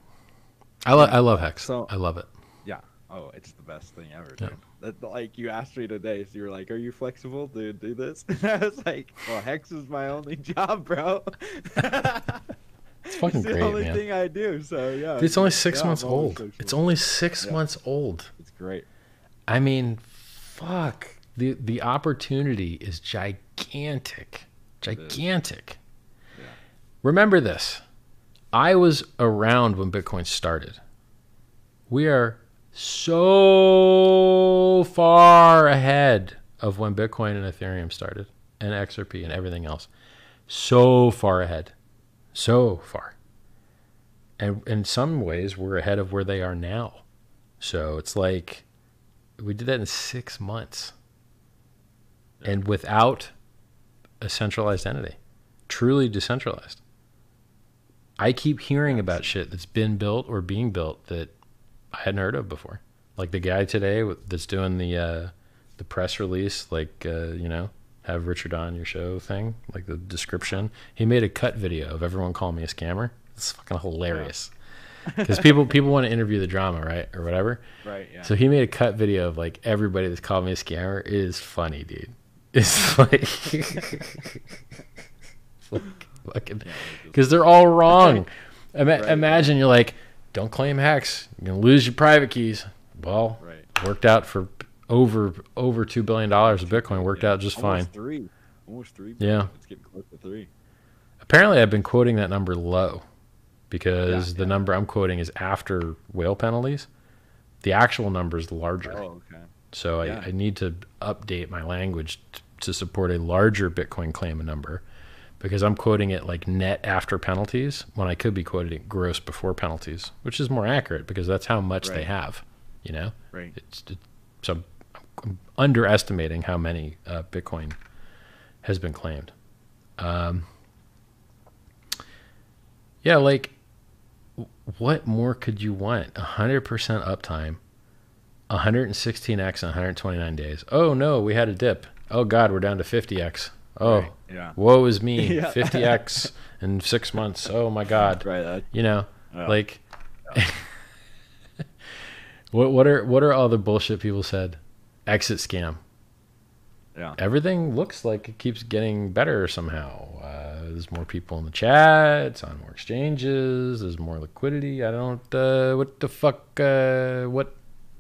I love I love Hex. So- I love it. Yeah. Oh, it's the best thing ever, Yeah. dude. That, like you asked me today, so you were like, "Are you flexible to do this?" (laughs) And I was like, "Well, Hex is my only (laughs) job, bro. (laughs) It's fucking it's the great, only man. thing I do." So yeah. It's only six yeah, months I'm old. It's only six Yeah. months old. It's great. I mean, fuck. The the opportunity is gigantic. It is. Gigantic. Yeah. Remember this. I was around when Bitcoin started. We are so far ahead of when Bitcoin and Ethereum started and XRP and everything else. So far ahead. So far. And in some ways, we're ahead of where they are now. So it's like we did that in six months and without a centralized entity, truly decentralized. I keep hearing about shit that's been built or being built that I hadn't heard of before. Like the guy today with- that's doing the uh, the press release, like uh, you know, have Richard on your show thing, like the description. He made a cut video of everyone calling me a scammer. It's fucking hilarious because (laughs) people people want to interview the drama, right, or whatever. Right. Yeah. So he made a cut video of like everybody that's called me a scammer. It is funny, dude. It's (laughs) like, it's (laughs) like fucking because they're all wrong. Ima- Right. Imagine you're like, don't claim hex. You're gonna lose your private keys. Well, right. worked out for over over two billion dollars of Bitcoin. Worked Yeah. out just Almost fine. Three. Almost three. Yeah. It's getting close to three. Apparently, I've been quoting that number low because Yeah, the yeah. number I'm quoting is after whale penalties. The actual number is larger. Oh, okay. So. I, I need to update my language t- to support a larger Bitcoin claim number because I'm quoting it like net after penalties when I could be quoting it gross before penalties, which is more accurate because that's how much they have. You know, Right. it's, it, so I'm underestimating how many uh, Bitcoin has been claimed. Um, yeah, like what more could you want? 100% uptime, 116x in 129 days. Oh no, we had a dip. Oh god, we're down to 50x. Oh, Right, yeah. woe is me. (laughs) Yeah. 50x in six months. Oh my god. Right. That, You know, Yeah. like (laughs) what what are what are all the bullshit people said? Exit scam. yeah. Everything looks like it keeps getting better somehow. Uh, there's more people in the chat. It's on more exchanges. There's more liquidity. I don't. Uh, what the fuck? Uh, what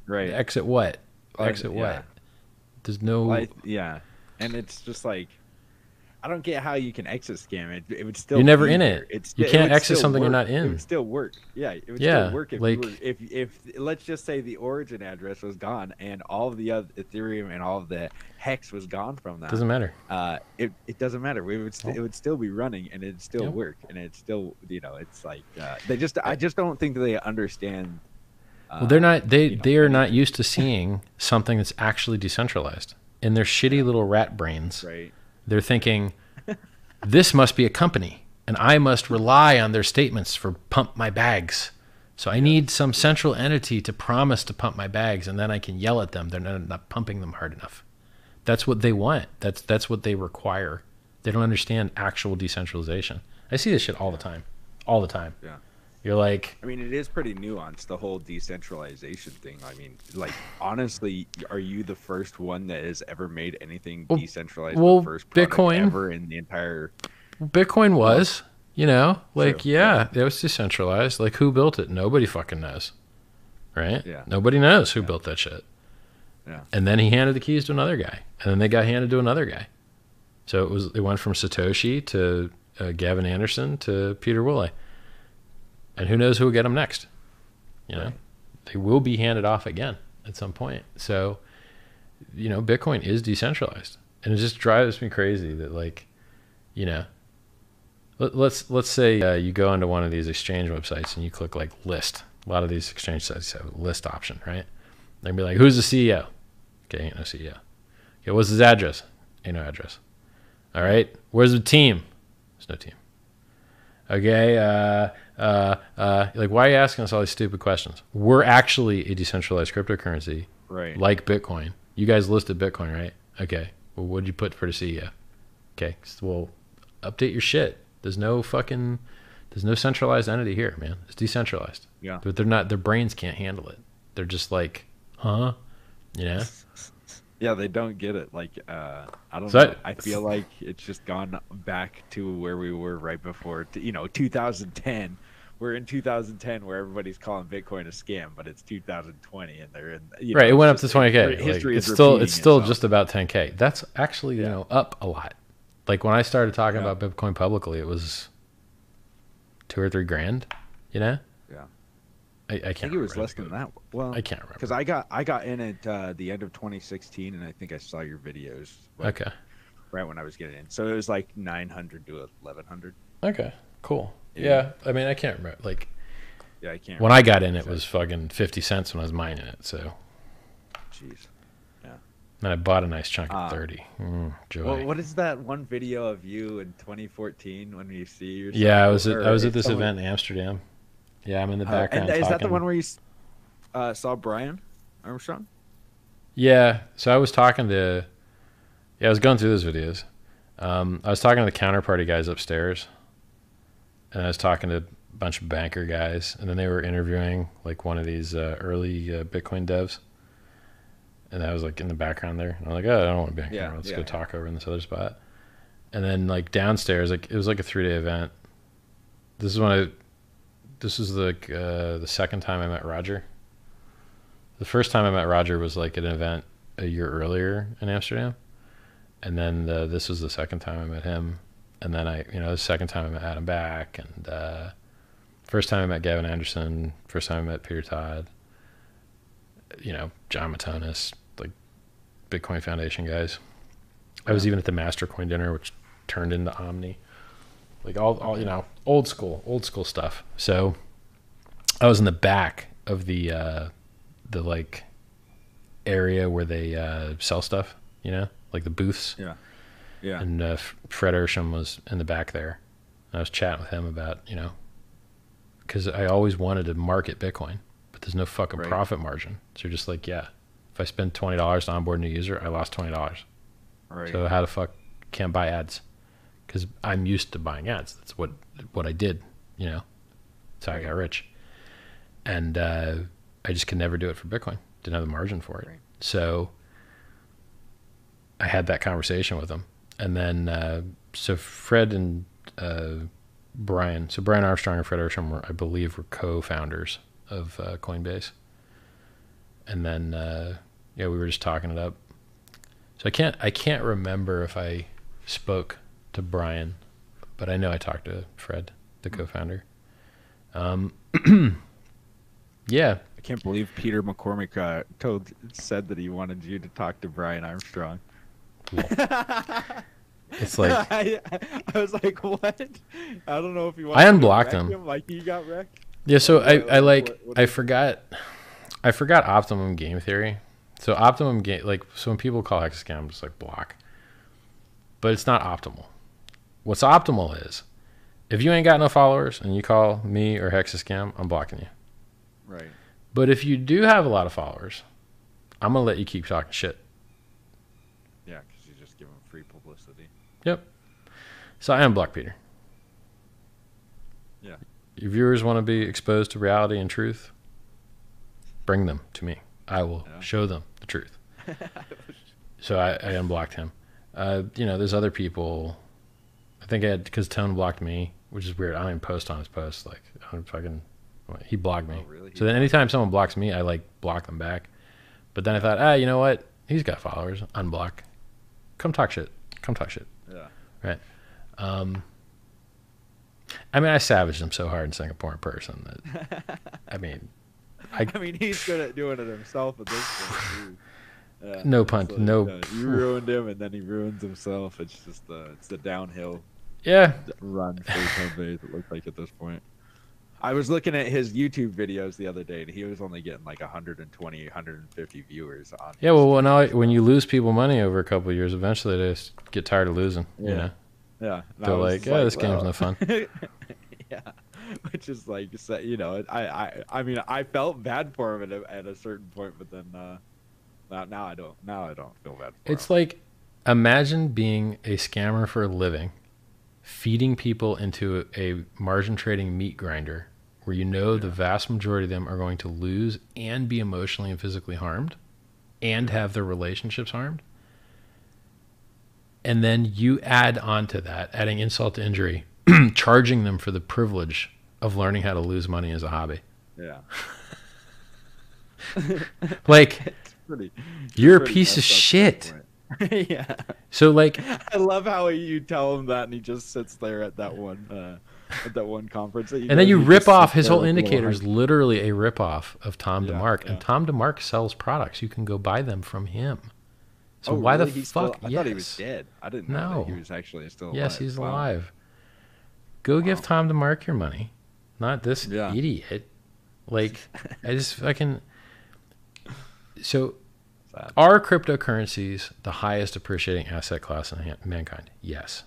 Right. exit? What exit? yeah. What? There's no. Like, yeah. And it's just like, I don't get how you can exit scam it. It would still. You're never in there. it. It's You it can't exit something you're not in. It would still work. Yeah. It would Yeah, still work if like- were, if if let's just say the origin address was gone and all the other Ethereum and all the hex was gone from that. doesn't matter. uh, it, it doesn't matter. We would st- Nope. it would still be running and it'd still Yep. work and it's still you know it's like uh, they just I just don't think they understand. Uh, Well, they're not. They you know, they are not used to seeing something that's actually decentralized. In their shitty little rat brains, right. They're thinking, "This must be a company, and I must rely on their statements for pump my bags." So I need some central entity to promise to pump my bags, and then I can yell at them. They're not, not pumping them hard enough. That's what they want. That's that's what they require. They don't understand actual decentralization. I see this shit all the time, all the time. Yeah. You're like, I mean, it is pretty nuanced the whole decentralization thing. I mean, like honestly, are you the first one that has ever made anything Well- decentralized? well, the first Bitcoin- ever in the entire. Bitcoin was, you know, like True. yeah, it was decentralized. Like who built it? Nobody fucking knows, right? Yeah. Nobody knows who Yeah. built that shit. Yeah. And then he handed the keys to another guy, and then they got handed to another guy. So it was it went from Satoshi to uh, Gavin Andresen to Pieter Wuille, and who knows who will get them next? You know, Right. they will be handed off again at some point. So, you know, Bitcoin is decentralized, and it just drives me crazy that like, you know, let, let's let's say uh, you go onto one of these exchange websites and you click like list. A lot of these exchange sites have a list option, right? They'd be like, "Who's the CEO?" Okay, ain't no CEO. Okay, what's his address? Ain't no address. All right, where's the team? There's no team. Okay, uh, uh, uh, like why are you asking us all these stupid questions? We're actually a decentralized cryptocurrency Right. like Bitcoin. You guys listed Bitcoin, right? Okay. Well, what'd you put for the CEO? Okay. so, Well, update your shit. There's no fucking, there's no centralized entity here, man. It's decentralized. Yeah. But they're not. Their brains can't handle it. They're just like, huh? You know? Yeah, they don't get it. Like, uh, I don't So know. that- I feel like it's just gone back to where we were right before, you know, 2010. We're in 2010 where everybody's calling Bitcoin a scam, but it's 2020 and they're in. You know, right. It went up to 20k. re- Like, History it's is still it's still itself. just about 10k. That's actually you know up a lot. Like when I started talking Yeah. about Bitcoin publicly, it was two or three grand. You know? Yeah. I, I can't. I think it was less than that. Well, I can't remember. because I got I got in at uh, the end of 2016, and I think I saw your videos like, Okay. right when I was getting in. So it was like 900 to 1100. Okay. Cool. Yeah. I mean, I can't remember. Like Yeah, I can't. when I got in, it was fucking fifty cents when I was mining it. So Jeez. Yeah. Then I bought a nice chunk at Ah. thirty. Mm, joy. Well, what is that one video of you in 2014 when you see yourself? yeah, I was at, I was at this someone- event in Amsterdam. Yeah, I'm in the Uh, background. and is that the one where you uh, saw Brian Armstrong? Yeah. So I was talking to. Yeah, I was going through those videos. Um, I was talking to the counterparty guys upstairs, and I was talking to a bunch of banker guys, and then they were interviewing like one of these uh, early uh, Bitcoin devs, and I was like in the background there. And I'm like, oh, I don't want to be on Yeah, camera. Let's yeah, go yeah. talk over in this other spot. And then like downstairs, like it was like a three day event. This is when I. This is like uh, the second time I met Roger. The first time I met Roger was like at an event a year earlier in Amsterdam, and then uh, this was the second time I met him, and then I, you know, the second time I met Adam Back, and uh, first time I met Gavin Andresen, first time I met Peter Todd, you know, Jon Matonis, like Bitcoin Foundation guys. I was even at the Mastercoin dinner, which turned into Omni, like all, all you know, old school, old school stuff. So I was in the back of the uh, the like area where they uh, sell stuff. You know, like the booths. Yeah. Yeah. And uh, Fred Ehrsam was in the back there. And I was chatting with him about you know, because I always wanted to market Bitcoin, but there's no fucking Right. profit margin. So you're just like, yeah, if I spend twenty dollars to onboard a new user, I lost twenty dollars. right. So how the fuck can't buy ads? Because I'm used to buying ads. That's what what I did. You know, that's how I got rich. And uh, I just could never do it for Bitcoin. Didn't have the margin for it. Right. So I had that conversation with him, and then uh, so Fred and uh, Brian. So Brian Armstrong and Fred Ehrsam were, I believe, were co-founders of uh, Coinbase. And then uh, yeah, we were just talking it up. So I can't I can't remember if I spoke to Brian, but I know I talked to Fred, the co-founder. Um, (clears throat) yeah, I can't believe Peter McCormack uh, told said that he wanted you to talk to Brian Armstrong. It's like (laughs) I, I was like, what? I don't know if you. I unblocked him. Like he got wrecked. yeah. So I I like what- what- I forgot I forgot optimum game theory. So optimum game like so when people call hexascam, I'm just like block, but it's not optimal. What's optimal is if you ain't got no followers and you call me or hex scam, I'm blocking you. Right. But if you do have a lot of followers, I'm gonna let you keep talking shit. Yeah, because you just give him free publicity. So I unblock Peter. Yeah. Your viewers want to be exposed to reality and truth. Bring them to me. I will Yeah. show them the truth. (laughs) So I, I unblocked him. Uh, you know, there's other people. I think I had because Tone blocked me, which is weird. I don't even post on his post. Like, I don't fucking. He blocked me. Oh, really? So then anytime someone blocks me, I like block them back. But then I thought, ah, you know what? He's got followers. Unblock. Come talk shit. Come talk shit. Yeah. Um, I mean, I savaged him so hard in Singapore in person that (laughs) I mean, I I mean, he's good at doing it himself at this point. (sighs) Yeah, No it's pun- no- uh, you (laughs) ruined him, and then he ruins himself. It's just the it's the downhill yeah, run for Coinbase. It looks like at this point. I was (laughs) looking at his YouTube videos the other day, and he was only getting like 120, 150 viewers on. yeah. Well, when I, when you lose people money over a couple of years, eventually they just get tired of losing. You Yeah. know, yeah, they're like, yeah, this game's no fun. (laughs) yeah, which is like, you know, I, I, I mean, I felt bad for him at a, at a certain point, but then uh, now, now I don't. Now I don't feel bad for It's him. like imagine being a scammer for a living, feeding people into a, a margin trading meat grinder where you know the vast majority of them are going to lose and be emotionally and physically harmed and have their relationships harmed. And then you add on to that, adding insult to injury, (clears throat) charging them for the privilege of learning how to lose money as a hobby. yeah. (laughs) Like, (laughs) pretty. you're a piece of messed up at shit. (laughs) yeah. So, like, I love how you tell him that, and he just sits there at that one, uh, at that one conference. That you and then you rip off his whole with a little indicator is literally a rip off of Tom Yeah, DeMark, yeah. and Tom DeMark sells products. You can go buy them from him. So Oh, why really? the He's still- fuck? I yes. thought he was dead. I didn't know No. that he was actually still alive. Yes, he's Wow. alive. Go give Tom DeMark your money, not this Yeah. idiot. Like, I just fucking. So, Sad. are cryptocurrencies the highest appreciating asset class in mankind? Yes.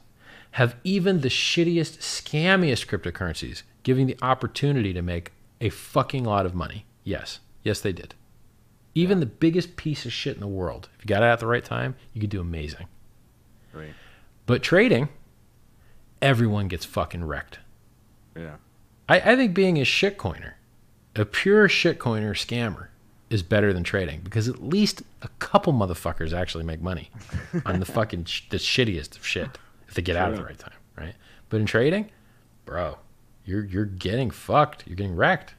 Have even the shittiest, scammiest cryptocurrencies giving the opportunity to make a fucking lot of money? Yes. Yes, they did. Even the biggest piece of shit in the world, if you got it at the right time, you could do amazing. Right. But trading, everyone gets fucking wrecked. Yeah. I, I think being a shitcoiner, a pure shitcoiner scammer, is better than trading because at least a couple motherfuckers actually make money (laughs) on the fucking sh- the shittiest of shit if they get out at the right time, right? But in trading, bro, you're you're getting fucked. You're getting wrecked.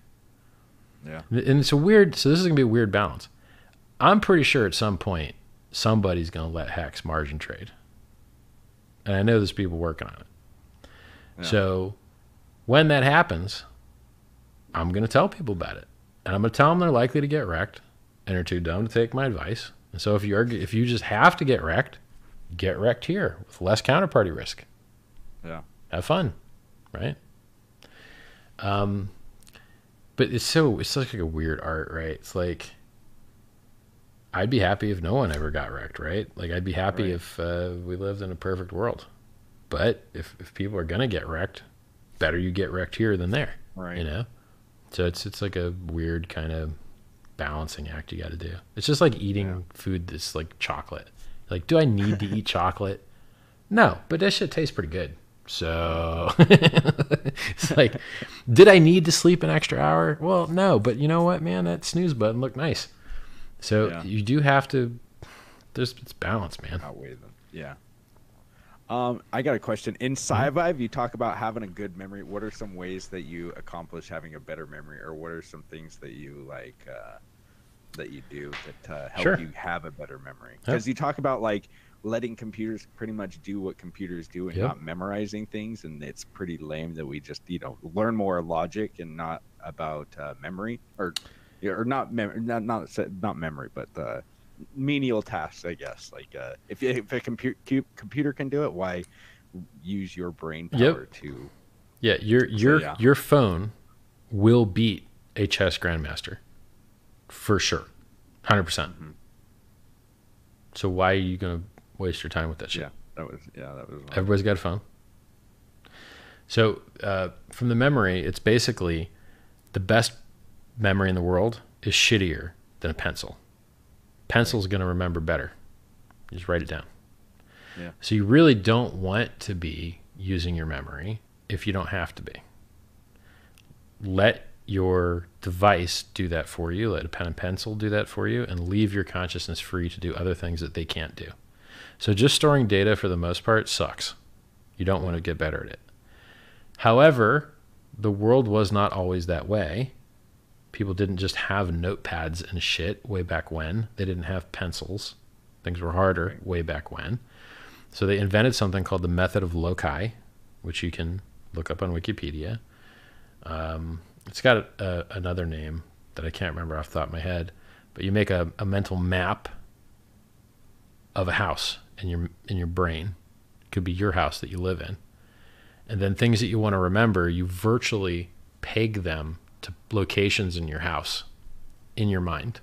Yeah. And it's a weird. So this is gonna be a weird balance. I'm pretty sure at some point somebody's gonna let Hex margin trade, and I know there's people working on it. Yeah. So when that happens, I'm gonna tell people about it, and I'm gonna tell them they're likely to get wrecked and are too dumb to take my advice. And so if you are, if you just have to get wrecked, get wrecked here with less counterparty risk. Yeah. Have fun, right? Um, but it's so it's such like a weird art, right? It's like I'd be happy if no one ever got wrecked, right? Like I'd be happy Right. if uh, we lived in a perfect world. But if if people are gonna get wrecked, better you get wrecked here than there, Right. you know. So it's it's like a weird kind of balancing act you got to do. It's just like eating Yeah. food that's like chocolate. Like, do I need to eat (laughs) chocolate? No, but that shit tastes pretty good. So (laughs) it's like, did I need to sleep an extra hour? Well, no, but you know what, man? That snooze button looked nice. So Yeah. you do have to. There's it's balance, man. outweigh them. Yeah. Um, I got a question. In Sci-Vive, you talk about having a good memory. What are some ways that you accomplish having a better memory, or what are some things that you like uh, that you do that uh, help Sure. you have a better memory? Because you talk about like letting computers pretty much do what computers do and Yep. not memorizing things, and it's pretty lame that we just you know learn more logic and not about uh, memory or or not mem- not not not memory, but uh, menial tasks, I guess. Like uh, if if a computer computer can do it, why use your brain Yep. power to? Yeah, your your yeah. your phone will beat a chess grandmaster for sure, 100 percent. Mhm. So why are you gonna waste your time with that shit? Yeah, that was yeah, that was. Everybody's got a phone. So uh, from the memory, it's basically the best memory in the world is shittier than a pencil. Pencil's going to remember better. You just write it down. Yeah. So you really don't want to be using your memory if you don't have to be. Let your device do that for you. Let a pen and pencil do that for you, and leave your consciousness free to do other things that they can't do. So just storing data for the most part sucks. You don't want to get better at it. However, the world was not always that way. People didn't just have notepads and shit way back when. They didn't have pencils. Things were harder way back when. So they invented something called the method of loci, which you can look up on Wikipedia. Um, it's got a, a, another name that I can't remember off the top of my head, but you make a, a mental map of a house in your in your brain. It could be your house that you live in. And then things that you want to remember, you virtually peg them to locations in your house in your mind.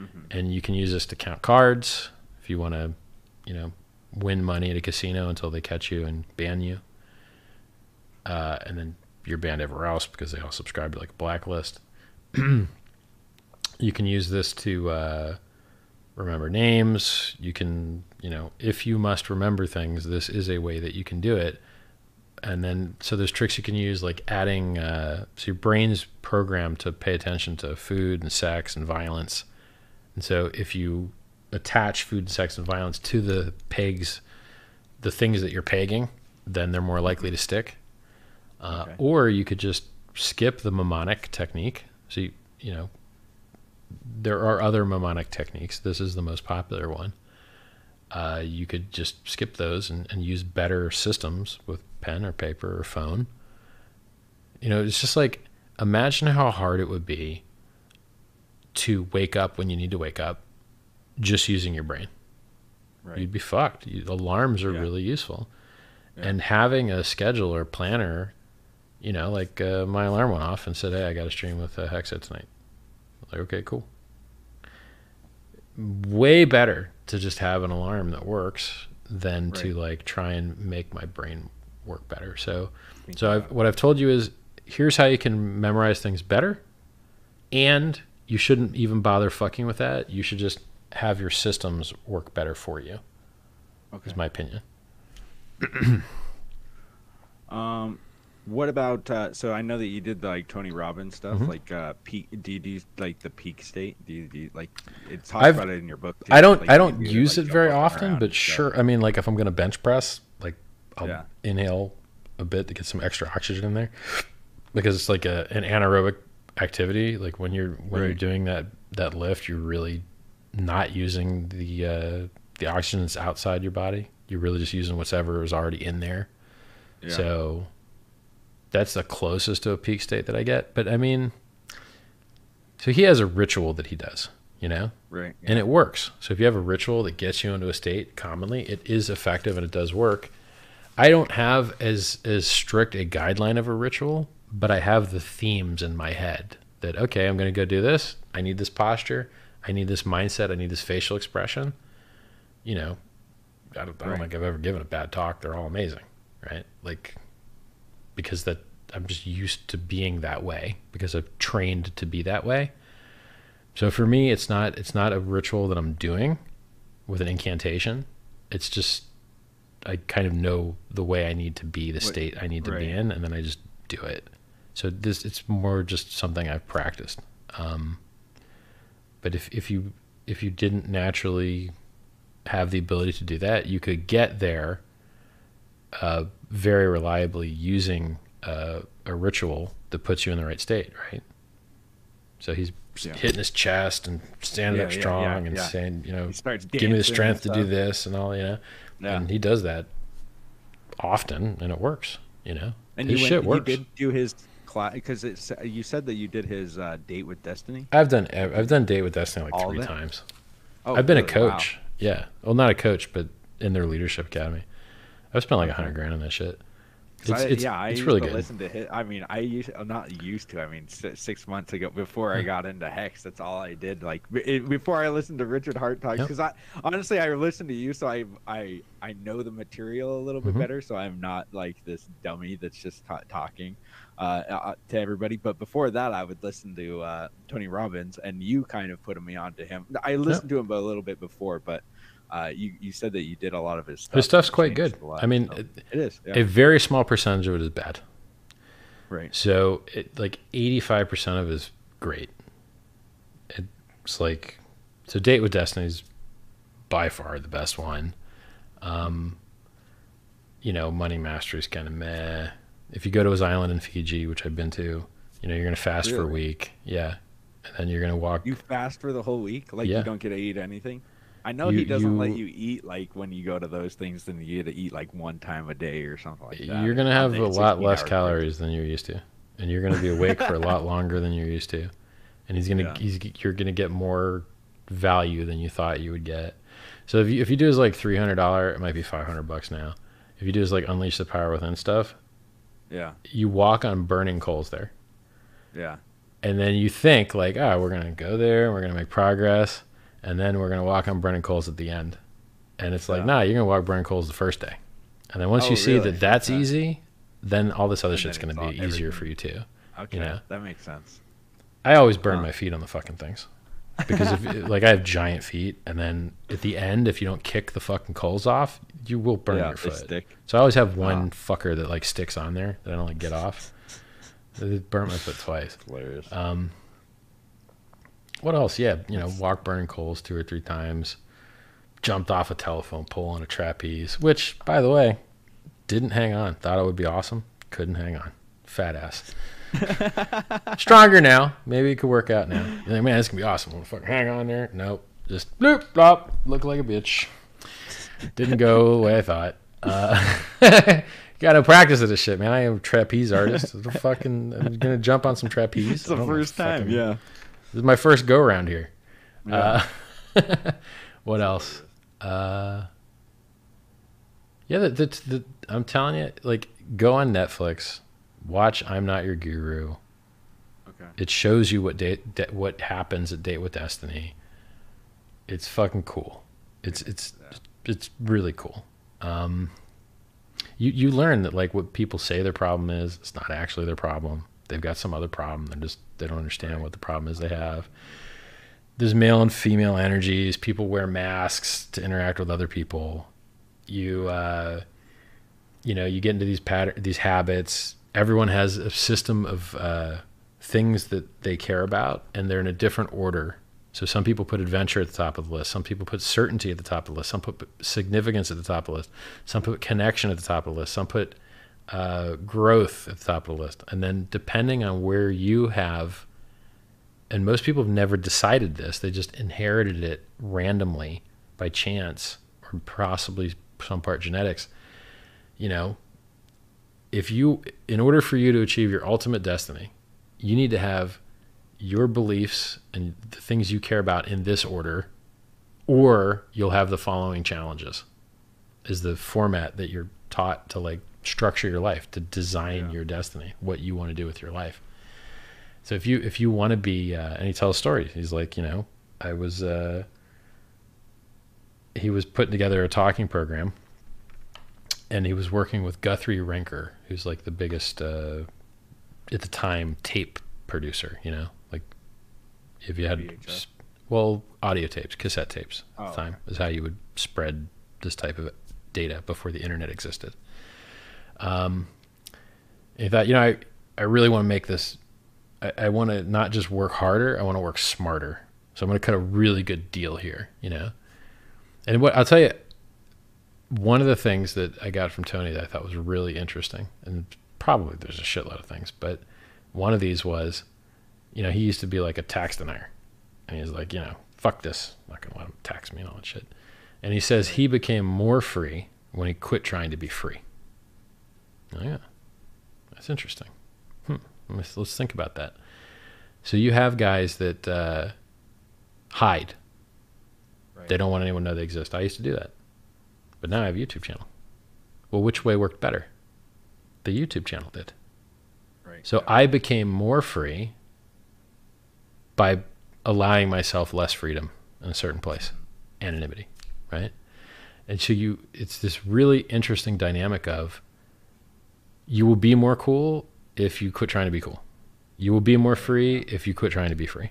Mhm. And you can use this to count cards if you want to, you know, win money at a casino until they catch you and ban you. Uh, and then you're banned everywhere else because they all subscribe to like a blacklist. (clears throat) you can use this to uh, remember names. You can, you know, if you must remember things, this is a way that you can do it. And then, so there's tricks you can use, like adding, uh, so your brain's programmed to pay attention to food and sex and violence. And so if you attach food and sex and violence to the pegs, the things that you're pegging, then they're more likely to stick. Uh, Okay. Or you could just skip the mnemonic technique. So, you, you know, there are other mnemonic techniques. This is the most popular one. Uh, you could just skip those and, and use better systems with pen or paper or phone. You know, it's just like imagine how hard it would be to wake up when you need to wake up just using your brain. Right. You'd be fucked. You, alarms are Yeah. really useful. Yeah. And having a schedule or planner, you know, like uh, my alarm went off and said, hey, I got to stream with uh, Hexa tonight. Like, okay, cool. Way better to just have an alarm that works than to like try and make my brain work better. So, so I've, what I've told you is here's how you can memorize things better, and you shouldn't even bother fucking with that. You should just have your systems work better for you. Okay. Is my opinion. (clears throat) Um, what about? Uh, so I know that you did the, like Tony Robbins stuff, Mhm. like uh, peak. Do you do like the peak state? Do you, do you like? It talks I've- about it in your book. I don't like, I don't do, use like, it very often, but sure. I mean, like if I'm gonna bench press, like I'll Yeah. inhale a bit to get some extra oxygen in there, because it's like a an anaerobic activity. Like when you're when you're doing that that lift, you're really not using the uh, the oxygen that's outside your body. You're really just using whatever is already in there. Yeah. So that's the closest to a peak state that I get. But I mean, so he has a ritual that he does, you know, right. and it works. So if you have a ritual that gets you into a state commonly, it is effective and it does work. I don't have as as strict a guideline of a ritual, but I have the themes in my head that okay, I'm going to go do this. I need this posture. I need this mindset. I need this facial expression. You know, I don't, I don't Right. think I've ever given a bad talk. They're all amazing, right? Like, because that I'm just used to being that way because I've trained to be that way. So for me, it's not it's not a ritual that I'm doing with an incantation. It's just I kind of know the way I need to be, the state I need to be in, and then I just do it. So this it's more just something I've practiced. Um, but if if you if you didn't naturally have the ability to do that, you could get there uh, very reliably using uh, a ritual that puts you in the right state, right? So he's Yeah. hitting his chest and standing Yeah, up strong yeah, and saying, you know, give me the strength to do this and all, you know. Yeah. And he does that often, and it works. You know, And his you went, shit you works. did do his class because it's you said that you did his uh, date with Destiny. I've done I've done date with Destiny like All three times. Oh, I've been a really? Wow. coach. Yeah, well, not a coach, but in their leadership academy. I've spent like a hundred grand on that shit. It's, I, it's, yeah, I it's really to good. listen to his. I mean, I used I'm not used to. I mean, six months ago, before I got into Hex, that's all I did. Like it, before I listened to Richard Heart talk, Yep. because I honestly I listened to you, so I I I know the material a little bit Mhm. better. So I'm not like this dummy that's just ta- talking uh, uh, to everybody. But before that, I would listen to uh, Tony Robbins, and you kind of put me on to him. I listened to him a little bit before, but. Uh, you, you said that you did a lot of his stuff. His stuff's quite good. I mean, it- it is. Yeah. A very small percentage of it is bad. right. So it, like 85% of it is great. It's like, so Date with Destiny is by far the best one. Um, you know, Money Mastery is kind of meh. If you go to his island in Fiji, which I've been to, you know, you're going to fast for a week. Yeah. And then you're going to walk. You fast for the whole week? Like Yeah. you don't get to eat anything? I know You- he doesn't let you- you eat like when you go to those things, then you get to eat like one time a day or something like that. you're going to have a lot less break. calories than you're used to. And you're going to be awake for a lot (laughs) longer than you're used to. And he's going to, Yeah. he's, you're going to get more value than you thought you would get. So if you, if you do his like $300, it might be 500 bucks now. If you do his like unleash the power within stuff, Yeah, you walk on burning coals there. yeah, And then you think like, oh, we're going to go there and we're going to make progress. And then we're going to walk on burning coals at the end. And it's like, Yeah. nah, you're going to walk burning coals the first day. And then once Oh, you see really? that that's Okay. easy, then all this other And shit's going to be all- easier for you too. okay, know. that makes sense. I always burn Huh. my feet on the fucking things. Because if (laughs) like I have giant feet and then at the end if you don't kick the fucking coals off, you will burn yeah, your foot. stick. So I always have one Ah. fucker that like sticks on there that I don't like get off. (laughs) It burnt my foot twice. Hilarious. Um, what else? Yeah, you know, walk burning coals two or three times. Jumped off a telephone pole on a trapeze, which, by the way, didn't hang on. Thought it would be awesome. Couldn't hang on. Fat ass. (laughs) Stronger now. Maybe it could work out now. You're like, man, this can be awesome. Want to fucking hang on there? Nope. Just bloop, blop. Look like a bitch. Didn't go the way I thought. Uh, (laughs) gotta practice at this shit, man. I am a trapeze artist. I'm fucking, I'm gonna jump on some trapeze. it's the I know, first time. fucking- Yeah. This is my first go around here. Yeah. Uh, (laughs) what else? Uh, yeah, I'm telling you, like, go on Netflix, watch "I'm Not Your Guru." okay. It shows you what date, de- what happens at Date with Destiny. It's fucking cool. It's it's it's really cool. Um, you you learn that like what people say their problem is, it's not actually their problem. They've got some other problem. They're just they don't understand what the problem is they have. There's male and female energies. People wear masks to interact with other people. You uh, you know you get into these pattern these habits. Everyone has a system of uh, things that they care about, and they're in a different order. So some people put adventure at the top of the list. Some people put certainty at the top of the list. Some put significance at the top of the list. Some put connection at the top of the list. Some put uh, growth at the top of the list. And then depending on where you have, and most people have never decided this, they just inherited it randomly by chance or possibly some part genetics. You know, if you, in order for you to achieve your ultimate destiny, you need to have your beliefs and the things you care about in this order, or you'll have the following challenges. Is the format that you're taught to like structure your life, to design Yeah. your destiny, what you want to do with your life. So if you if you want to be, uh, and he tells stories, he's like, you know, I was uh, he was putting together a talking program, and he was working with Guthy-Renker, who's like the biggest uh, at the time tape producer. You know, like if you had VHS? well audio tapes, cassette tapes at Oh, the time is how you would spread this type of data before the internet existed. Um, he thought, you know, I I really want to make this. I, I want to not just work harder. I want to work smarter. So I'm going to cut a really good deal here. You know, and what I'll tell you, one of the things that I got from Tony that I thought was really interesting, and probably there's a shitload of things, but one of these was, you know, he used to be like a tax denier, and he's like, you know, fuck this, I'm not gonna let him tax me and all that shit. And he says he became more free when he quit trying to be free. Oh yeah, that's interesting. Hmm. Let's, let's think about that. So you have guys that uh, hide. Right. They don't want anyone to know they exist. I used to do that. But now I have a YouTube channel. Well, which way worked better? The YouTube channel did. Right. So I became more free by allowing myself less freedom in a certain place, anonymity, right? And so you, it's this really interesting dynamic of you will be more cool if you quit trying to be cool. You will be more free if you quit trying to be free.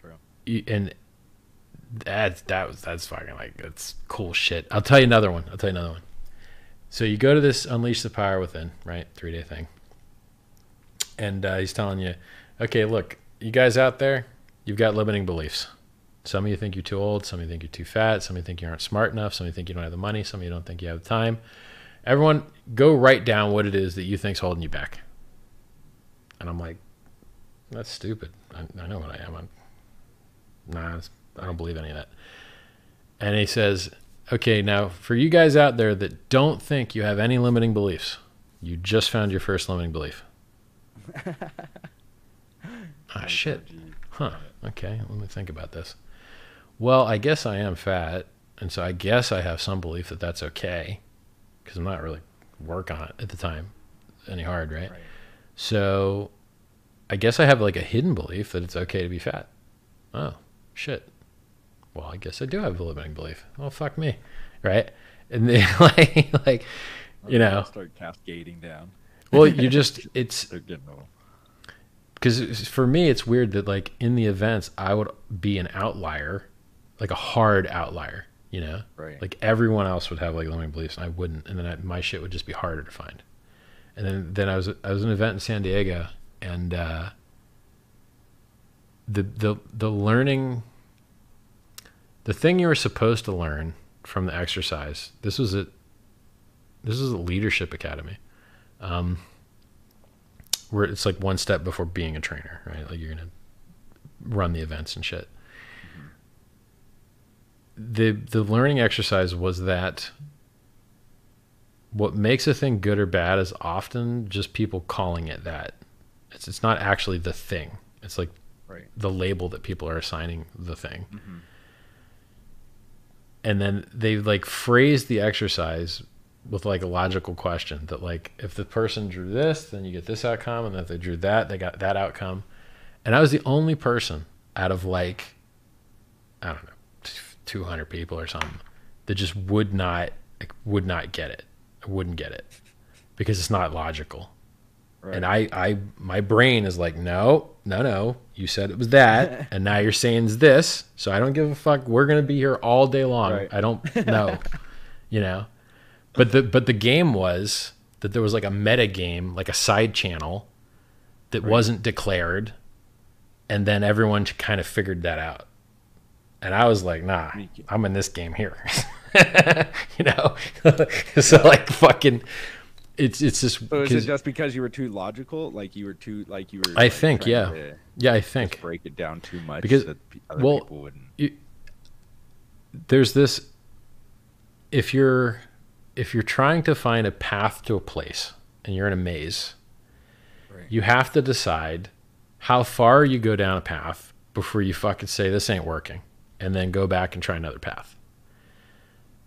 True. You- And that's that was that's fucking like that's cool shit. I'll tell you another one. I'll tell you another one. So you go to this unleash the power within, right? Three day thing, and uh, he's telling you, okay, look, you guys out there, you've got limiting beliefs. Some of you think you're too old. Some of you think you're too fat. Some of you think you aren't smart enough. Some of you think you don't have the money. Some of you don't think you have the time. Everyone, go write down what it is that you think's holding you back. And I'm like, that's stupid. I, I know what I am. I'm, nah, it's- I don't believe any of that. And he says, okay, now for you guys out there that don't think you have any limiting beliefs, you just found your first limiting belief. (laughs) ah, shit. Huh. Okay, let me think about this. Well, I guess I am fat, and so I guess I have some belief that that's okay, because I'm not really work on it at the time any hard, right? Right. So, I guess I have like a hidden belief that it's okay to be fat. Oh, shit. Well, I guess I do have a limiting belief. Oh, fuck me, right? And then (laughs) like, like, you know, start cascading down. well, you just (laughs) it's They're getting a little. because for me it's weird that like in the events i would be an outlier like a hard outlier you know Right. like everyone else would have like limiting beliefs and i wouldn't and then I, my shit would just be harder to find and then then i was i was at an event in san diego and uh the the the learning the thing you were supposed to learn from the exercise this was at this is a leadership academy um where it's like one step before being a trainer, right? Like you're gonna run the events and shit. The the learning exercise was that what makes a thing good or bad is often just people calling it that. It's it's not actually the thing. It's like Right. the label that people are assigning the thing. Mhm. And then they like phrase the exercise with like a logical question that like if the person drew this, then you get this outcome, and if they drew that, they got that outcome. And I was the only person out of like I don't know, two hundred people or something that just would not would not get it. I wouldn't get it because it's not logical. Right. And I, I, my brain is like, no, no, no. You said it was that, (laughs) and now you're saying it's this. So I don't give a fuck. We're gonna be here all day long. Right. I don't (laughs) know, you know. But the but the game was that there was like a meta game, like a side channel, that Right. wasn't declared, and then everyone kind of figured that out. And I was like, nah, I'm in this game here. (laughs) you know, (laughs) so like fucking, it's it's just So is it just because you were too logical? Like you were too like you were. I like, think, yeah. yeah, I think break it down too much Because- that other well, people wouldn't. there's this if you're if you're trying to find a path to a place and you're in a maze Right. you have to decide how far you go down a path before you fucking say this ain't working and then go back and try another path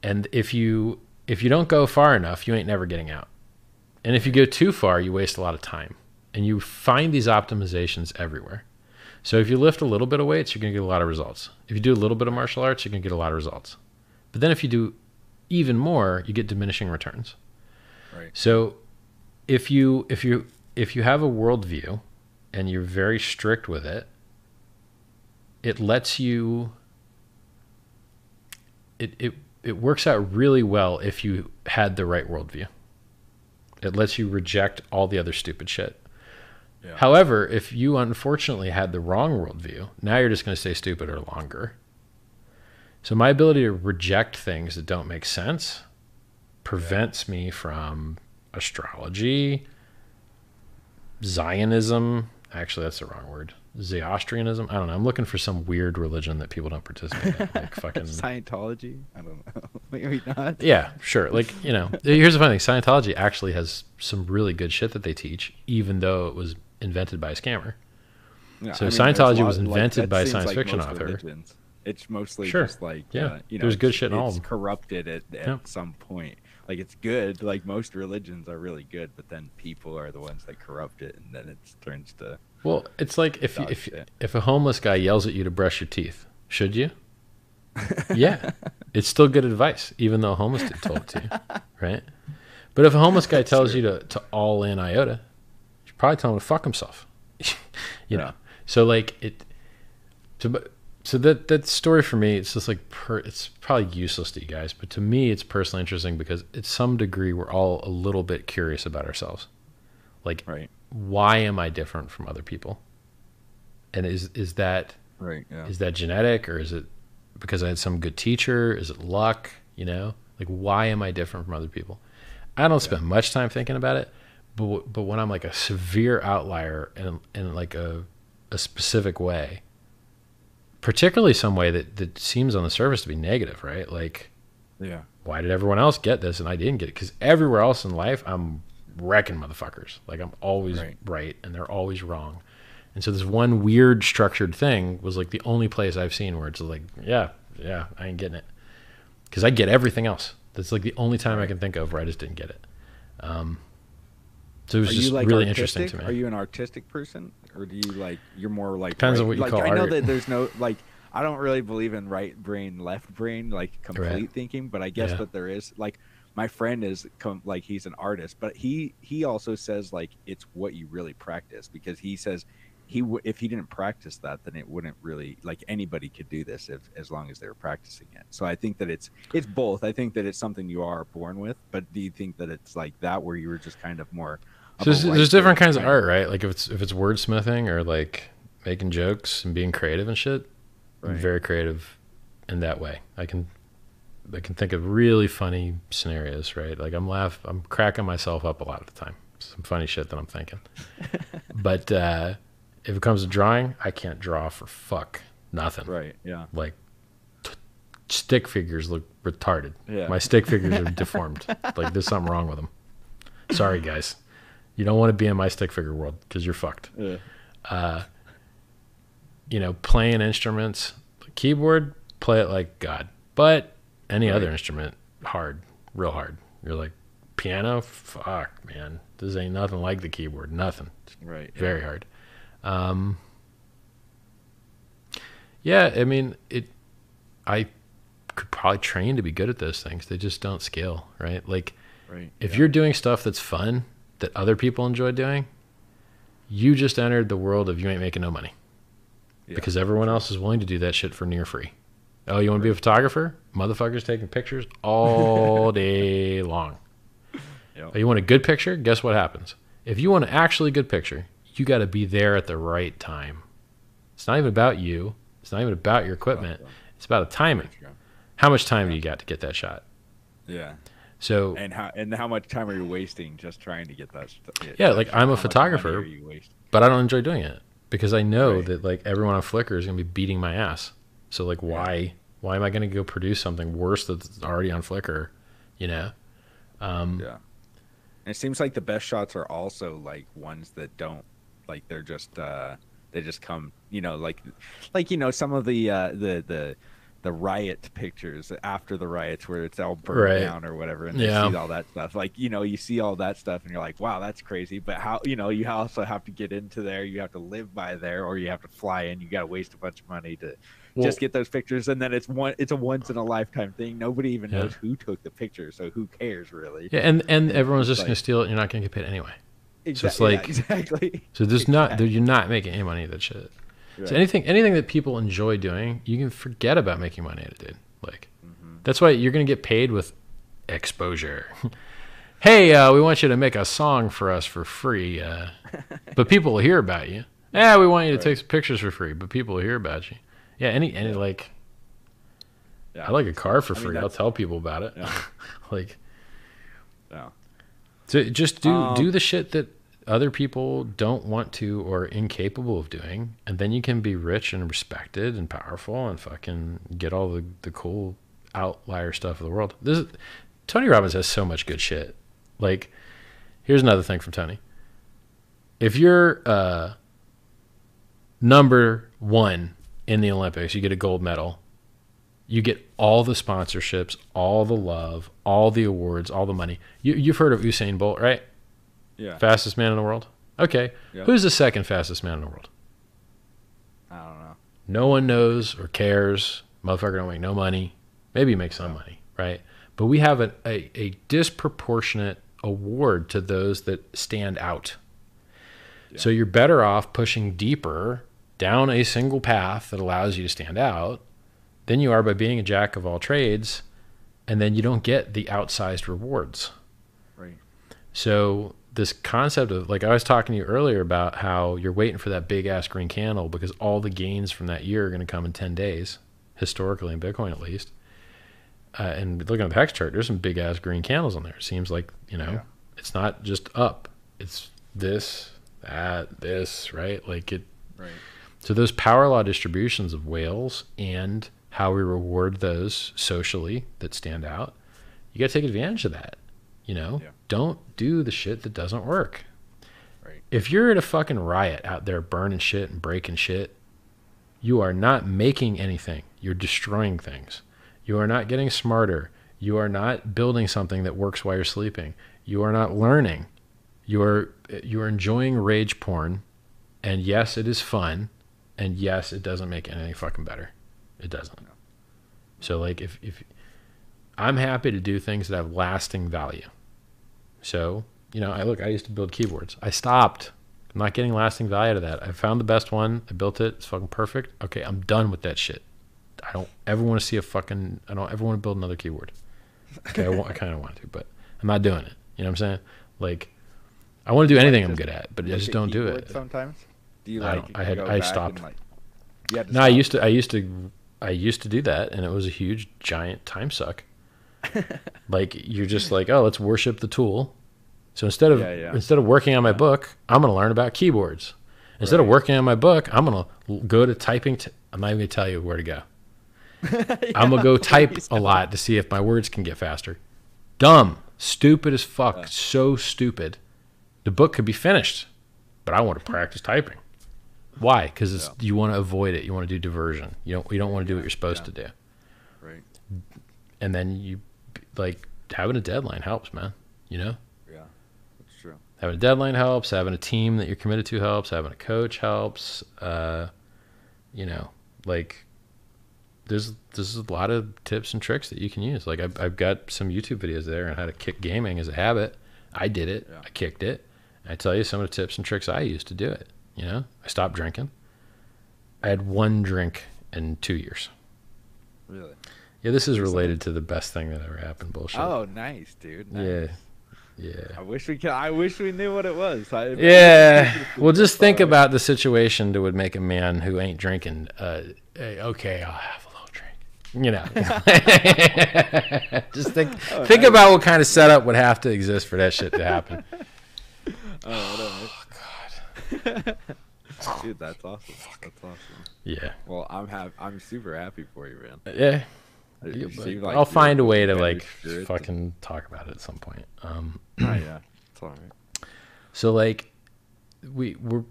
and if you if you don't go far enough you ain't never getting out and if you go too far you waste a lot of time and you find these optimizations everywhere So if you lift a little bit of weights, you're going to get a lot of results. If you do a little bit of martial arts, you're going to get a lot of results. But then if you do even more, you get diminishing returns. Right. So if you if you if you have a worldview and you're very strict with it, it lets you it, it it works out really well if you had the right worldview. It lets you reject all the other stupid shit. Yeah. However, if you unfortunately had the wrong worldview, now you're just going to stay stupid or longer. So my ability to reject things that don't make sense prevents me from astrology, Zionism. Actually, that's the wrong word. Zoroastrianism. I don't know. I'm looking for some weird religion that people don't participate in, like (laughs) fucking Scientology. I don't know. (laughs) Maybe not. Yeah, sure. Like, you know, (laughs) here's the funny thing Scientology actually has some really good shit that they teach, even though it was invented by a scammer. Yeah, So there's Scientology was invented that by a science fiction most author. religions. It's mostly Sure. just like Yeah. uh, you know, There's good shit in all of it's corrupted at, at Yeah. some point. Like it's good. Like most religions are really good, but then people are the ones that corrupt it, and then it turns to Well, it's like if Dog if shit. if a homeless guy yells at you to brush your teeth, should you? yeah, (laughs) it's still good advice, even though a homeless dude told it to you, right? But if a homeless guy tells you to, to all in IOTA, you should probably tell him to fuck himself. (laughs) you Yeah. know, so like it. So, so that that story for me, it's just like per, it's probably useless to you guys, but to me, it's personally interesting because at some degree, we're all a little bit curious about ourselves. Like, right, why am I different from other people? And is is that right, yeah, is that genetic or is it because I had some good teacher? Is it luck? You know, like why am I different from other people? I don't spend much time thinking about it, but but when I'm like a severe outlier in in like a a specific way, particularly some way that that seems on the surface to be negative, right? Like yeah, why did everyone else get this and I didn't get it? Because everywhere else in life, I'm wrecking motherfuckers. Like I'm always Right. right. and they're always wrong. And so this one weird structured thing was like the only place I've seen where it's like, yeah, yeah, I ain't getting it. Because I get everything else. That's like the only time I can think of where I just didn't get it. Um, so it was Are just like really artistic? interesting to me. Are you an artistic person, or do you like you're more like Depends on right- what you like, call I know art. that there's (laughs) no like I don't really believe in right brain, left brain, like complete thinking, but I guess Yeah. that there is like my friend is com- like he's an artist, but he he also says like it's what you really practice because he says he w- if he didn't practice that then it wouldn't really like anybody could do this if as long as they were practicing it. So I think that it's it's both. I think that it's something you are born with, but do you think that it's like that where you were just kind of more So there's, there's different kinds of art, right? Like if it's if it's wordsmithing or like making jokes and being creative and shit. I'm very creative in that way. I can I can think of really funny scenarios, right? Like I'm laugh I'm cracking myself up a lot of the time. Some funny shit that I'm thinking. (laughs) but uh, if it comes to drawing, I can't draw for fuck nothing. Right. Yeah. Like t- stick figures look retarded. Yeah. My stick figures are (laughs) deformed. Like there's something wrong with them. Sorry guys. You don't want to be in my stick figure world because you're fucked Yeah. Uh, you know, playing instruments, keyboard, play it like God. But any Right. other instrument, hard, real hard. You're like piano, fuck, man, this ain't nothing like the keyboard. Nothing. Right. yeah. Very hard. Um, yeah, I mean, it. I could probably train to be good at those things. They just don't scale, right? Like Right. if yeah. you're doing stuff that's fun that other people enjoy doing, you just entered the world of you ain't making no money Yeah. because everyone else is willing to do that shit for near free. Oh, you want to be a photographer? Motherfuckers taking pictures all (laughs) day long. Yep. Oh, you want a good picture? Guess what happens? If you want an actually good picture, you got to be there at the right time. It's not even about you. It's not even about your equipment. It's about the timing. How much time do you got to get that shot? Yeah. So And how and how much time are you wasting just trying to get that? St- Yeah, that like, shot? I'm a How photographer. are you wasting? but I don't enjoy doing it because I know Right. that like everyone on Flickr is gonna be beating my ass. So like, why why am I gonna go produce something worse that's already on Flickr? You know? Um, Yeah. And it seems like the best shots are also like ones that don't like they're just uh they just come, you know, like like you know some of the uh the the the riot pictures after the riots where it's all burned Right. down or whatever, and Yeah. you see all that stuff. Like you know, you see all that stuff, and you're like, wow, that's crazy. But how you know, you also have to get into there. You have to live by there, or you have to fly in. You got to waste a bunch of money to Well- just get those pictures, and then it's one. It's a once in a lifetime thing. Nobody even Yeah. knows who took the picture, so who cares really? Yeah, and and everyone's just Like- going to steal it. and You're not going to get paid anyway. Exac- it's yeah, like- exactly. (laughs) So there's not you're not making any money at that shit. Right. So anything anything that people enjoy doing, you can forget about making money at it, dude. Like Mm-hmm. that's why you're gonna get paid with exposure. (laughs) hey, uh, we want you to make a song for us for free, uh, (laughs) but people will hear about you. Yeah, we want you to Right. take some pictures for free, but people will hear about you. Yeah, any any like Yeah. I like a car for I mean, free. I'll tell people about it. Yeah. (laughs) like Yeah. so just do Um, do the shit that other people don't want to or incapable of doing, and then you can be rich and respected and powerful and fucking get all the, the cool outlier stuff of the world. This is, Tony Robbins has so much good shit. Like, here's another thing from Tony. If you're uh, number one in the Olympics, you get a gold medal. You get all the sponsorships, all the love, all the awards, all the money. You, you've heard of Usain Bolt, right? Yeah. Fastest man in the world. Okay. Yeah. Who's the second fastest man in the world? I don't know. No one knows or cares. Motherfucker don't make no money. Maybe he makes some money, right? But we have a, a, a disproportionate award to those that stand out. So you're better off pushing deeper down a single path that allows you to stand out than you are by being a jack of all trades, and then you don't get the outsized rewards. Right. So this concept of like I was talking to you earlier about how you're waiting for that big ass green candle because all the gains from that year are going to come in 10 days, historically in Bitcoin at least. Uh, and looking at the hex chart, there's some big ass green candles on there. It seems like you know, Yeah. it's not just up. It's this, that, this, right? Like it. Right. So those power law distributions of whales and how we reward those socially that stand out, you got to take advantage of that. You know, Yeah. don't do the shit that doesn't work. Right. If you're at a fucking riot out there burning shit and breaking shit, you are not making anything. You're destroying things. You are not getting smarter. You are not building something that works while you're sleeping. You are not learning. You are you are enjoying rage porn, and yes, it is fun, and yes, it doesn't make anything fucking better. It doesn't. So like if if I'm happy to do things that have lasting value. So, you know, I look, I used to build keyboards. I stopped. I'm not getting lasting value to that. I found the best one. I built it. It's fucking perfect. Okay, I'm done with that shit. I don't ever want to see a fucking. I don't ever want to build another keyboard. Okay, I, want, I kind of want to, but I'm not doing it. You know what I'm saying? Like, I want to do anything I'm good at, but I just don't do it. Sometimes. Do you I like? don't- I had- I stopped. Like, to No, I used to. I used to. I used to do that, and it was a huge, giant time suck. (laughs) like you're just like, oh, let's worship the tool. So instead of Yeah, yeah. instead of working on my book, I'm going to learn about keyboards. Instead of working on my book, I'm going to go to typing. T- I'm not even going to tell you where to go. (laughs) I'm gonna go type a lot to see if my words can get faster. Dumb, stupid as fuck, so stupid. The book could be finished, but I want to practice typing. Why? Because it's you want to avoid it. You want to do diversion. You don't. You don't want to do what you're supposed to do. Right. And then you like having a deadline helps, man. You know, Yeah. That's true. having a deadline helps. Having a team that you're committed to helps. Having a coach helps. Uh, you know, like there's there's a lot of tips and tricks that you can use. Like I've, I've got some YouTube videos there on how to kick gaming as a habit. I did it. Yeah. I kicked it. I tell you some of the tips and tricks I used to do it. You know, I stopped drinking. I had one drink in two years. Really. Yeah, this is related to the best thing that ever happened. Bullshit. Oh, nice, dude. Nice. Yeah. Yeah. I wish we could. I wish we knew what it was. I, Yeah. Well, just think about the situation that would make a man who ain't drinking, uh, hey, okay, I'll have a little drink. You know, (laughs) just think Oh, think nice. about what kind of setup would have to exist for that shit to happen. (laughs) Oh. (laughs) Dude, that's awesome. That's awesome. Yeah, Well, I'm happy. I'm super happy for you, man. yeah. It- Yeah, it but seemed like I'll find a way to like spirit- fucking talk about it at some point. Um, (clears throat) Oh, yeah. It's all right. So like we were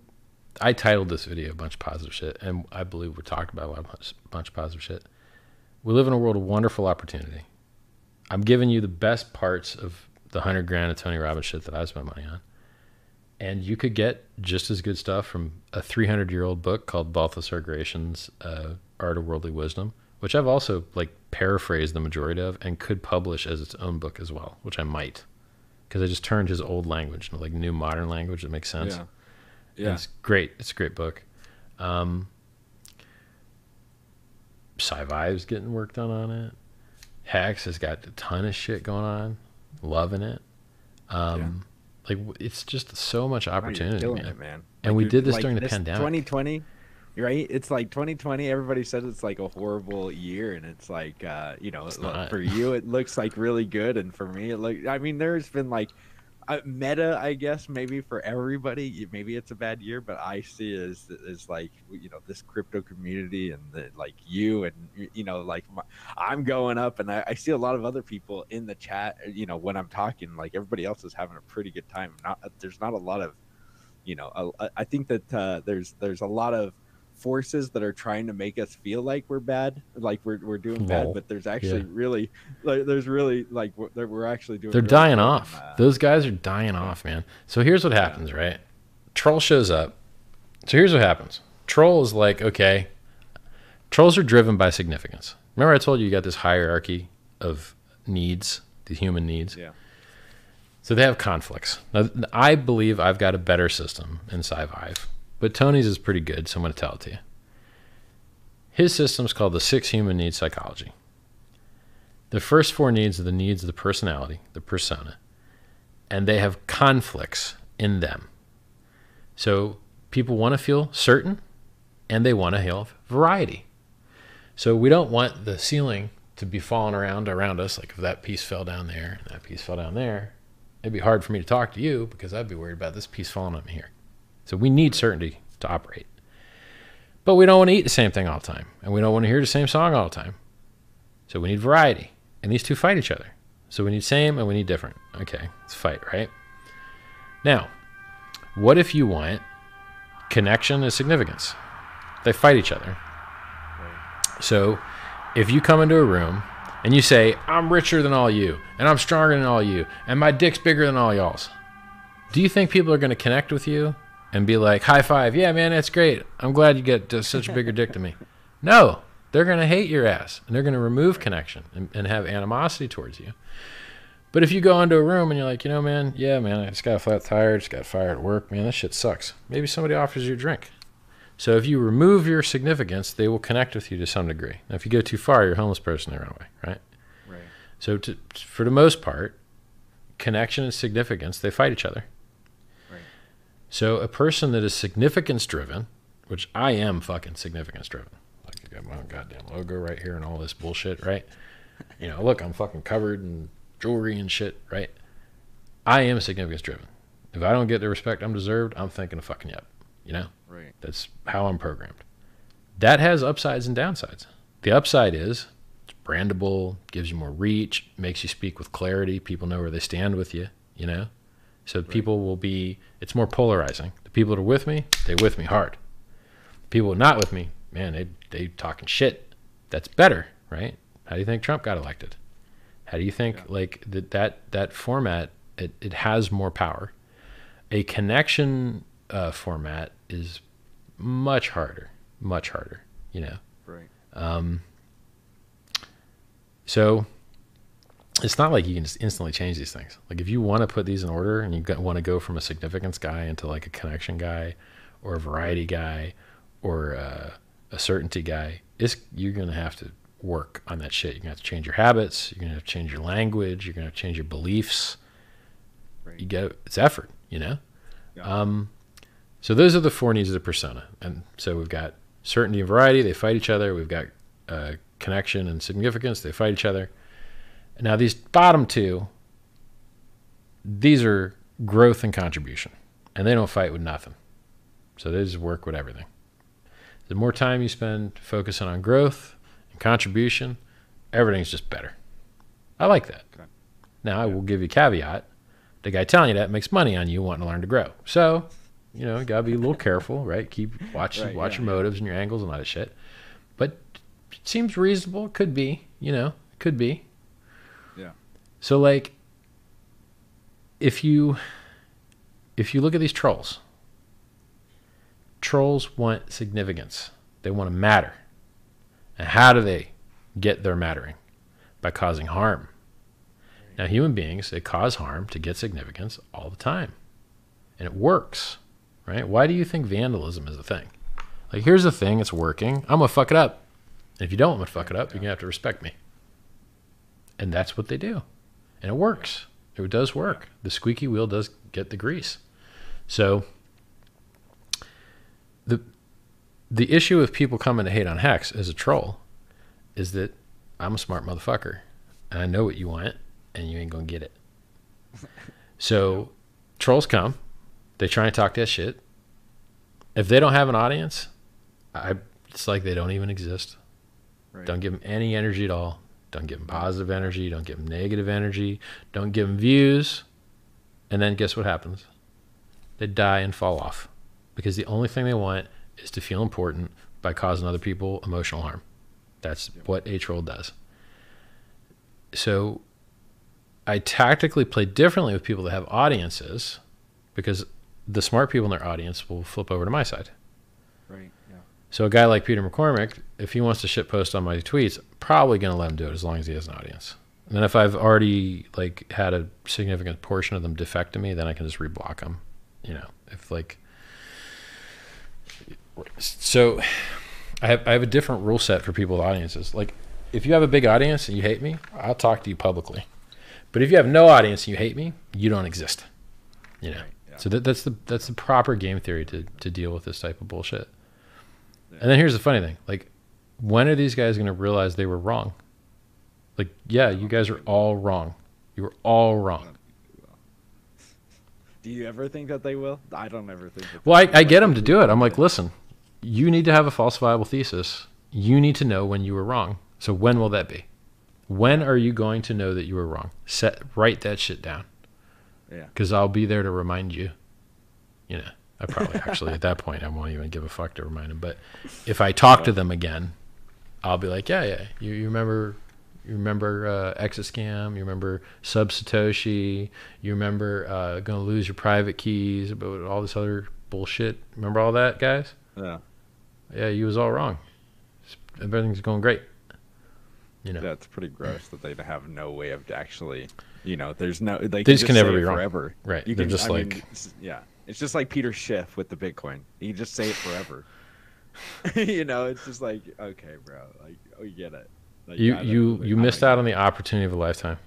I titled this video a bunch of positive shit and I believe we're talking about a lot of bunch, bunch of positive shit. we live in a world of wonderful opportunity. I'm giving you the best parts of the hundred grand of Tony Robbins shit that I spent money on. And you could get just as good stuff from a 300 year old book called Balthasar Gracian's uh, Art of Worldly Wisdom, which I've also like paraphrased the majority of and could publish as its own book as well, which I might, because I just turned his old language into like new modern language that makes sense. Yeah. Yeah. It's great. It's a great book. Um, SciVive's getting work done on it. Hex has got a ton of shit going on. Loving it. Um, Like it's just so much opportunity, man. it, man. And we did this during the pandemic. 2020, right? It's like 2020. Everybody says it's like a horrible year, and it's like, uh, you know, It's look, for you it looks like really good, and for me it look. I mean, there's been like uh, meta, I guess, maybe for everybody. Maybe it's a bad year, but I see it as as like you know this crypto community and the, like you and you know like my, I'm going up, and I, I see a lot of other people in the chat. uh, You know, when I'm talking, like everybody else is having a pretty good time. Not there's not a lot of you know I, I think that uh, there's there's a lot of forces that are trying to make us feel like we're bad like we're, we're doing bad but there's actually Yeah. really like there's really like we're, that we're actually doing They're really dying off. uh, Those guys are dying off, man. So here's what happens, right? Troll shows up. So here's what happens. Troll is like, okay, trolls are driven by significance. Remember, I told you you got this hierarchy of needs, the human needs. yeah So they have conflicts. Now, I believe I've got a better system in SciVive, but Tony's is pretty good, so I'm going to tell it to you. His system's called the Six Human Needs Psychology. The first four needs are the needs of the personality, the persona, and they have conflicts in them. So people want to feel certain, and they want to have variety. So we don't want the ceiling to be falling around around us. Like if that piece fell down there and that piece fell down there, it'd be hard for me to talk to you because I'd be worried about this piece falling on me here. So we need certainty to operate. But we don't want to eat the same thing all the time, and we don't want to hear the same song all the time. So we need variety, and these two fight each other. So we need same and we need different. Okay, let's fight, right? Now, what if you want connection and significance? They fight each other. So if you come into a room and you say, I'm richer than all you, and I'm stronger than all you, and my dick's bigger than all y'all's, do you think people are going to connect with you and be like, high five, yeah, man, that's great. I'm glad you get uh, such a bigger dick to me? No, they're going to hate your ass and they're going to remove connection and, and have animosity towards you. But if you go into a room and you're like, you know, man, yeah, man, I just got a flat tire, just got fired at work, man, this shit sucks. Maybe somebody offers you a drink. So if you remove your significance, they will connect with you to some degree. Now, if you go too far, you're a homeless person, they run away, right? right So to, for the most part, connection and significance, they fight each other. So a person that is significance driven, which I am fucking significance driven. Like I got my own goddamn logo right here and all this bullshit, right? You know, look, I'm fucking covered in jewelry and shit, right? I am significance driven. If I don't get the respect I'm deserved, I'm thinking of fucking up. You know? right That's how I'm programmed. That has upsides and downsides. The upside is it's brandable, gives you more reach, makes you speak with clarity. People know where they stand with you, you know? So people will be, it's more polarizing. The people that are with me, they with me hard. People not with me, man, they, they talking shit. That's better, right? How do you think Trump got elected? How do you think Yeah. like that, that, that format, it, it has more power. A connection uh, format is much harder, much harder, you know. right Um, so it's not like you can just instantly change these things. Like if you want to put these in order and you want to go from a significance guy into like a connection guy or a variety guy or uh, a certainty guy, it's, you're going to have to work on that shit. You're going to have to change your habits. You're going to have to change your language. You're going to have to change your beliefs. right You get it's effort, you know? Yeah. Um, so those are the four needs of the persona. And so we've got certainty and variety. They fight each other. We've got uh, connection and significance. They fight each other. Now these bottom two, these are growth and contribution, and they don't fight with nothing. So they just work with everything. The more time you spend focusing on growth and contribution, everything's just better. I like that. Okay. Now I will give you a caveat. The guy telling you that makes money on you wanting to learn to grow. So, you know, you gotta be a little careful, (laughs) right? Keep watch Right, watch yeah, your yeah. motives and your angles and all that shit. But seems reasonable. Could be, you know, could be. So like, if you if you look at these trolls, trolls want significance. They want to matter. And how do they get their mattering? By causing harm. Now, human beings, they cause harm to get significance all the time. And it works, right? Why do you think vandalism is a thing? Like, here's the thing, it's working. I'm going to fuck it up. If you don't want to fuck it up, you're going to have to respect me. And that's what they do. And it works. It does work. The squeaky wheel does get the grease. So, the the issue of people coming to hate on Hex as a troll is that I'm a smart motherfucker and I know what you want and you ain't gonna get it. (laughs) So trolls come, they try and talk that shit. If they don't have an audience, I it's like they don't even exist. Right. Don't give them any energy at all. Don't give them positive energy. Don't give them negative energy. Don't give them views. And then guess what happens? They die and fall off because the only thing they want is to feel important by causing other people emotional harm. That's what a troll does. So I tactically play differently with people that have audiences because the smart people in their audience will flip over to my side. Right. Yeah. So a guy like Peter McCormack, if he wants to shit post on my tweets, probably gonna let him do it as long as he has an audience. And then if I've already like had a significant portion of them defect to me, then I can just reblock them. You know, if like so I have I have a different rule set for people with audiences. Like if you have a big audience and you hate me, I'll talk to you publicly. But if you have no audience and you hate me, you don't exist. You know. Yeah. So that, that's the that's the proper game theory to to deal with this type of bullshit. And then here's the funny thing: like, when are these guys going to realize they were wrong? Like, yeah, you guys are all wrong. You were all wrong. Do you ever think that they will? I don't ever think. That Well, I, I get them to do it. I'm like, listen, you need to have a falsifiable thesis. You need to know when you were wrong. So when will that be? When are you going to know that you were wrong? Set write that shit down Yeah. because I'll be there to remind you. You know, I probably actually at that point I won't even give a fuck to remind them. But if I talk to them again, I'll be like, yeah, yeah, you, you remember. You remember uh, Exascam. You remember Sub Satoshi. You remember uh, going to lose your private keys. About all this other bullshit. Remember all that, guys? Yeah. Yeah, you was all wrong. Everything's going great. You know, That's pretty gross that they have no way of actually, you know, there's no. They, just can never be wrong. forever. Right. You They're can just I like- it's- yeah. It's just like Peter Schiff with the Bitcoin. You just say it forever. (laughs) you know, it's just like okay, bro. Like, oh, you get it. Like, you you you missed out on the opportunity of a lifetime.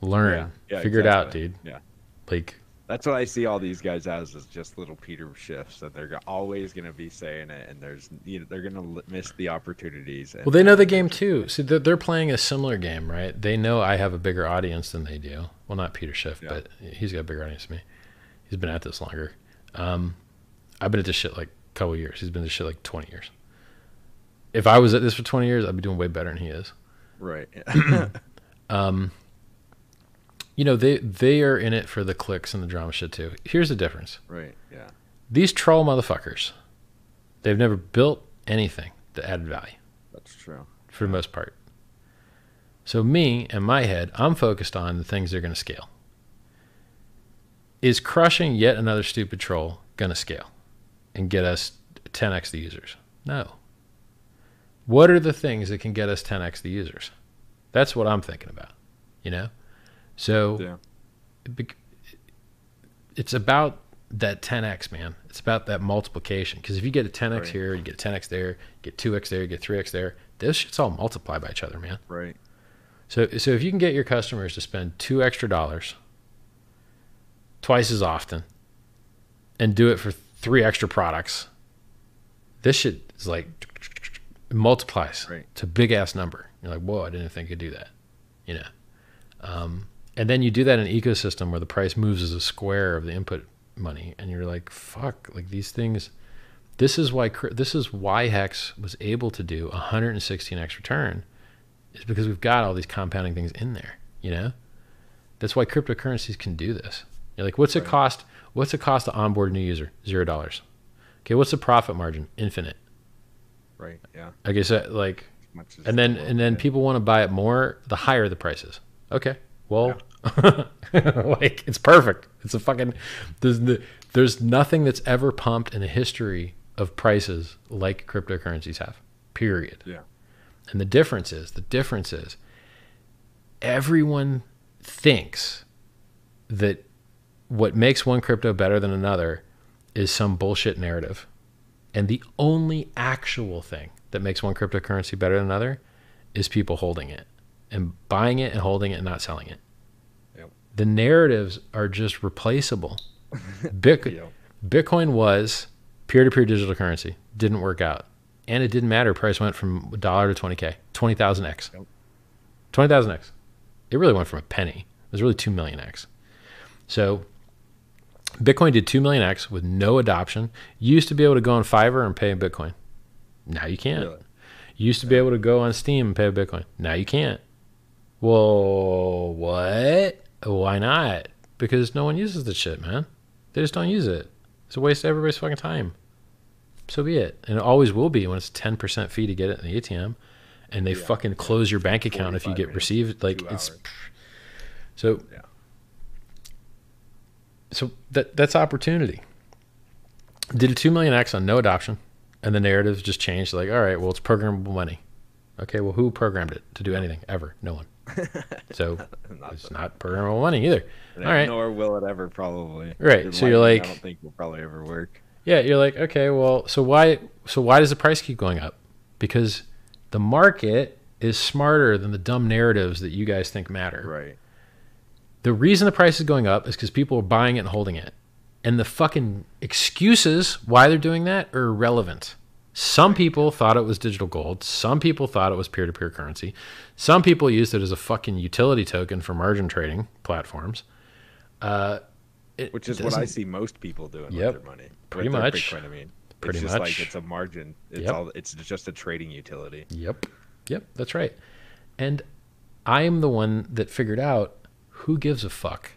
Learn, Yeah, yeah, figure it out, dude. Yeah. Like That's what I see all these guys as is just little Peter Schiffs that they're always gonna be saying it, and there's you know they're gonna miss the opportunities. And, Well, they know the game too. See, they're, they're playing a similar game, right? They know I have a bigger audience than they do. Well, not Peter Schiff, Yeah. but he's got a bigger audience than me. He's been at this longer. Um, I've been at this shit like couple years. He's been this shit like 20 years. If I was at this for 20 years, I'd be doing way better than he is. right. (clears throat) (laughs) Um, you know, they, they are in it for the clicks and the drama shit too. Here's the difference. right. Yeah. These troll motherfuckers, they've never built anything that added value. That's true. for the most part. So me and my head, I'm focused on the things that are going to scale. Is crushing yet another stupid troll going to scale and get us 10x the users? No. What are the things that can get us 10x the users? That's what I'm thinking about. You know? So Yeah. it's about that 10x, man. It's about that multiplication. Because if you get a 10x Right. here, you get a 10x there, you get 2x there, you get 3x there, those shit's all multiplied by each other, man. Right. So, so if you can get your customers to spend two extra dollars twice as often and do it for three extra products, this shit is like it multiplies Right. to big ass number. You're like, whoa, I didn't think I could do that, you know. Um, and then you do that in an ecosystem where the price moves as a square of the input money, and you're like, fuck, like these things. This is why this is why Hex was able to do 116x return, is because we've got all these compounding things in there. You know, that's why cryptocurrencies can do this. You're like, what's it cost? What's the cost to onboard a new user? Zero dollars. Okay, what's the profit margin? Infinite. Right. Yeah. I guess that, like and then and then people want to buy it more the higher the prices okay well (laughs) like it's perfect it's a fucking there's the, there's nothing that's ever pumped in the history of prices like cryptocurrencies have period Yeah. and the difference is the difference is everyone thinks that what makes one crypto better than another is some bullshit narrative. And the only actual thing that makes one cryptocurrency better than another is people holding it and buying it and holding it and not selling it. Yep. The narratives are just replaceable. (laughs) Bitcoin. Bitcoin was peer to peer digital currency, didn't work out. And it didn't matter. Price went from a dollar to 20K, 20,000x. Yep. 20,000x. It really went from a penny. It was really 2 million X. So Bitcoin did 2 million X with no adoption. You used to be able to go on Fiverr and pay in Bitcoin. Now you can't. Really? You used to be able to go on Steam and pay with Bitcoin. Now you can't. Well, what? Why not? Because no one uses the shit, man. They just don't use it. It's a waste of everybody's fucking time. So be it. And it always will be when it's 10% fee to get it in the ATM and they Yeah. fucking close your bank account if you get minutes, received. Like it's hours. so Yeah. So that that's opportunity. Did a two million X on no adoption, and the narrative just changed. Like, all right, well, it's programmable money. Okay, well, who programmed it to do anything ever? No one. (laughs) So Not it's not programmable money either. all right. Nor will it ever probably. Right, so you're like- I don't think will probably ever work. Yeah, you're like, okay, well, so why so why does the price keep going up? Because the market is smarter than the dumb narratives that you guys think matter. Right. The reason the price is going up is because people are buying it and holding it. And the fucking excuses why they're doing that are irrelevant. Some people thought it was digital gold. Some people thought it was peer to peer currency. Some people used it as a fucking utility token for margin trading platforms. Uh, Which is what I see most people doing Yep, with their money. pretty much. Bitcoin, I mean. Pretty it's just much. like it's a margin. It's Yep. all it's just a trading utility. Yep. Yep, that's right. And I am the one that figured out who gives a fuck.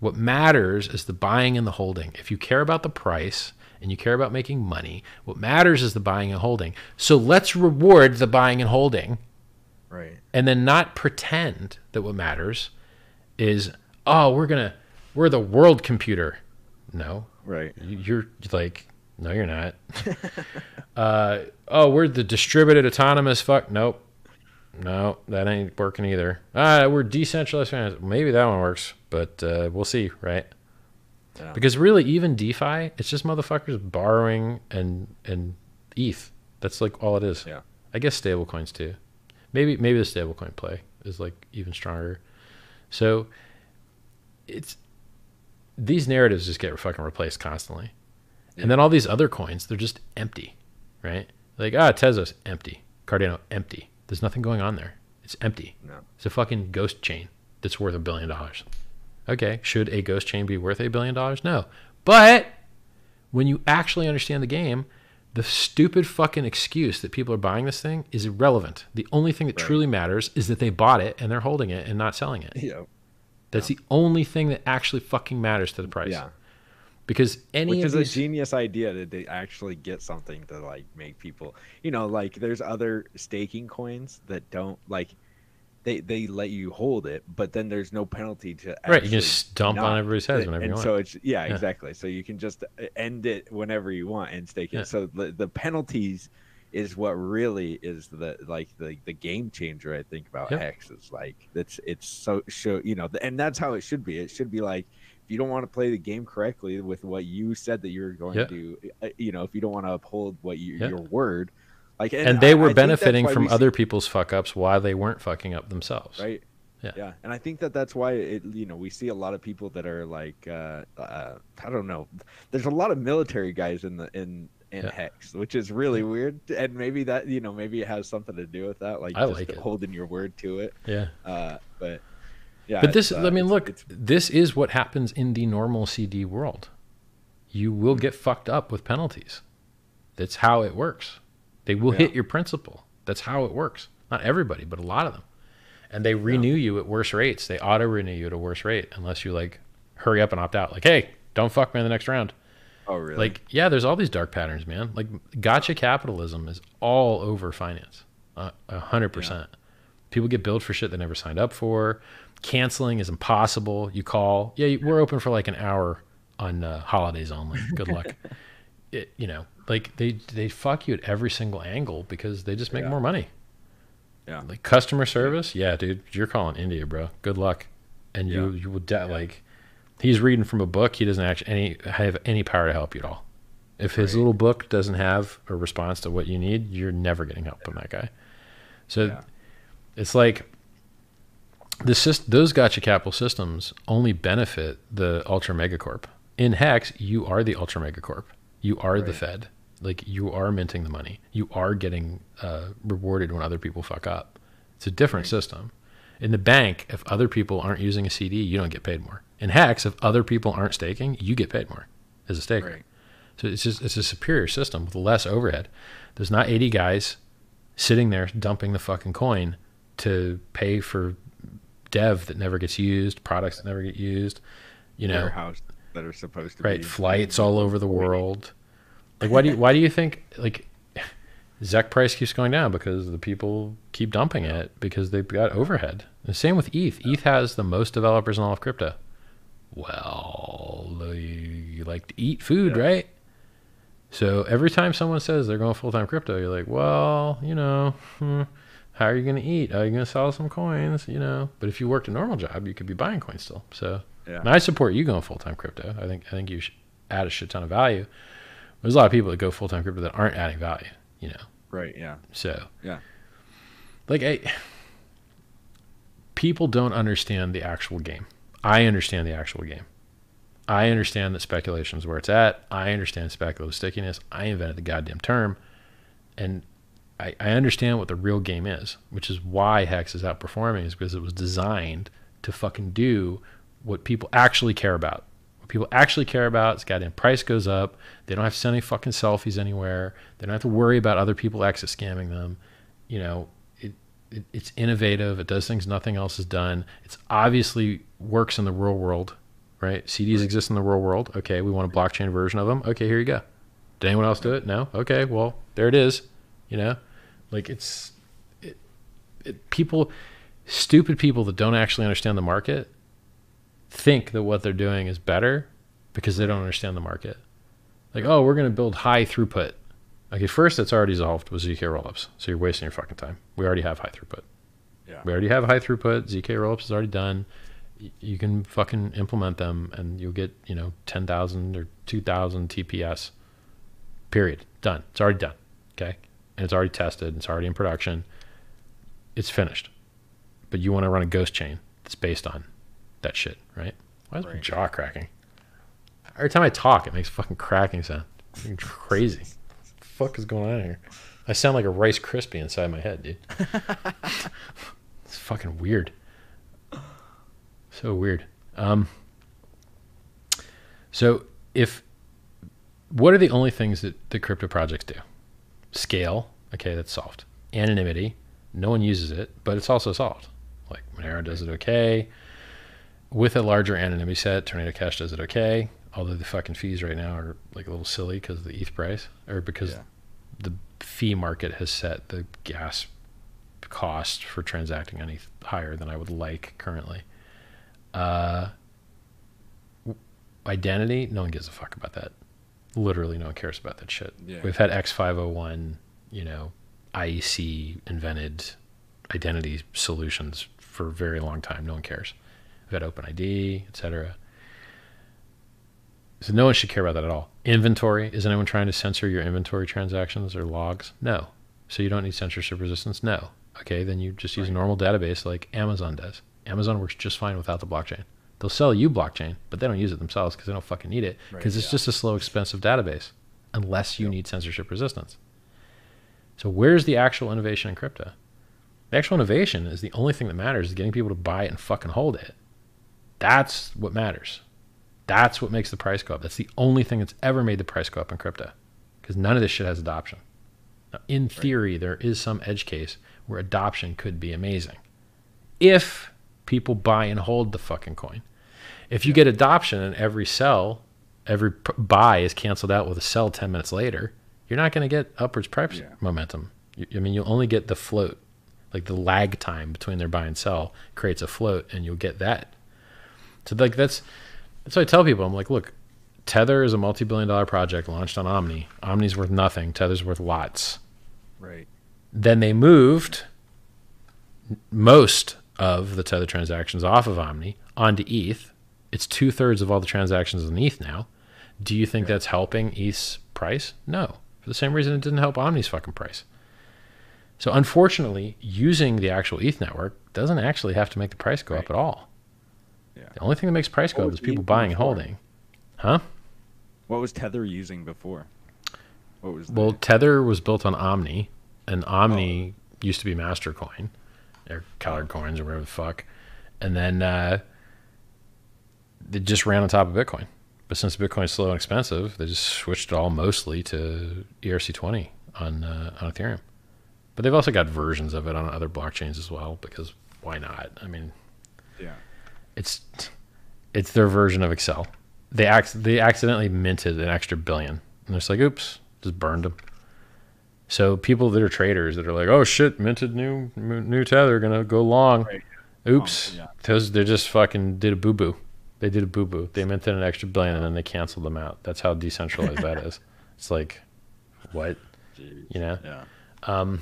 What matters is the buying and the holding. If you care about the price and you care about making money, what matters is the buying and holding. So let's reward the buying and holding Right. and then not pretend that what matters is, oh, we're going to, we're the world computer. No, Right. you- you're like, no, you're not. (laughs) uh, oh, we're the distributed autonomous fuck. Nope. No, that ain't working either. Ah, we're decentralized finance. Maybe that one works, but uh, we'll see, right? Yeah. Because really, even DeFi, it's just motherfuckers borrowing and and ETH. That's like all it is. Yeah. I guess stablecoins too. Maybe maybe the stablecoin play is like even stronger. So it's these narratives just get fucking replaced constantly. And then all these other coins, they're just empty, right? Like, ah, Tezos, empty. Cardano, empty. There's nothing going on there. It's empty. No. It's a fucking ghost chain that's worth a billion dollars. Okay, should a ghost chain be worth a billion dollars? No. But when you actually understand the game, the stupid fucking excuse that people are buying this thing is irrelevant. The only thing that Right. truly matters is that they bought it and they're holding it and not selling it. Yeah. That's the only thing that actually fucking matters to the price. Yeah. Because any Which is these, a genius idea that they actually get something to like make people, you know, like there's other staking coins that don't like they they let you hold it, but then there's no penalty to right, you can just dump on everybody's heads whenever and you want. so it's yeah, Yeah. exactly. So you can just uh, end it whenever you want and stake it. Yeah. So the, the penalties is what really is the like the the game changer. I think about Yep. Hex is like it's it's so show you know, and that's how it should be. It should be like you don't want to play the game correctly with what you said that you were going Yeah. to do, uh, you know, if you don't want to uphold what you Yeah. your word, like and they I- were I benefiting from we see- other people's fuck ups while they weren't fucking up themselves. right Yeah. yeah and i think that that's why it you know we see a lot of people that are like uh, uh i don't know there's a lot of military guys in the in in Yeah. hex which is really weird and maybe that you know maybe it has something to do with that like I just like holding your word to it Yeah. uh but yeah but this, uh, I mean, look, it's, this is what happens in the normal CD world. You will get fucked up with penalties. That's how it works. They will Yeah. hit your principal. That's how it works. Not everybody, but a lot of them. And they renew you at worse rates. They auto renew you at a worse rate unless you like hurry up and opt out. Like, hey, don't fuck me in the next round. oh really Like, yeah, there's all these dark patterns, man. Like, gotcha capitalism is all over finance. A hundred percent. People get billed for shit they never signed up for. Canceling is impossible. You call, yeah, we're open for like an hour on uh, holidays only. (laughs) Good luck. it, you know, like they they fuck you at every single angle because they just make Yeah. more money. Yeah. Like customer service, yeah, dude, you're calling India, bro. Good luck, and you Yeah. you will de- like. He's reading from a book. He doesn't actually any have any power to help you at all. If his Right. little book doesn't have a response to what you need, you're never getting help from that guy. So Yeah. it's like the those gotcha capital systems only benefit the ultra mega corp. In Hex, you are the ultra mega corp. You are the Fed. Like you are minting the money. You are getting uh, rewarded when other people fuck up. It's a different Right. system. In the bank, if other people aren't using a CD, you don't get paid more. In Hex, if other people aren't staking, you get paid more as a staker. Right. So it's just it's a superior system with less overhead. There's not 80 guys sitting there dumping the fucking coin to pay for dev that never gets used, products that never get used, you know, warehouse that are supposed to right? be Flights all over the world. Like why do you, why do you think like (laughs) ZEC price keeps going down because the people keep dumping it because they've got overhead. The same with ETH. ETH has the most developers in all of crypto. Well, you like to eat food, Yeah. right? So every time someone says they're going full time crypto, you're like, well, you know, hmm, how are you going to eat? Are you going to sell some coins? You know, but if you worked a normal job, you could be buying coins still. So Yeah. and I support you going full time crypto. I think I think you should add a shit ton of value. There's a lot of people that go full time crypto that aren't adding value. You know, Right. Yeah. so Yeah. like I, people don't understand the actual game. I understand the actual game. I understand that speculation is where it's at. I understand speculative stickiness. I invented the goddamn term, and I, I understand what the real game is, which is why Hex is outperforming, is because it was designed to fucking do what people actually care about. What people actually care about is goddamn price goes up. They don't have to send any fucking selfies anywhere. They don't have to worry about other people exit scamming them. You know, it, it it's innovative. It does things nothing else has done. It's obviously works in the real world, right? CDs exist in the real world. Okay, we want a blockchain version of them. Okay, here you go. Did anyone else do it? No. Okay, well there it is. You know, like it's it, it, people, stupid people that don't actually understand the market, think that what they're doing is better because they don't understand the market. Like, oh, we're going to build high throughput. Okay, first it's already solved with ZK rollups, so you're wasting your fucking time. We already have high throughput. Yeah. We already have high throughput. ZK rollups is already done. Y- You can fucking implement them, and you'll get you know ten thousand or two thousand TPS. Period. Done. It's already done. Okay, and it's already tested. It's already in production. It's finished. But you want to run a ghost chain that's based on that shit, right? Why is my jaw cracking? Every time I talk, it makes a fucking cracking sound. Fucking crazy. What the fuck is going on here? I sound like a Rice Krispie inside my head, dude. (laughs) it's fucking weird. So weird. Um, so if what are the only things that the crypto projects do? Scale, okay, that's solved. Anonymity, no one uses it, but it's also solved. Like Monero does it okay. With a larger anonymity set, Tornado Cash does it okay. Although the fucking fees right now are like a little silly because of the ETH price, or because Yeah. the fee market has set the gas cost for transacting any higher than I would like currently. Uh, identity, no one gives a fuck about that. Literally, no one cares about that shit. Yeah. We've had X501, you know, IEC invented identity solutions for a very long time. No one cares. We've had OpenID, etc. So no one should care about that at all. Inventory, is anyone trying to censor your inventory transactions or logs? No. So you don't need censorship resistance? No. Okay, then you just use a normal database like Amazon does. Amazon works just fine without the blockchain. They'll sell you blockchain, but they don't use it themselves because they don't fucking need it Right, because it's yeah. just a slow, expensive database unless you Yep. need censorship resistance. So where's the actual innovation in crypto? The actual innovation is the only thing that matters is getting people to buy it and fucking hold it. That's what matters. That's what makes the price go up. That's the only thing that's ever made the price go up in crypto because none of this shit has adoption. Now, in theory, there is some edge case where adoption could be amazing if people buy and hold the fucking coin. If you get adoption and every sell, every buy is canceled out with a sell 10 minutes later, you're not going to get upwards price Yeah. momentum. You- I mean, you'll only get the float, like the lag time between their buy and sell creates a float, and you'll get that. So like that's that's what I tell people. I'm like, look, Tether is a multi-billion dollar project launched on Omni. Omni's worth nothing. Tether's worth lots. Right. Then they moved most of the Tether transactions off of Omni onto ETH. It's two thirds of all the transactions on ETH now. Do you think that's helping ETH's price? No. For the same reason it didn't help Omni's fucking price. So unfortunately, using the actual ETH network doesn't actually have to make the price go up at all. Yeah. The only thing that makes price go What up is people ETH buying and holding. Huh? What was Tether using before? What was Well, the, Tether was built on Omni, and Omni oh. used to be Mastercoin, or Colored Coins, or whatever the fuck. And then uh, they just ran on top of Bitcoin. But since Bitcoin's slow and expensive, they just switched it all mostly to ERC20 on uh, on Ethereum. But they've also got versions of it on other blockchains as well, because why not? I mean, yeah. it's it's their version of Excel. They ac- they accidentally minted an extra billion, and it's like, oops, just burned them. So people that are traders that are like, oh shit, minted new new tether, gonna go long. Right. Oops, Oh, yeah. those they just fucking did a boo boo. They did a boo boo. They minted an extra billion and then they canceled them out. That's how decentralized that is. (laughs) It's like, what Jeez. you know? Yeah. Um,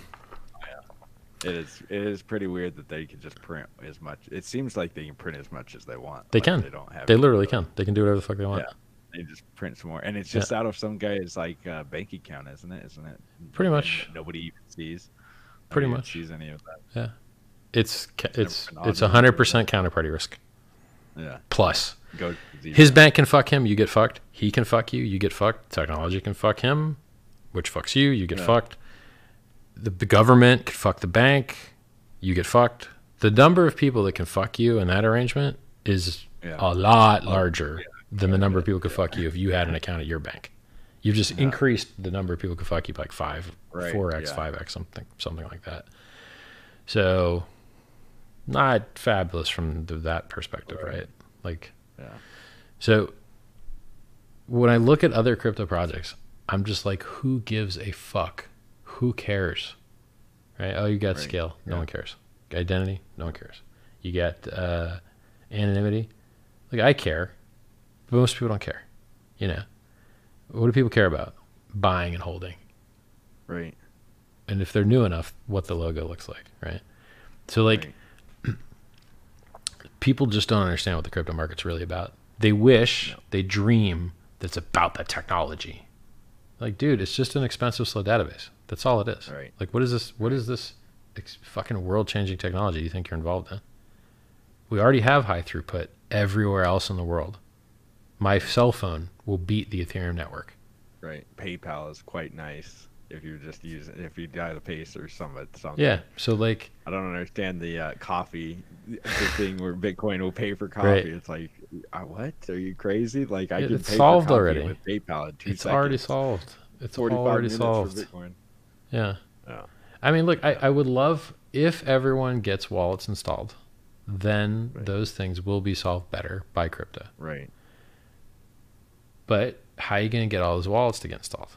It is. It is pretty weird that they can just print as much. It seems like they can print as much as they want. They Like, can. They don't have. they literally can. They can do whatever the fuck they want. Yeah. They just print some more, and it's just out of some guy's like uh, bank account, isn't it? Isn't it? Pretty And much. Nobody even sees. Pretty Nobody much. sees any of that. Yeah, it's it's it's audited hundred percent counterparty risk Yeah. plus. Go. His bank can fuck him, you get fucked. He can fuck you, you get fucked. Technology can fuck him, which fucks you, you get Yeah. fucked. The, the government can fuck the bank, you get fucked. The number of people that can fuck you in that arrangement is Yeah. a lot larger than the number of people could fuck you if you had an account at your bank. You've just increased the number of people could fuck you by like five, Right, four x, yeah. five x, something, something like that. So, not fabulous from the, that perspective, Right. right? Like, Yeah. so when I look at other crypto projects, I'm just like, who gives a fuck? Who cares? Right? Oh, you got Right. scale. No Yeah. one cares. Identity. No one cares. You got uh, anonymity. Like I care, but most people don't care. You know, what do people care about? Buying and holding, Right. and if they're new enough, what the logo looks like, right? So like, Right. (clears throat) people just don't understand what the crypto market's really about. They wish, they dream that it's about the technology. Like, dude, it's just an expensive, slow database. That's all it is. Right. Like, what is this? What is this ex- fucking world-changing technology you think you're involved in? We already have high throughput everywhere else in the world. My cell phone will beat the Ethereum network. Right. PayPal is quite nice if you just use it, if you got a pace or some something. Yeah. So like, I don't understand the uh, coffee, the thing where Bitcoin will pay for coffee. Right. It's like, uh, what? Are you crazy? Like I can it's pay solved for coffee already. with PayPal in two it's seconds. already solved. It's already solved. for Bitcoin. Yeah. Yeah. I mean, look, I, I would love if everyone gets wallets installed, then Right. those things will be solved better by crypto. Right. But how are you going to get all those wallets to get installed?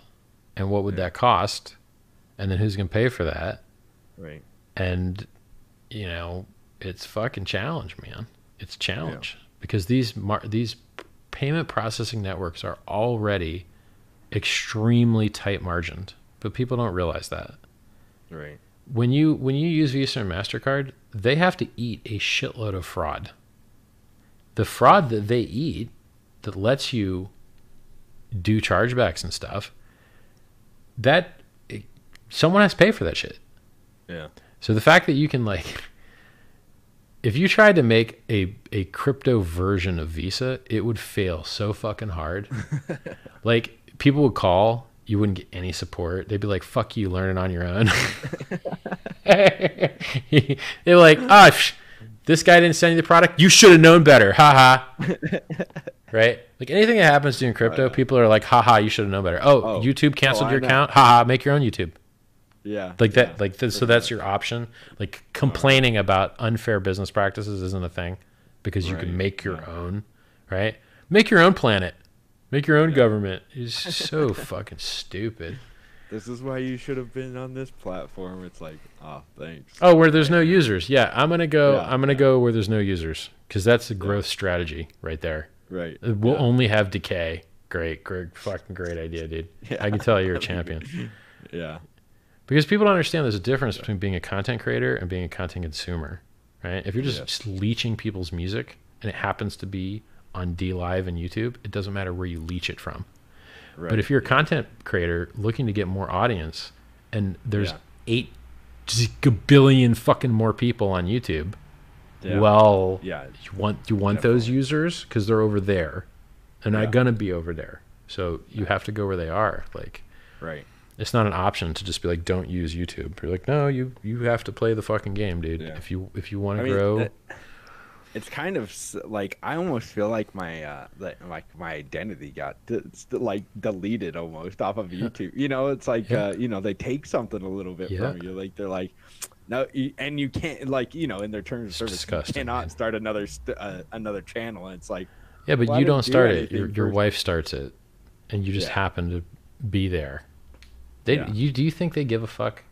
And what would Yeah. that cost? And then who's going to pay for that? Right. And, you know, it's fucking challenge, man. It's challenge because these mar- these payment processing networks are already extremely tight margined, but people don't realize that. Right. when you when you use Visa and Mastercard, they have to eat a shitload of fraud. The fraud that they eat that lets you do chargebacks and stuff, that it, someone has to pay for that shit. Yeah. So the fact that you can like (laughs) if you tried to make a a crypto version of Visa, it would fail so fucking hard. (laughs) like people would call, you wouldn't get any support. They'd be like, "Fuck you, learn it on your own." (laughs) They're like, "Ah, this guy didn't send you the product. You should have known better." Ha ha. (laughs) right? Like anything that happens to you in crypto, oh, people are like, "Ha ha, you should have known better." Oh, Oh. YouTube canceled Oh, your know. account. Ha ha, make your own YouTube Yeah. like that like so that's your option like complaining about unfair business practices isn't a thing because you Right, can make your yeah. own right make your own planet make your own government it's (laughs) so fucking stupid this is why you should have been on this platform. It's like, oh, thanks. Oh, where there's no users. Yeah, I'm gonna go. Yeah, I'm gonna yeah. go where there's no users because that's a growth strategy right there. Right. Uh, we'll yeah. only have decay. Great, great, fucking great idea, dude. Yeah. I can tell you're a (laughs) champion Yeah. because people don't understand there's a difference between being a content creator and being a content consumer, right? If you're just, just leeching people's music and it happens to be on DLive and YouTube, it doesn't matter where you leech it from. Right. But if you're a content creator looking to get more audience, and there's Yeah. eight billion fucking more people on YouTube, Yeah. well, yeah. you want you want those users because they're over there, they're not Yeah. gonna be over there. So you have to go where they are. Like Right. it's not an option to just be like, don't use YouTube. You're like, no, you you have to play the fucking game, dude. If you if you want I to mean, grow, that- it's kind of like I almost feel like my uh like my identity got like deleted almost off of YouTube. You know, it's like Yeah. uh you know they take something a little bit Yeah. from you. Like they're like. No, you, and you can't like you know in their terms of service, disgusting, you cannot man. start another st- uh, another channel. And it's like, yeah, but you don't do start it. Your your wife starts it, and you just Yeah. happen to be there. They you do you think they give a fuck?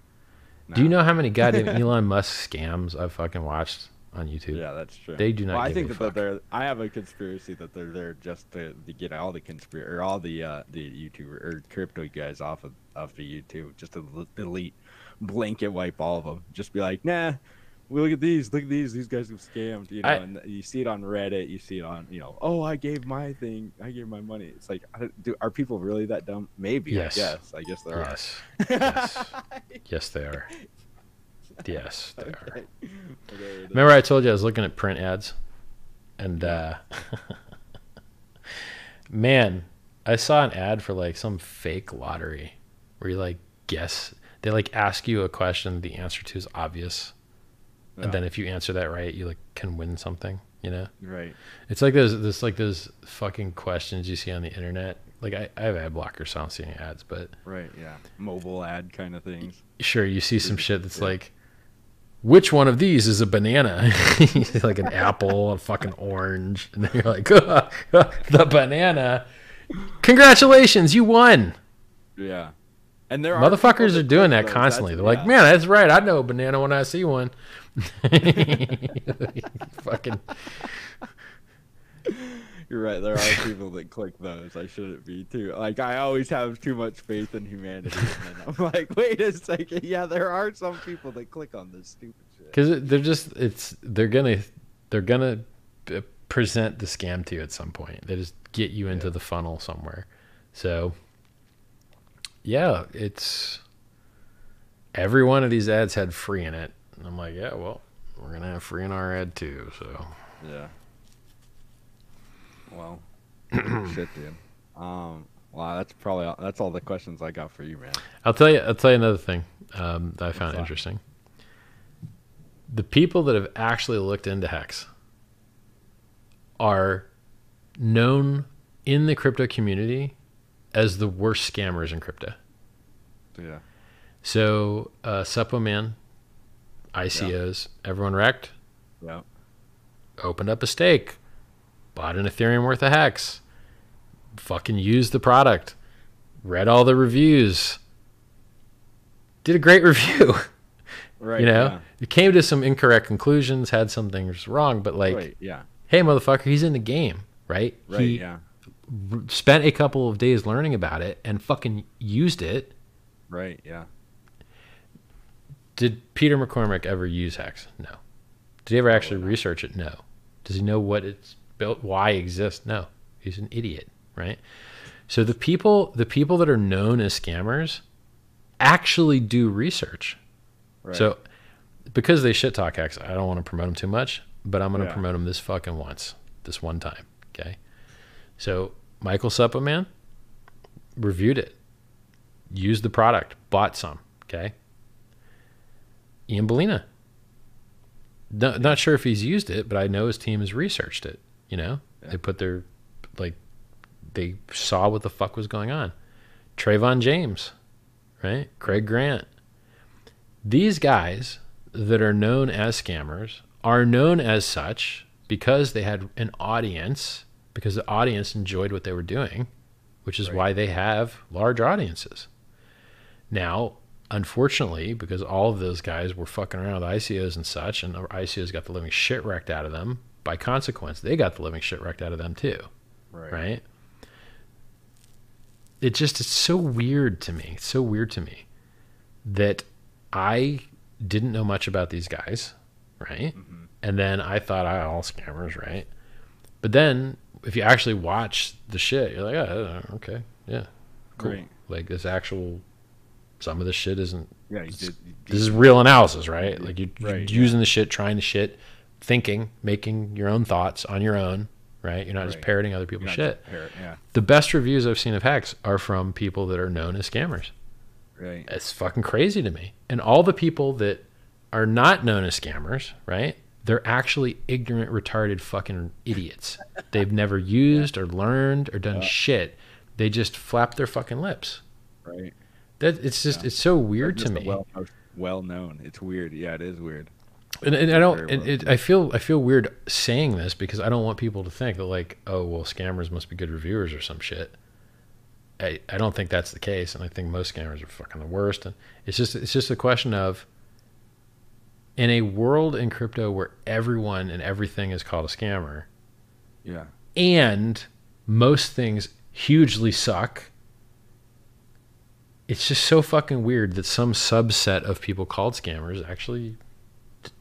Do you know how many (laughs) goddamn Elon Musk scams I've fucking watched on YouTube? Yeah, that's true. They do not Well, I think that they're. I have a conspiracy that they're there just to, to get all the conspiracy or all the uh, the YouTuber or crypto guys off of off of YouTube, just to l- delete, blanket wipe all of them. Just be like, nah. We look at these. Look at these. These guys have scammed. You know, I- and you see it on Reddit. You see it on, you know, oh, I gave my thing. I gave my money. It's like, do are people really that dumb? Maybe. Yes. I guess. I guess there Yes, are. (laughs) yes, yes, they are. (laughs) Yes, they are. Okay. Whatever. Remember, I told you I was looking at print ads, and uh, (laughs) man, I saw an ad for like some fake lottery where you like guess. They like ask you a question, the answer to is obvious, Yeah. and then if you answer that right, you like can win something. You know, right. it's like those this like those fucking questions you see on the internet. Like I, I have ad blockers, so I don't see any ads, but Right. Yeah. Mobile ad kind of things. sure you see some shit that's Yeah. like which one of these is a banana? (laughs) Like an apple a fucking orange. (laughs) And then you're like (laughs) the banana. Congratulations you won. Yeah. And there are motherfuckers are doing that those. constantly. That's- they're like man that's right. I know a banana when i see one. Fucking You're right. There are people that click those. I shouldn't be too. Like I always have too much faith in humanity, and then I'm (laughs) like, wait a second. Yeah, there are some people that click on this stupid shit. because they're just it's they're gonna they're gonna uh, present the scam to you at some point they just get you into Yeah. the funnel somewhere so yeah it's every one of these ads had free in it and i'm like yeah well we're gonna have free in our ad too so Yeah. Well, (coughs) shit, dude. Um. Wow, that's probably all, that's all the questions I got for you, man. i'll tell you i'll tell you another thing um, that i found interesting the people that have actually looked into hex are known in the crypto community as the worst scammers in crypto. Yeah. So, uh, Suppoman, ICOs, everyone wrecked, Yeah. opened up a stake, bought an Ethereum worth of hex, fucking used the product, read all the reviews, did a great (laughs) review. Right. you know, Yeah. it came to some incorrect conclusions, had some things wrong, but like, right. Yeah. hey, motherfucker, he's in the game, right? Right. he yeah. r- spent a couple of days learning about it and fucking used it. Right. Yeah. Did Peter McCormack ever use Hex? No. Did he ever actually research it? No. Does he know what it's built, why exist? No. He's an idiot, right? So the people, the people that are known as scammers, actually do research. Right. So because they shit talk Hex, I don't want to promote them too much, but I'm going to Yeah. promote them this fucking once, this one time. Okay. So Michael Suppoman reviewed it, used the product, bought some. Okay. Ian Balina. No, not sure if he's used it, but I know his team has researched it. You know, Yeah. they put their, like, they saw what the fuck was going on. Trevon James, right? Craig Grant. These guys that are known as scammers are known as such because they had an audience, because the audience enjoyed what they were doing, which is Right. why they have large audiences. Now, unfortunately, because all of those guys were fucking around with ICOs and such, and ICOs got the living shit wrecked out of them, by consequence, they got the living shit wrecked out of them too, Right. right? It just it's so weird to me, so weird to me that I didn't know much about these guys, right? Mhm. And then I thought, I all scammers, right? But then if you actually watch the shit, you're like, oh, okay, yeah, cool. Right. Like this actual, some of the shit isn't. Yeah, you did. This is real analysis, right? Like you, you're Right, using the shit, trying the shit, thinking, making your own thoughts on your own, right? You're not just parroting other people's shit. parrot- Yeah. The best reviews I've seen of Hex are from people that are known as scammers. Right. It's fucking crazy to me. And all the people that are not known as scammers, right? They're actually ignorant, retarded fucking idiots. They've never (laughs) used or learned or done Yeah. shit. They just flap their fucking lips. Right. That it's just Yeah. it's so weird to me. Well, well known. It's weird. Yeah, it is weird. And, and I don't. well it, I feel I feel weird saying this because I don't want people to think that like, oh well, scammers must be good reviewers or some shit. I, I don't think that's the case, and I think most scammers are fucking the worst. And it's just it's just a question of in a world in crypto where everyone and everything is called a scammer, Yeah. and most things hugely suck. It's just so fucking weird that some subset of people called scammers actually,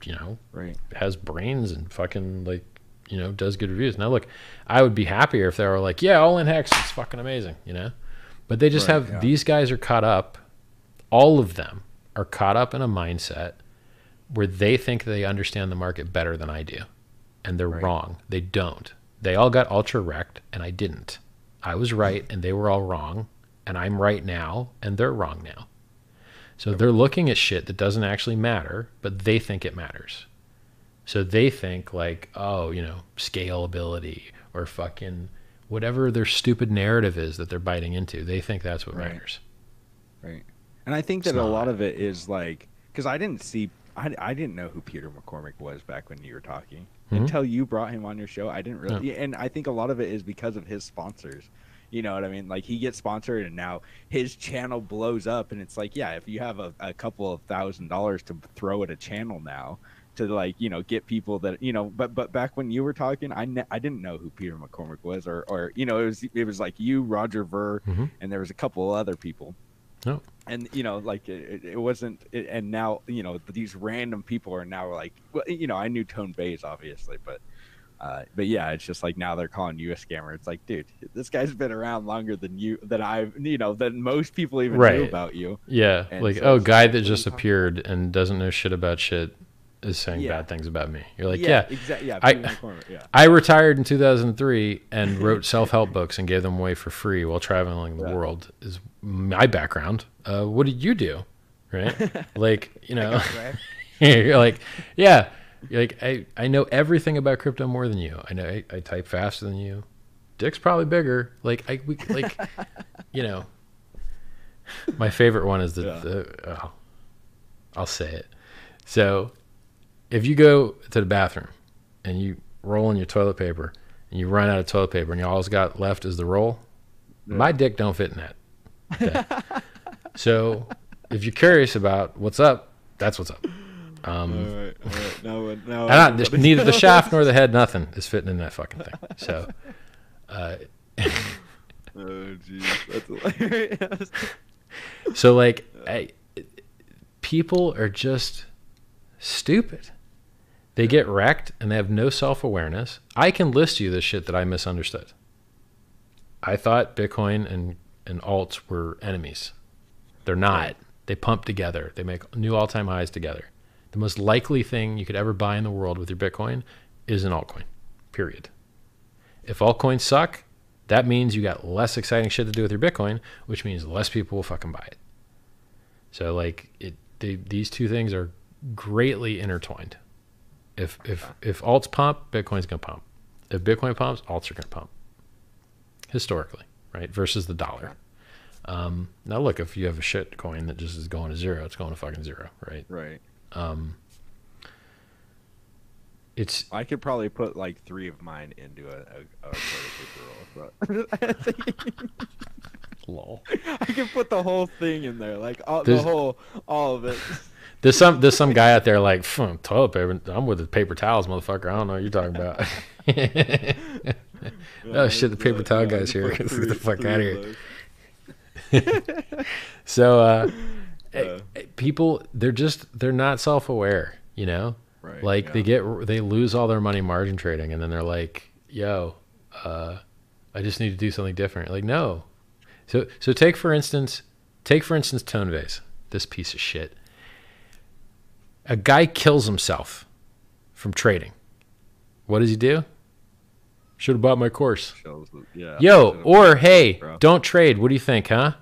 you know, Right. has brains and fucking like you know does good reviews. Now look, I would be happier if they were like, yeah, all in hex, it's fucking amazing, you know. But they just Right, have yeah. these guys are caught up. All of them are caught up in a mindset where they think they understand the market better than I do, and they're Right. wrong. They don't. They all got ultra wrecked, and I didn't. I was right, and they were all wrong, and I'm right now, and they're wrong now. So they're looking at shit that doesn't actually matter, but they think it matters. So they think like, oh, you know, scalability or fucking whatever their stupid narrative is that they're biting into. They think that's what Right. matters. Right. And I think that a lot of it is like because I didn't see I, I didn't know who Peter McCormack was back when you were talking Mhm. until you brought him on your show. I didn't really, yeah, and I think a lot of it is because of his sponsors. You know what I mean? Like he gets sponsored, and now his channel blows up, and it's like, yeah, if you have a, a couple of thousand dollars to throw at a channel now to like you know get people that you know, but but back when you were talking, I ne- I didn't know who Peter McCormack was, or or you know it was it was like you, Roger Ver, Mhm. and there was a couple of other people Oh. and you know like it, it wasn't it, and now you know these random people are now like well you know i knew Tone Vays obviously but uh, but yeah it's just like now they're calling you a scammer it's like dude this guy's been around longer than you than i've you know than most people even knew about you Yeah, And like so oh, guy like, that just appeared and doesn't know shit about shit is saying Yeah. bad things about me. You're like, yeah, exactly yeah I- yeah I retired in 2003 and wrote self-help books and gave them away for free while traveling the Yeah. world. Is my background. Uh, what did you do? Right? (laughs) like, you know, (laughs) you're like, yeah, like I, I know everything about crypto more than you. I know I, I type faster than you. Dick's probably bigger. Like I we like, (laughs) you know. My favorite one is the, Yeah. the oh, I'll say it. So, if you go to the bathroom and you roll in your toilet paper and you run out of toilet paper and you all got left is the roll, my dick don't fit in that. Okay? so, if you're curious about what's up, that's what's up. Um, all right, all right. Now, now and not, there's neither the shaft nor the (laughs) head, nothing is fitting in that fucking thing. So, uh, (laughs) oh jeez that's hilarious (laughs) so like, I, people are just stupid. They get wrecked and they have no self awareness. I can list you the shit that I misunderstood. I thought Bitcoin and, and alts were enemies. They're not. They pump together. They make new all time highs together. The most likely thing you could ever buy in the world with your Bitcoin is an altcoin. Period. If altcoins suck, that means you got less exciting shit to do with your Bitcoin, which means less people will fucking buy it. So like it, they, these two things are greatly intertwined. If if if alts pump, Bitcoin's gonna pump. If Bitcoin pumps, alts are gonna pump. Historically, right? Versus the dollar. Um, now look, if you have a shit coin that just is going to zero, it's going to fucking zero, right? right Um, it's I could probably put like three of mine into a, a, a toilet paper roll. But (laughs) Lol. I can put the whole thing in there, like all, the whole, all of it. There's some there's some guy out there like "Phew, toilet paper. I'm with the paper towels, motherfucker. I don't know what you're talking about. (laughs) oh shit, the paper towel guy's here. (laughs) Get the fuck out of here. So uh, eh, eh, people, they're just they're not self aware. You know, Right, like they get they lose all their money margin trading, and then they're like, "Yo, uh, I just need to do something different." Like, no. So so take for instance, take for instance Tone Vays, this piece of shit. A guy kills himself from trading. What does he do? Should have bought my course. Yeah. Yo, or hey, bro. don't trade. What do you think, huh?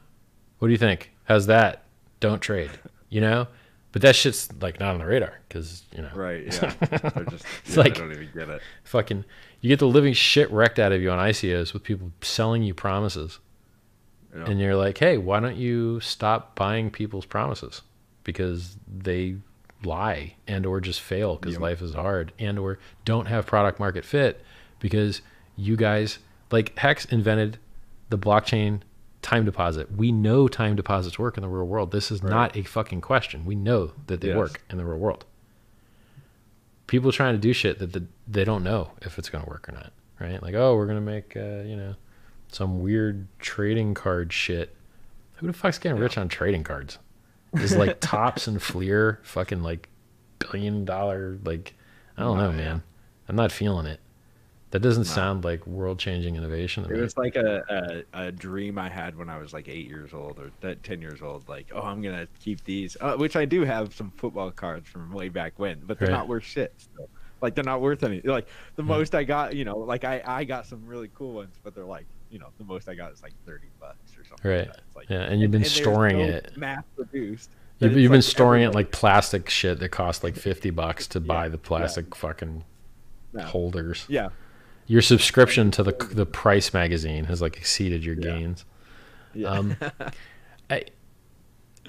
What do you think? How's that? Don't trade. You know? But that shit's like not on the radar because, you know, Right. Yeah. (laughs) They're just. It's yeah, like- I don't even get it. fucking, you get the living shit wrecked out of you on ICOs with people selling you promises. Yeah. And you're like, hey, why don't you stop buying people's promises? Because they lie and or just fail because Yep. life is hard and or don't have product market fit because you guys like Hex invented the blockchain time deposit. We know time deposits work in the real world. This is Right. not a fucking question. We know that they Yes. work in the real world. People trying to do shit that the, they don't know if it's going to work or not, right? Like, oh, we're going to make, uh, you know, some weird trading card shit. Who the fuck's getting rich on trading cards? Is like (laughs) Topps and Fleer fucking like billion dollar like I don't Oh, know, yeah. man. I'm not feeling it. That doesn't No. sound like world changing innovation It me. was like a, a, a dream I had when I was like eight years old or that ten years old. Like, oh, I'm gonna keep these, uh, which I do have some football cards from way back when, but they're Right. not worth shit. Still. Like they're not worth any. Like the most I got, you know, like I I got some really cool ones, but they're like, you know, the most I got is like thirty bucks or something. Right. Like like, Yeah, and you've been there's storing no it. mass produced. You've, you've been like storing it like plastic shit that costs like 50 bucks to buy Yeah, the yeah. plastic fucking No. holders. Yeah. Your subscription to the the Price magazine has like exceeded your Yeah. gains. Yeah. Um, (laughs) I,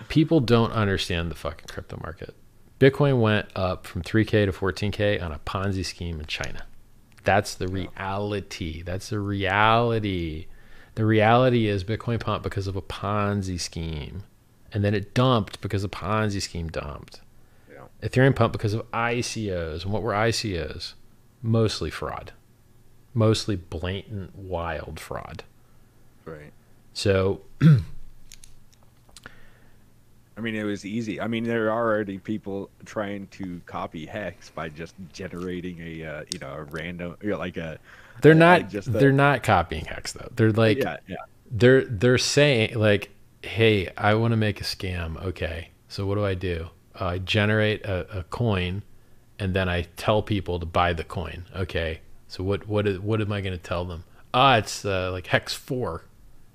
people don't understand the fucking crypto market. Bitcoin went up from 3K to 14K on a Ponzi scheme in China. That's the reality. That's the reality. The reality is Bitcoin pumped because of a Ponzi scheme. And then it dumped because a Ponzi scheme dumped. Yeah. Ethereum pumped because of ICOs. And what were ICOs? Mostly fraud. Mostly blatant, wild fraud. Right. So I mean, it was easy. I mean, there are already people trying to copy Hex by just generating a, uh, you know, a random, you know, like a. They're uh, not just the- they're not copying Hex though. They're like yeah, yeah, they're they're saying like, "Hey, I want to make a scam." Okay, so what do I do? Uh, I generate a, a coin, and then I tell people to buy the coin. Okay, so what what is, what am I going to tell them? Ah, it's uh, like Hex four.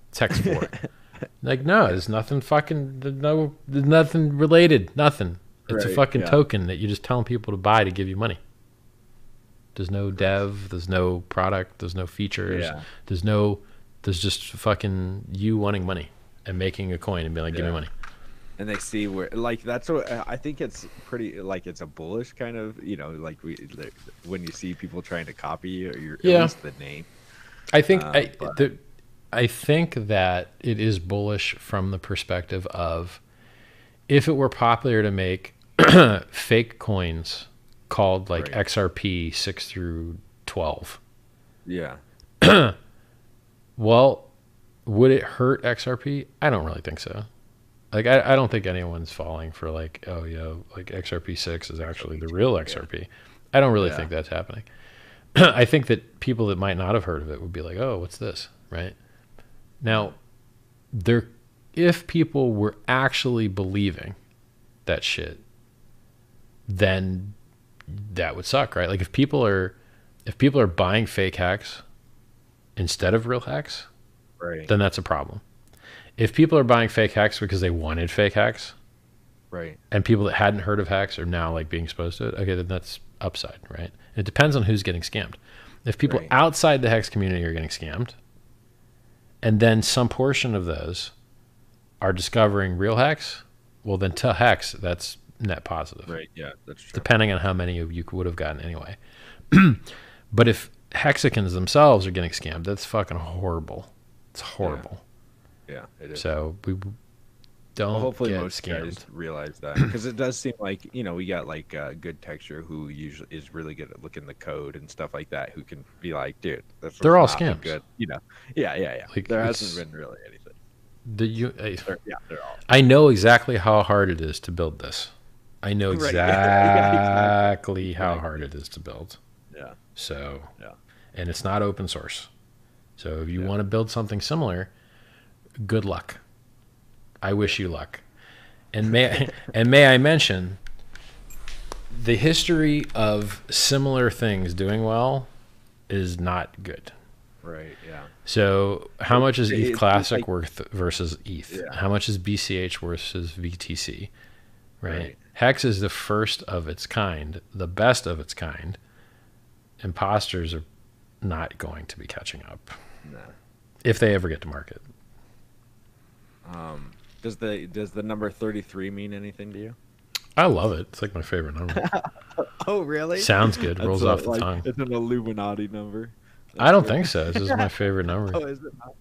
It's Hex four. (laughs) like no, there's nothing fucking there's no there's nothing related. Nothing. It's a fucking yeah. token that you're just telling people to buy to give you money. There's no dev. There's no product. There's no features. Yeah. There's no. There's just fucking you wanting money and making a coin and being like, give me money. And they see where, like, that's what I think it's pretty, like, it's a bullish kind of, you know, like we, when you see people trying to copy your, Yeah. at least the name. I think Um, I, but- the, I think that it is bullish from the perspective of if it were popular to make (clears throat) fake coins called like Right. XRP six through twelve. Yeah. (clears throat) Well, would it hurt XRP? I don't really think so. Like I, I don't think anyone's falling for like, oh yeah, like XRP six is actually the real XRP. I don't really Yeah. think that's happening. (clears throat) I think that people that might not have heard of it would be like, oh, what's this? Right? Now, there if people were actually believing that shit, then that would suck, right? Like if people are if people are buying fake Hex instead of real Hex, Right. then that's a problem. If people are buying fake Hex because they wanted fake Hex, right. and people that hadn't heard of Hex are now like being exposed to it, okay, then that's upside, right? It depends on who's getting scammed. If people Right. outside the hex community are getting scammed, and then some portion of those are discovering real Hex, well, then to hex, that's net positive Right. Yeah. That's true. depending on how many of you would have gotten anyway. (clears throat) but if hexicans themselves are getting scammed, that's fucking horrible. It's horrible. Yeah, it is. So we don't Well, hopefully most scammed. guys realize that (coughs) because it does seem like you know we got like uh, good texture who usually is really good at looking the code and stuff like that who can be like dude They're all scams. good you know yeah yeah yeah Like, there hasn't been really anything The you, I, They're- yeah they're all I know exactly how hard it is to build this. I know yeah, (laughs) yeah, exactly how Right. hard it is to build. yeah So, Yeah. and it's not open source. So if you Yeah. want to build something similar, good luck. I wish you luck. And may (laughs) and may I mention the history of similar things doing well is not good. right yeah So how much is ETH Classic like- worth versus ETH? Yeah. How much is BCH versus BTC? Right? Right. Hex is the first of its kind, the best of its kind. Imposters are not going to be catching up nah. if they ever get to market. Um does the does the number 33 mean anything to you I love it. It's like my favorite number. (laughs) oh really Sounds good. Rolls off the tongue. it's an illuminati number I don't think so. This is my favorite number. (laughs) oh is it not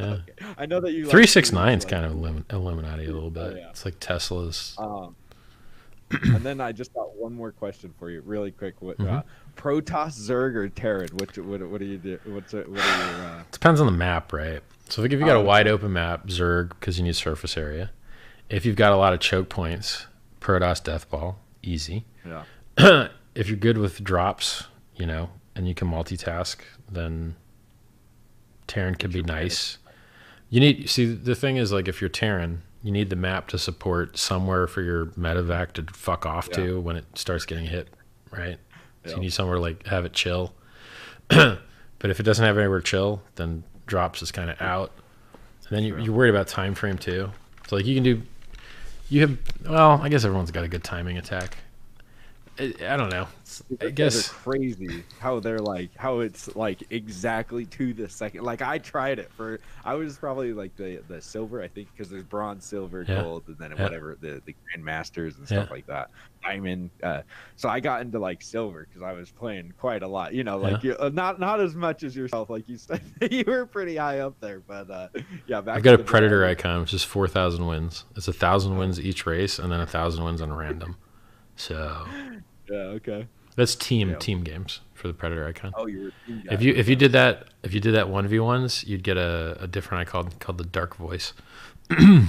Yeah. (laughs) okay. i know that you like Three six nine's like- kind of Illuminati a little bit. Oh, yeah. It's like Tesla's. Um, (clears throat) and then I just got one more question for you, really quick. What uh, Protoss, Zerg, or Terran? What what what do you do? What's it- what are your uh, Depends on the map, right? So if you got Oh, a um, wide open map, Zerg because you need surface area. If you've got a lot of choke points, Protoss Deathball, easy. yeah (clears throat) if you're good with drops, you know, and you can multitask, then Terran could be nice. You need see the thing is like if you're Terran, you need the map to support somewhere for your Medivac to fuck off to when it starts getting hit, right? So Yeah. you need somewhere like have it chill. (clears throat) but if it doesn't have anywhere to chill, then drops is kind of out. And then you, you're worried about time frame too. So like you can do, you have well, I guess everyone's got a good timing attack. I, don't know. It's- I guess crazy how they're like how it's like exactly to the second. Like I tried it for I was probably like the the silver I think because there's bronze, silver, Yeah. gold, and then Yeah. whatever the the grandmasters and stuff Yeah. like that. Diamond. Uh, so I got into like silver because I was playing quite a lot. You know, like you, uh, not not as much as yourself. Like you said, (laughs) you were pretty high up there, but uh, yeah. Back I've got a predator icon, which is four thousand wins. It's a thousand wins each race, and then a thousand wins on random. So Yeah. Okay. that's team Yeah. team games for the predator icon. Oh, you were. team If you if you did that if you did that one v ones, you'd get a, a different icon called the dark voice. Okay. (clears throat)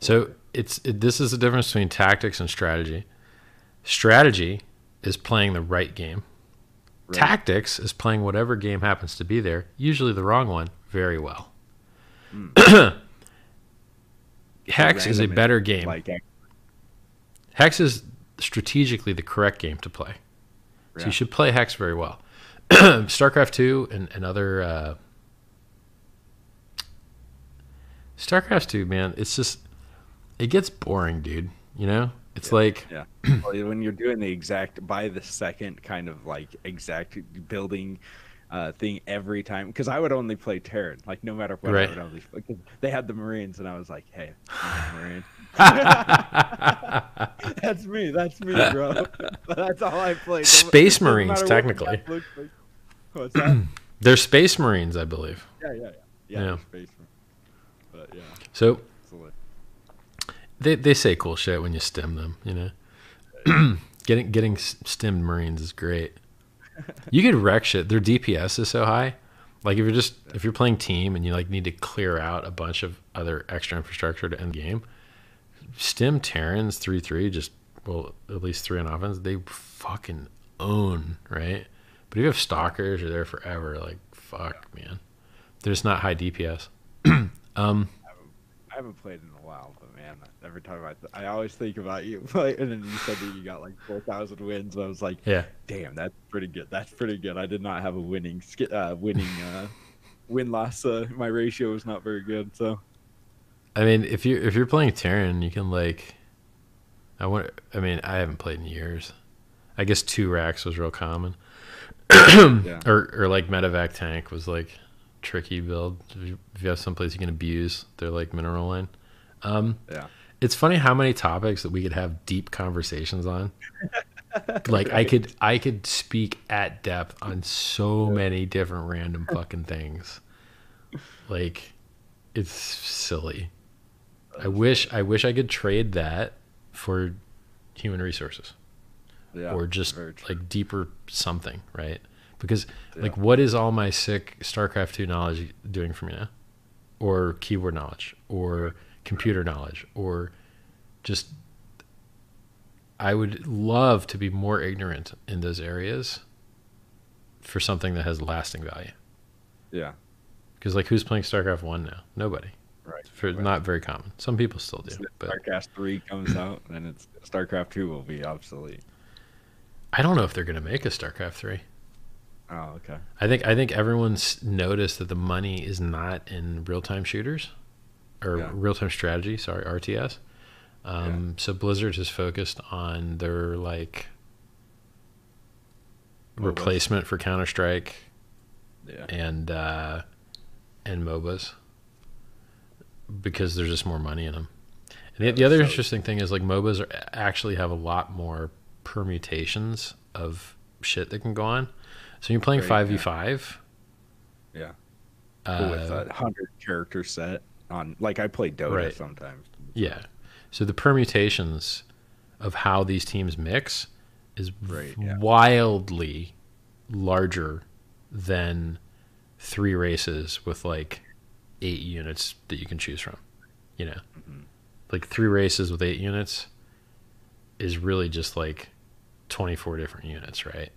So it's it, this is the difference between tactics and strategy. Strategy is playing the right game. Right. Tactics is playing whatever game happens to be there, usually the wrong one, very well. Hmm. (clears throat) Hex is a better game. Like Hex is strategically the correct game to play. So you should play Hex very well. (clears throat) StarCraft 2 and, and other uh, StarCraft 2, man, it's just it gets boring, dude. You know? It's like Yeah. (clears throat) Well, when you're doing the exact by the second kind of like exact building uh, thing every time, because I would only play Terran, like no matter what. Right. I would only, because they had the Marines, and I was like, hey, Marine. (laughs) that's me. That's me, bro. (laughs) that's all I played. No- Space Marines, technically. that looks like. What's that? (clears throat) they're space marines, I believe. yeah, yeah, yeah. Yeah, Yeah. Space Marines. But yeah, So it's a li- they they say cool shit when you stem them, you know. (clears throat) getting getting stemmed marines is great. You could wreck shit. Their DPS is so high. Like if you're just if you're playing team and you like need to clear out a bunch of other extra infrastructure to end game, stem Terrans three three just well at least three on offense. They fucking own right. But if you have stalkers, you're there forever. Like fuck, man. They're just not high DPS. (clears throat) um, I haven't played in a while, but man, every time I, I always think about you. (laughs) Like, and then you said that you got like four thousand wins. And I was like, yeah. damn, that's pretty good. That's pretty good. I did not have a winning, uh, winning, uh, win loss. Uh, my ratio was not very good. So I mean, if you if you're playing Terran, you can like. I want. I mean, I haven't played in years. I guess two racks was real common. yeah, (clears throat) Or or like Medivac tank was like tricky build. If you, have someplace you can abuse, they're like mineral line. Um, yeah, it's funny how many topics that we could have deep conversations on. (laughs) like I could I could speak at depth on so many different random fucking things. Like it's silly. I wish I wish I could trade that for human resources Yeah, or just like deeper something, right? Because Yeah. like what is all my sick StarCraft 2 knowledge doing for me now? Or keyboard knowledge or computer knowledge or just I would love to be more ignorant in those areas for something that has lasting value. yeah, Because like who's playing StarCraft 1 now? Nobody. Right. For Right. not very common. Some people still do, but StarCraft three comes out, and it's StarCraft two will be obsolete. I don't know if they're going to make a StarCraft 3. Oh, okay. I think I think everyone's noticed that the money is not in real time shooters or Yeah. real time strategy. Sorry, RTS. Um, So Blizzard has focused on their like MOBAs. replacement for Counter Strike Yeah. and uh, and MOBAs because there's just more money in them. And the, the other So- interesting thing is like MOBAs are, actually have a lot more permutations of shit that can go on. So you're playing five v five. Yeah. Uh, with a hundred character set on, like I play Dota Right. sometimes. Yeah. So the permutations of how these teams mix is Right, yeah. wildly larger than three races with like eight units that you can choose from. You know, Mhm. like three races with eight units is really just like 24 different units, right?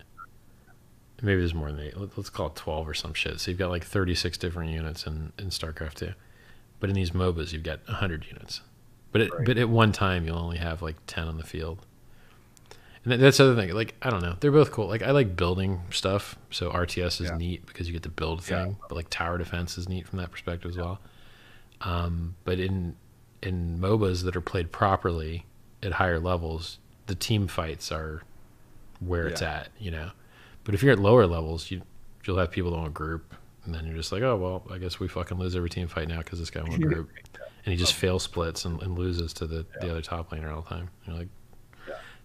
Maybe there's more than eight. Let- Let's call it 12 or some shit. So you've got like 36 different units in, in StarCraft 2. But in these MOBAs, you've got 100 units. But at, Right. but at one time, you'll only have like 10 on the field. And that's the other thing. Like, I don't know. They're both cool. Like, I like building stuff. So RTS is Yeah. neat because you get to build a Yeah. thing. But like tower defense is neat from that perspective as well. Um, but in in MOBAs that are played properly at higher levels, the team fights are where it's at, you know. But if you're at lower levels, you you'll have people that want group, and then you're just like, oh well, I guess we fucking lose every team fight now because this guy won (laughs) group, and he just fail splits and, and loses to the, the other top laner all the time. You're like,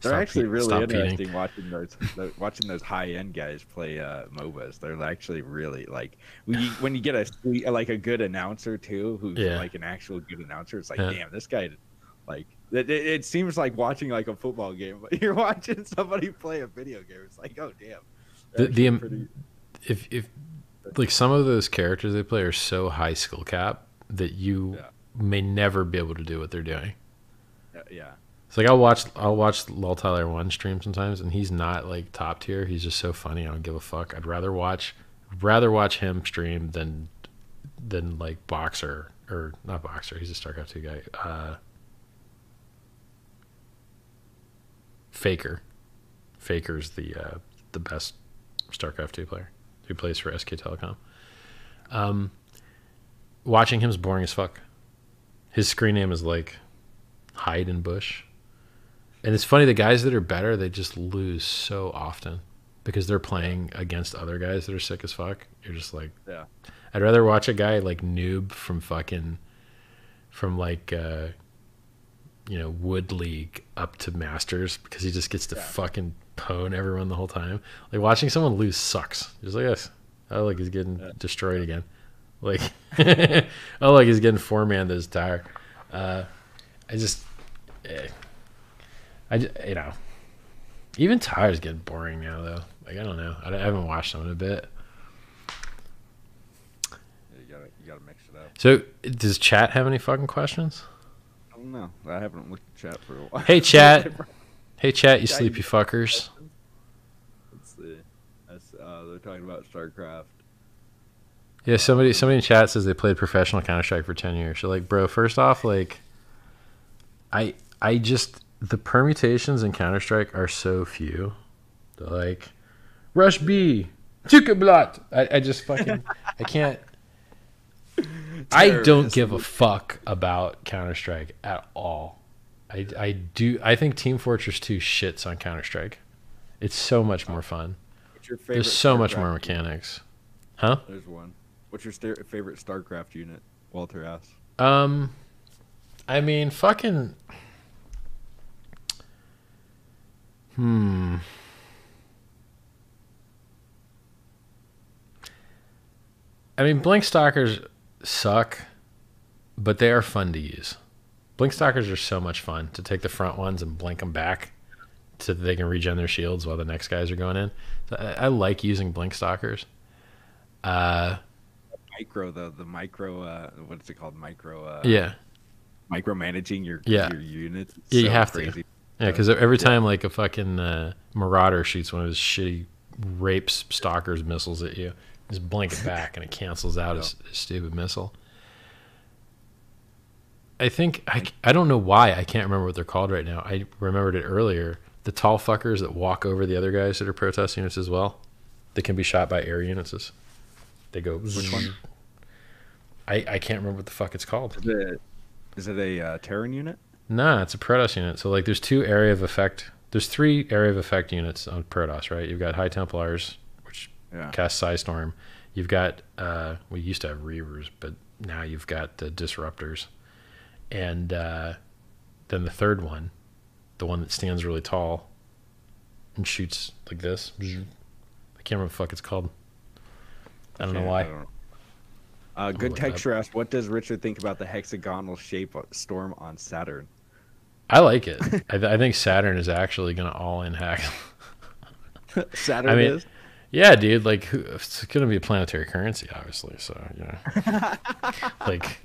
They're stop actually really stop interesting watching those watching those high end guys play uh, MOBAs. They're actually really like when you, when you get a like a good announcer too, who's Yeah. like an actual good announcer. It's like, Yeah. damn, this guy, like it, it, seems like watching like a football game, but (laughs) you're watching somebody play a video game. It's like, oh damn. The- They're the pretty- if if like some of those characters they play are so high skill cap that you Yeah. may never be able to do what they're doing. yeah, It's like I'll watch I'll watch Lol Tyler one stream sometimes, and he's not like top tier. He's just so funny. I don't give a fuck. I'd rather watch rather watch him stream than than like boxer or not boxer. He's a StarCraft two guy. Uh, Faker, Faker's the uh, the best StarCraft two player who plays for SK Telecom. Um, watching is boring as fuck. His screen name is like hide in bush. And it's funny, the guys that are better, they just lose so often because they're playing against other guys that are sick as fuck. You're just like, yeah, I'd rather watch a guy like noob from fucking, from like, uh, you know, Wood League up to Masters because he just gets to Yeah. fucking pwn everyone the whole time. Like watching someone lose sucks. Just like this. Oh, like he's getting Yeah. destroyed again. Like, (laughs) oh, like he's getting four man to his tire. Uh, I just, eh. I you know, even tires get boring now though. Like I don't know. I, I haven't watched them in a bit. you gotta you gotta mix it up. So does chat have any fucking questions? I don't know. I haven't looked at chat for a while. Hey, chat. (laughs) Hey chat, you Yeah, sleepy fuckers. Let's see. That's, uh, they're talking about StarCraft. Yeah, somebody somebody in chat says they played professional Counter Strike for ten years. So like, bro, first off, like, I I just the permutations in Counter Strike are so few. They're like, rush B, Tukablat. I, I just fucking I can't. I don't give a fuck about Counter Strike at all. I, I do. I think Team Fortress 2 shits on Counter Strike. It's so much more fun. What's your favorite? There's so much more unit? mechanics. Huh? There's one. What's your favorite StarCraft unit? Walter asks. Um, I mean, fucking. Hmm. I mean, Blink Stalkers suck, but they are fun to use. Blink stalkers are so much fun to take the front ones and blink them back so that they can regen their shields while the next guys are going in. So I, I like using blink stalkers. Uh, Micro though, the micro, uh, what's it called? Micro, uh, yeah, micromanaging your Yeah. your units. Yeah, you so have to. Crazy. yeah, because every time like a fucking uh, marauder shoots one of his shitty rapes stalkers missiles at you, just blink it back and it cancels out his, (laughs) his stupid missile. I think I, I don't know why I can't remember what they're called right now. I remembered it earlier. The tall fuckers that walk over the other guys that are Protoss units as well. They can be shot by air units. They go. Which one? I, I can't remember what the fuck it's called. Is it, is it a uh, Terran unit? Nah, it's a Protoss unit. So like, there's two area of effect. There's three area of effect units on Protoss, right? You've got High Templars, which Yeah. cast Storm. You've got uh, we used to have Reavers, but now you've got the Disruptors, and uh, then the third one, the one that stands really tall and shoots like this. I can't remember what the fuck it's called. I don't know why. don't know. Uh, good up. texture asked, what does Richard think about the hexagonal shape of storm on Saturn? I like it. (laughs) I, th- I think Saturn is actually going to all in hack. (laughs) Saturn I mean- is. Yeah, dude. Like, who- it's going to be a planetary currency, obviously. So, you know, (laughs) like,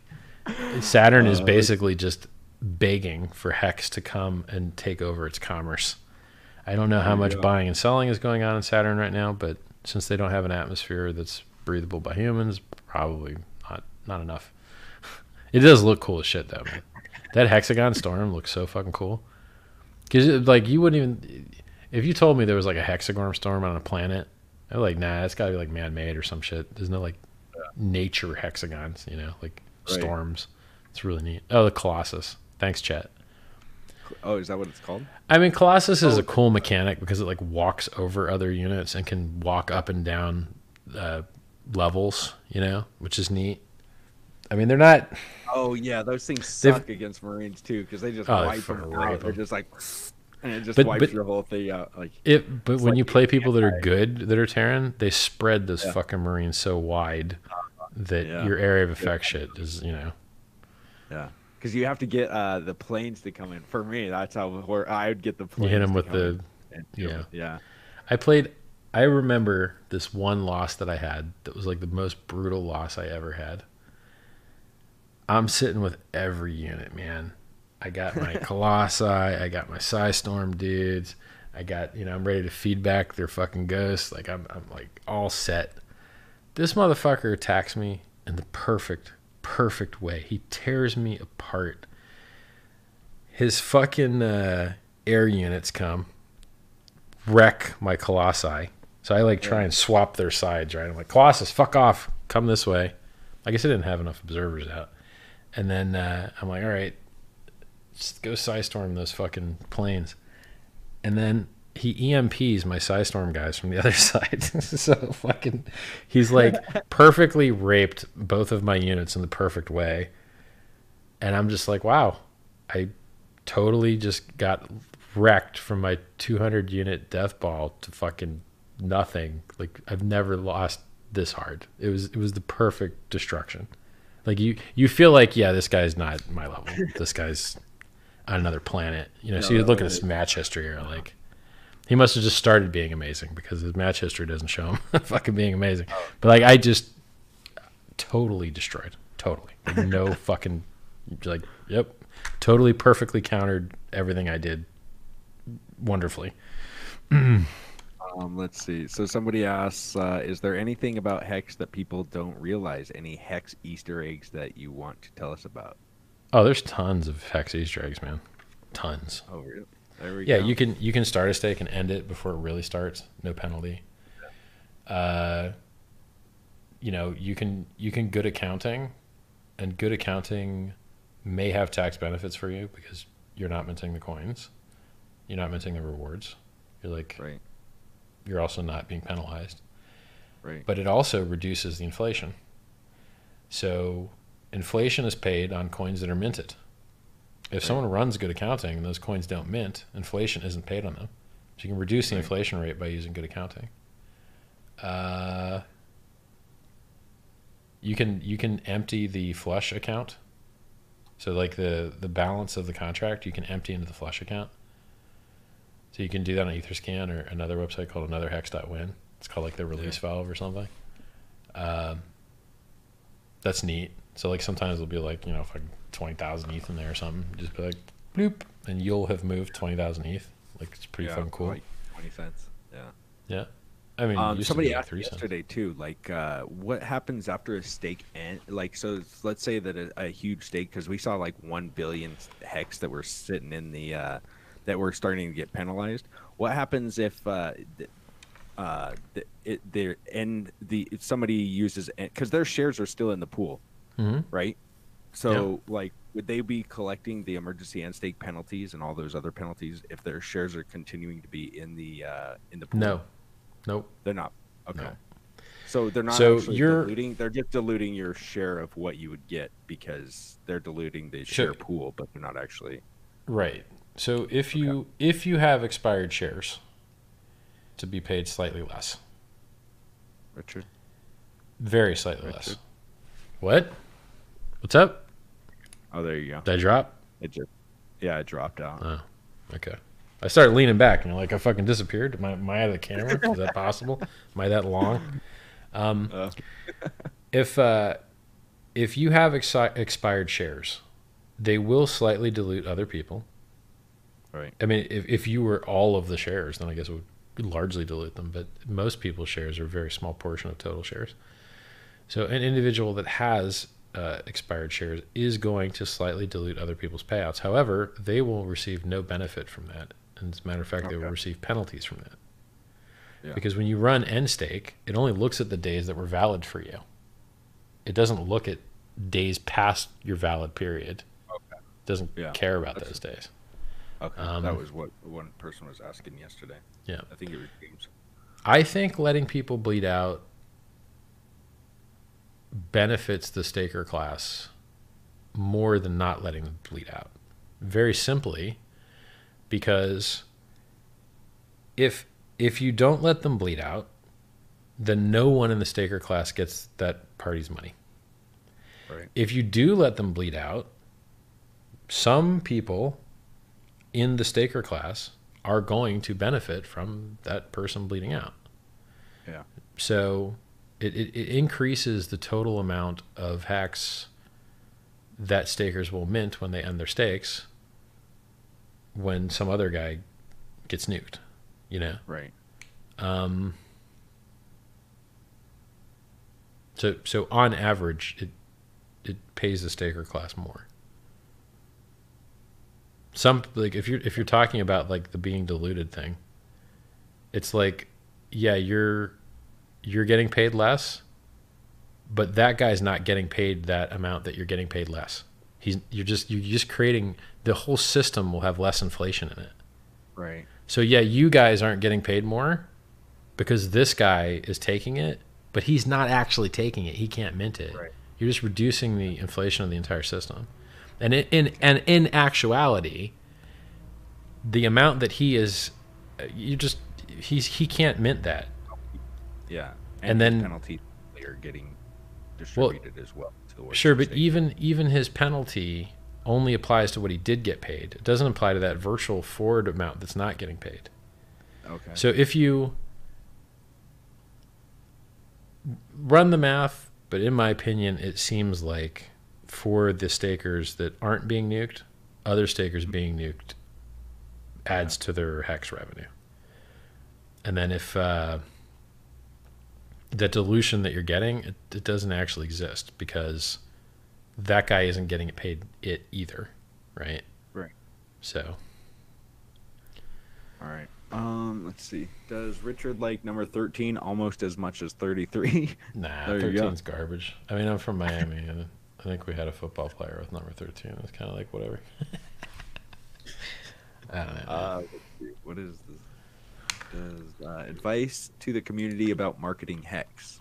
Saturn is Uh, basically just begging for Hex to come and take over its commerce. I don't know how much go. buying and selling is going on in Saturn right now, but since they don't have an atmosphere that's breathable by humans, probably not not enough. It does look cool as shit, though. Man. That hexagon storm looks so fucking cool. Because like you wouldn't even if you told me there was like a hexagon storm on a planet, I'd be like, nah, it's got to be like man made or some shit. There's no like nature hexagons, you know, like Right. storms. It's really neat. Oh, the Colossus. Thanks, Chet. Oh, is that what it's called? I mean, Colossus is Oh. a cool mechanic because it like walks over other units and can walk up and down uh, levels, you know, which is neat. I mean, they're not. Oh yeah, those things They've- suck against Marines too because they just Oh, wipe them out. They're just like, and it just But- wipes but- your whole thing out. Like, It, but when like you play people that are good that are Terran, they spread those Yeah. fucking Marines so wide that Yeah. your area of effect shit is, you know. yeah, because you have to get uh, the planes to come in. For me, that's how where I would get the planes. You hit them to with come the. in and do yeah. it. yeah. I played. I remember this one loss that I had that was like the most brutal loss I ever had. I'm sitting with every unit, man. I got my (laughs) Colossi, I got my Psy Storm dudes, I got, you know, I'm ready to feed back their fucking ghosts. Like I'm I'm like all set. This motherfucker attacks me in the perfect, perfect way. He tears me apart. His fucking uh, air units come, wreck my colossi. So I like try and swap their sides, right? I'm like, Colossus, fuck off, come this way. I guess I didn't have enough observers out. And then uh, I'm like, all right, just go storm those fucking planes. And then he EMPs my storm guys from the (laughs) other side. (laughs) so fucking, he's like (laughs) perfectly raped both of my units in the perfect way. And I'm just like, wow, I totally just got wrecked from my 200 unit death ball to fucking nothing. Like I've never lost this hard. It was it was the perfect destruction. Like you you feel like yeah, this guy's not my level. this guy's on another planet. You know, so you look at his match history or like he must have just started being amazing because his match history doesn't show him (laughs) fucking being amazing. Oh. But like I just totally destroyed. Totally. Like, no (laughs) fucking like yep. Totally perfectly countered everything I did wonderfully. (clears throat) Um, let's see. So somebody asks, uh, is there anything about Hex that people don't realize? Any Hex Easter eggs that you want to tell us about? Oh, there's tons of hex Easter eggs, man. Tons. Oh, really? There we Yeah, go. you can you can start a stake and end it before it really starts, no penalty. Yeah. Uh, you know, you can you can good accounting, and good accounting may have tax benefits for you because you're not minting the coins, you're not minting the rewards. You're like Right, you're also not being penalized. right. but it also reduces the inflation. So inflation is paid on coins that are minted. If Right. someone runs good accounting and those coins don't mint, inflation isn't paid on them. So you can reduce the Right. inflation rate by using good accounting. Uh, you can you can empty the flush account So like the the balance of the contract, you can empty into the flush account. So you can do that on Etherscan or another website called anotherhex.win. It's called like the release valve or something. Um, that's neat. So like sometimes it'll be like you know if like twenty thousand ETH in there or something, just be like bloop, and you'll have moved twenty thousand ETH. Like it's pretty yeah, fucking cool. Like Twenty cents. Yeah. yeah, I mean, Um, somebody like asked three cents. yesterday too, like uh, what happens after a stake end? Like, so let's say that a, a huge stake, because we saw like one billion hex that were sitting in the uh, that we're starting to get penalized. What happens if uh, uh, it, their end the if somebody uses because their shares are still in the pool, hmm right? So like, would they be collecting the emergency and stake penalties and all those other penalties if their shares are continuing to be in the uh, in the pool? No, nope. They're not. Okay. No. So they're not So you're- diluting. They're just diluting your share of what you would get because they're diluting the Sure. share pool, but they're not actually. Right. So if you if you have expired shares, to be paid slightly less, Richard. very slightly less. What? What's up? Oh, there you go. Did I drop? It just. Yeah, I dropped out. Oh, okay. I started leaning back, and like, I fucking disappeared. Am I, am I out of the camera? Is that possible? Am I that long? Um, (laughs) Uh. if uh, if you have exi- expired shares, they will slightly dilute other people. Right. I mean, if, if you were all of the shares, then I guess it would largely dilute them. But most people's shares are a very small portion of total shares. So an individual that has uh, expired shares is going to slightly dilute other people's payouts. However, they will receive no benefit from that. And as a matter of fact, they will receive penalties from that. Yeah. Because when you run end stake, it only looks at the days that were valid for you. It doesn't look at days past your valid period. Okay. It doesn't Yeah. care about That's- those days. Okay. Um, that was what one person was asking yesterday. Yeah. I think it was James. I think letting people bleed out benefits the staker class more than not letting them bleed out. Very simply, because if if you don't let them bleed out, then no one in the staker class gets that party's money. Right. If you do let them bleed out, some people in the staker class are going to benefit from that person bleeding out. Yeah. So it, it, it increases the total amount of Hex that stakers will mint when they end their stakes when some other guy gets nuked, you know? Right. Um, so so on average, it it pays the staker class more. Some like if you're if you're talking about like the being diluted thing, it's like, yeah, you're you're getting paid less, but that guy's not getting paid that amount that you're getting paid less. He's you're just you're just creating the whole system will have less inflation in it. Right. So yeah, you guys aren't getting paid more because this guy is taking it, but he's not actually taking it. He can't mint it. Right. You're just reducing the inflation of the entire system. And in, and in actuality, the amount that he is, uh, you just he's he can't mint that. Yeah. And his then- penalties are getting distributed as well. Sure, but even even his penalty only applies to what he did get paid. It doesn't apply to that virtual forward amount that's not getting paid. Okay. So if you run the math, but in my opinion, it seems like for the stakers that aren't being nuked, other stakers being nuked adds to their hex revenue. And then if uh, the dilution that you're getting, it, it doesn't actually exist because that guy isn't getting it paid it either, right? Right. So All right. Um, let's see. Does Richard like number 13 almost as much as 33? (laughs) Nah, There you go. 13's garbage. I mean, I'm from Miami, and I think we had a football player with number 13. It's kind of like whatever. (laughs) I don't know. uh, what is this? Does uh, advice to the community about marketing hex?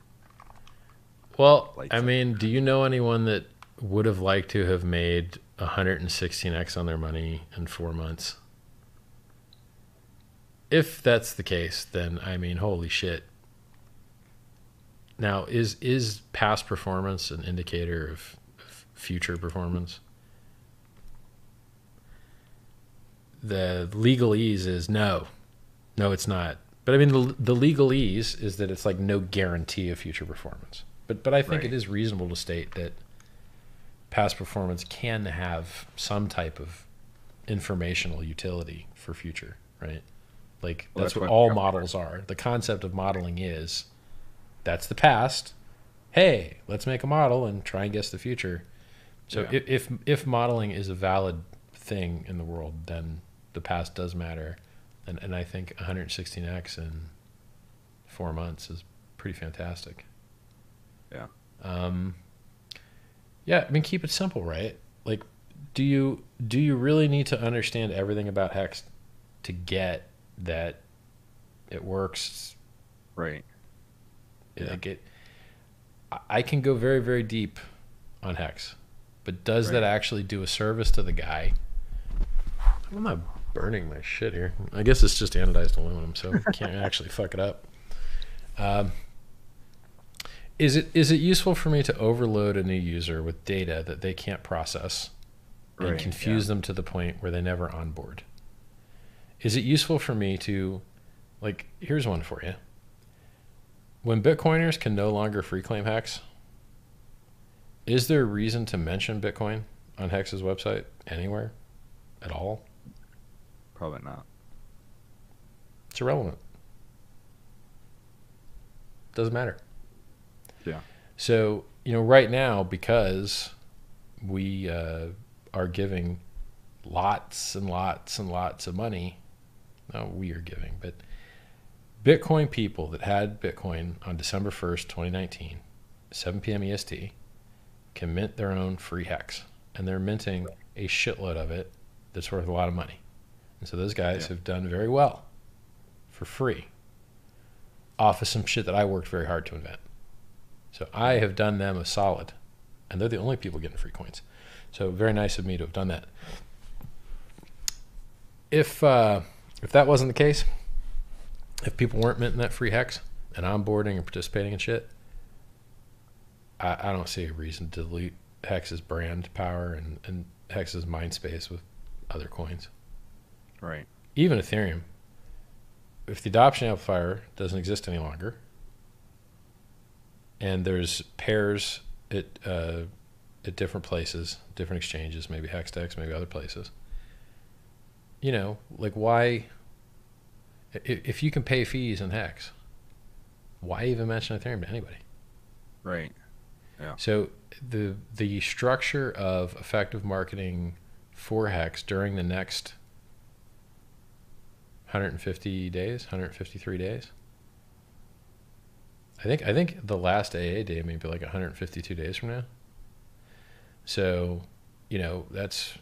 well, lights I up. mean, do you know anyone that would have liked to have made 116x on their money in four months? If that's the case, then I mean, holy shit. Now, is is past performance an indicator of, of future performance? the legalese is no, no, it's not. But I mean, the, the legalese is that it's like no guarantee of future performance. But but I think Right. it is reasonable to state that past performance can have some type of informational utility for future, right? Like Well, that's, that's what what- all models are. The concept of modeling is that's the past. Hey, let's make a model and try and guess the future. So Yeah. if, if if modeling is a valid thing in the world, then the past does matter, and and I think 116x in four months is pretty fantastic. Yeah. Um. Yeah, I mean, keep it simple, right? Like, do you do you really need to understand everything about hex to get that it works Right. Yeah. like it I- I can go very very deep on hex, but does that actually do a service to the guy? I'm not burning my shit here. I guess it's just anodized aluminum, so I can't (laughs) actually fuck it up. Um, is it is it useful for me to overload a new user with data that they can't process and Right, confuse them to the point where they never onboard? Is it useful for me to like here's one for you. When Bitcoiners can no longer free claim Hex, is there a reason to mention Bitcoin on Hex's website anywhere at all? Probably not. It's irrelevant. Doesn't matter. Yeah. So, you know, right now, because we uh, are giving lots and lots and lots of money, no, we are giving, but Bitcoin people that had Bitcoin on December 1st, 2019, 7 p.m. EST, can mint their own free hex. And they're minting a shitload of it that's worth a lot of money. And so those guys Yeah. have done very well for free off of some shit that I worked very hard to invent. So I have done them a solid, and they're the only people getting free coins. So very nice of me to have done that. If uh, if that wasn't the case, if people weren't minting that free hex and onboarding and participating in shit, I, I don't see a reason to dilute Hex's brand power and, and Hex's mind space with other coins. Right. Even Ethereum. If the adoption amplifier doesn't exist any longer, and there's pairs at uh, at different places, different exchanges, maybe Hexdex, maybe other places. You know, like why? If you can pay fees in Hex, why even mention Ethereum to anybody? Right. So the the structure of effective marketing for Hex during the next 150 days, 153 days. I think I think the last AA day may be like 152 days from now. So, you know, that's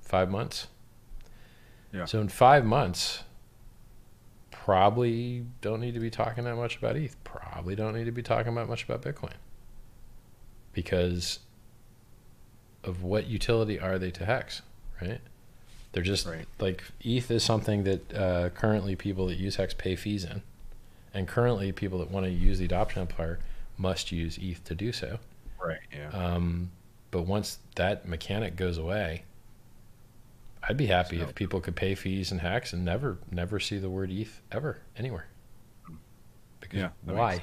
five months. Yeah. So in five months, probably don't need to be talking that much about ETH. Probably don't need to be talking about much about Bitcoin. Because of what utility are they to Hex, right? They're just Right. like ETH is something that uh, currently people that use Hex pay fees in, and currently people that want to use the adoption amplifier must use ETH to do so. Right. Yeah. Um, but once that mechanic goes away, I'd be happy So- if people could pay fees and Hex and never, never see the word ETH ever anywhere. Because yeah. why?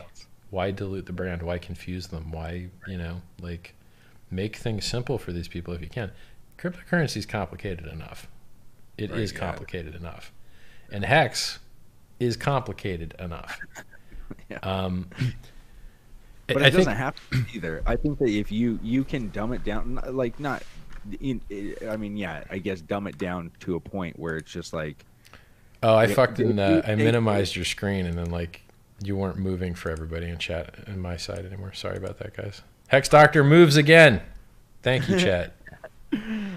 Why dilute the brand? Why confuse them? Why, you know, like make things simple for these people if you can. Cryptocurrency is complicated enough. It is Right, yeah. complicated enough. And Hex is complicated enough. (laughs) Yeah. Um, But it think- doesn't have to either. I think that if you you can dumb it down, like not, I mean, yeah, I guess dumb it down to a point where it's just like, Oh, I Yeah, fucked and uh, I minimized your screen, and then like you weren't moving for everybody in chat in my side anymore. Sorry about that, guys. Hex Doctor moves again. Thank you, (laughs) chat.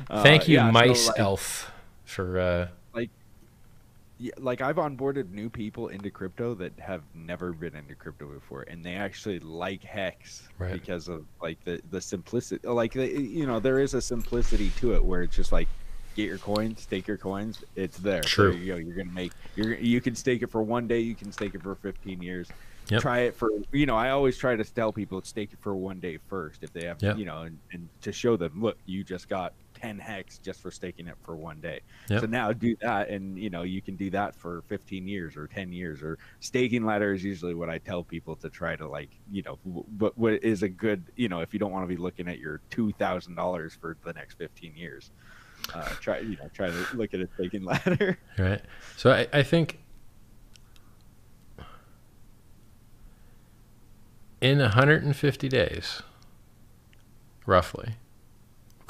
uh, Thank you, yeah, so, Mice like- Elf, for uh, yeah, like I've onboarded new people into crypto that have never been into crypto before, and they actually like Hex Right. because of like the the simplicity. Like the, you know, there is a simplicity to it where it's just like get your coins, stake your coins, it's there. True. There you go. You're gonna make. You're you can stake it for one day. You can stake it for 15 years. Yep. Try it for you know. I always try to tell people stake it for one day first if they have Yep. you know, and, and to show them, look, you just got 10 hex just for staking it for one day. Yep. So now do that and you know, you can do that for 15 years or 10 years or staking ladder is usually what I tell people to try to like, you know, but what is a good, you know, if you don't want to be looking at your $2,000 for the next 15 years. Uh, try you know try to look at a staking (laughs) ladder right so I, I think in 150 days roughly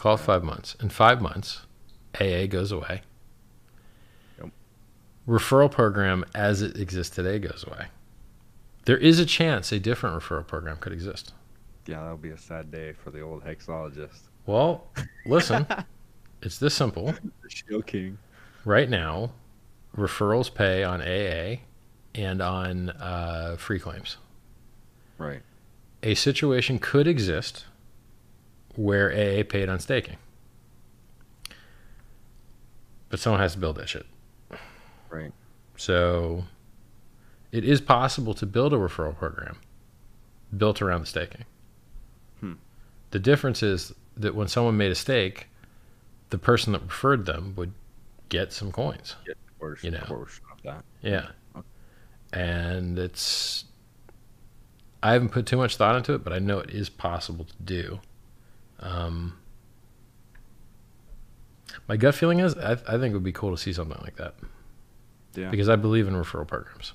call it five months. In five months aa goes away. Yep. referral program as it exists today goes away. There is a chance a different referral program could exist. Yeah that'll be a sad day for the old hexologist. Well (laughs) listen it's this simple. King right now referrals pay on aa and on uh, free claims. Right. A situation could exist where AA paid on staking. But someone has to build that shit. right So it is possible to build a referral program built around the staking. Hmm. The difference is that when someone made a stake, the person that referred them would get some coins. get portion, You know. portion of that Yeah. Okay. And it's I haven't put too much thought into it, but I know it is possible to do. Um, my gut feeling is I, I think it would be cool to see something like that yeah because I believe in referral programs.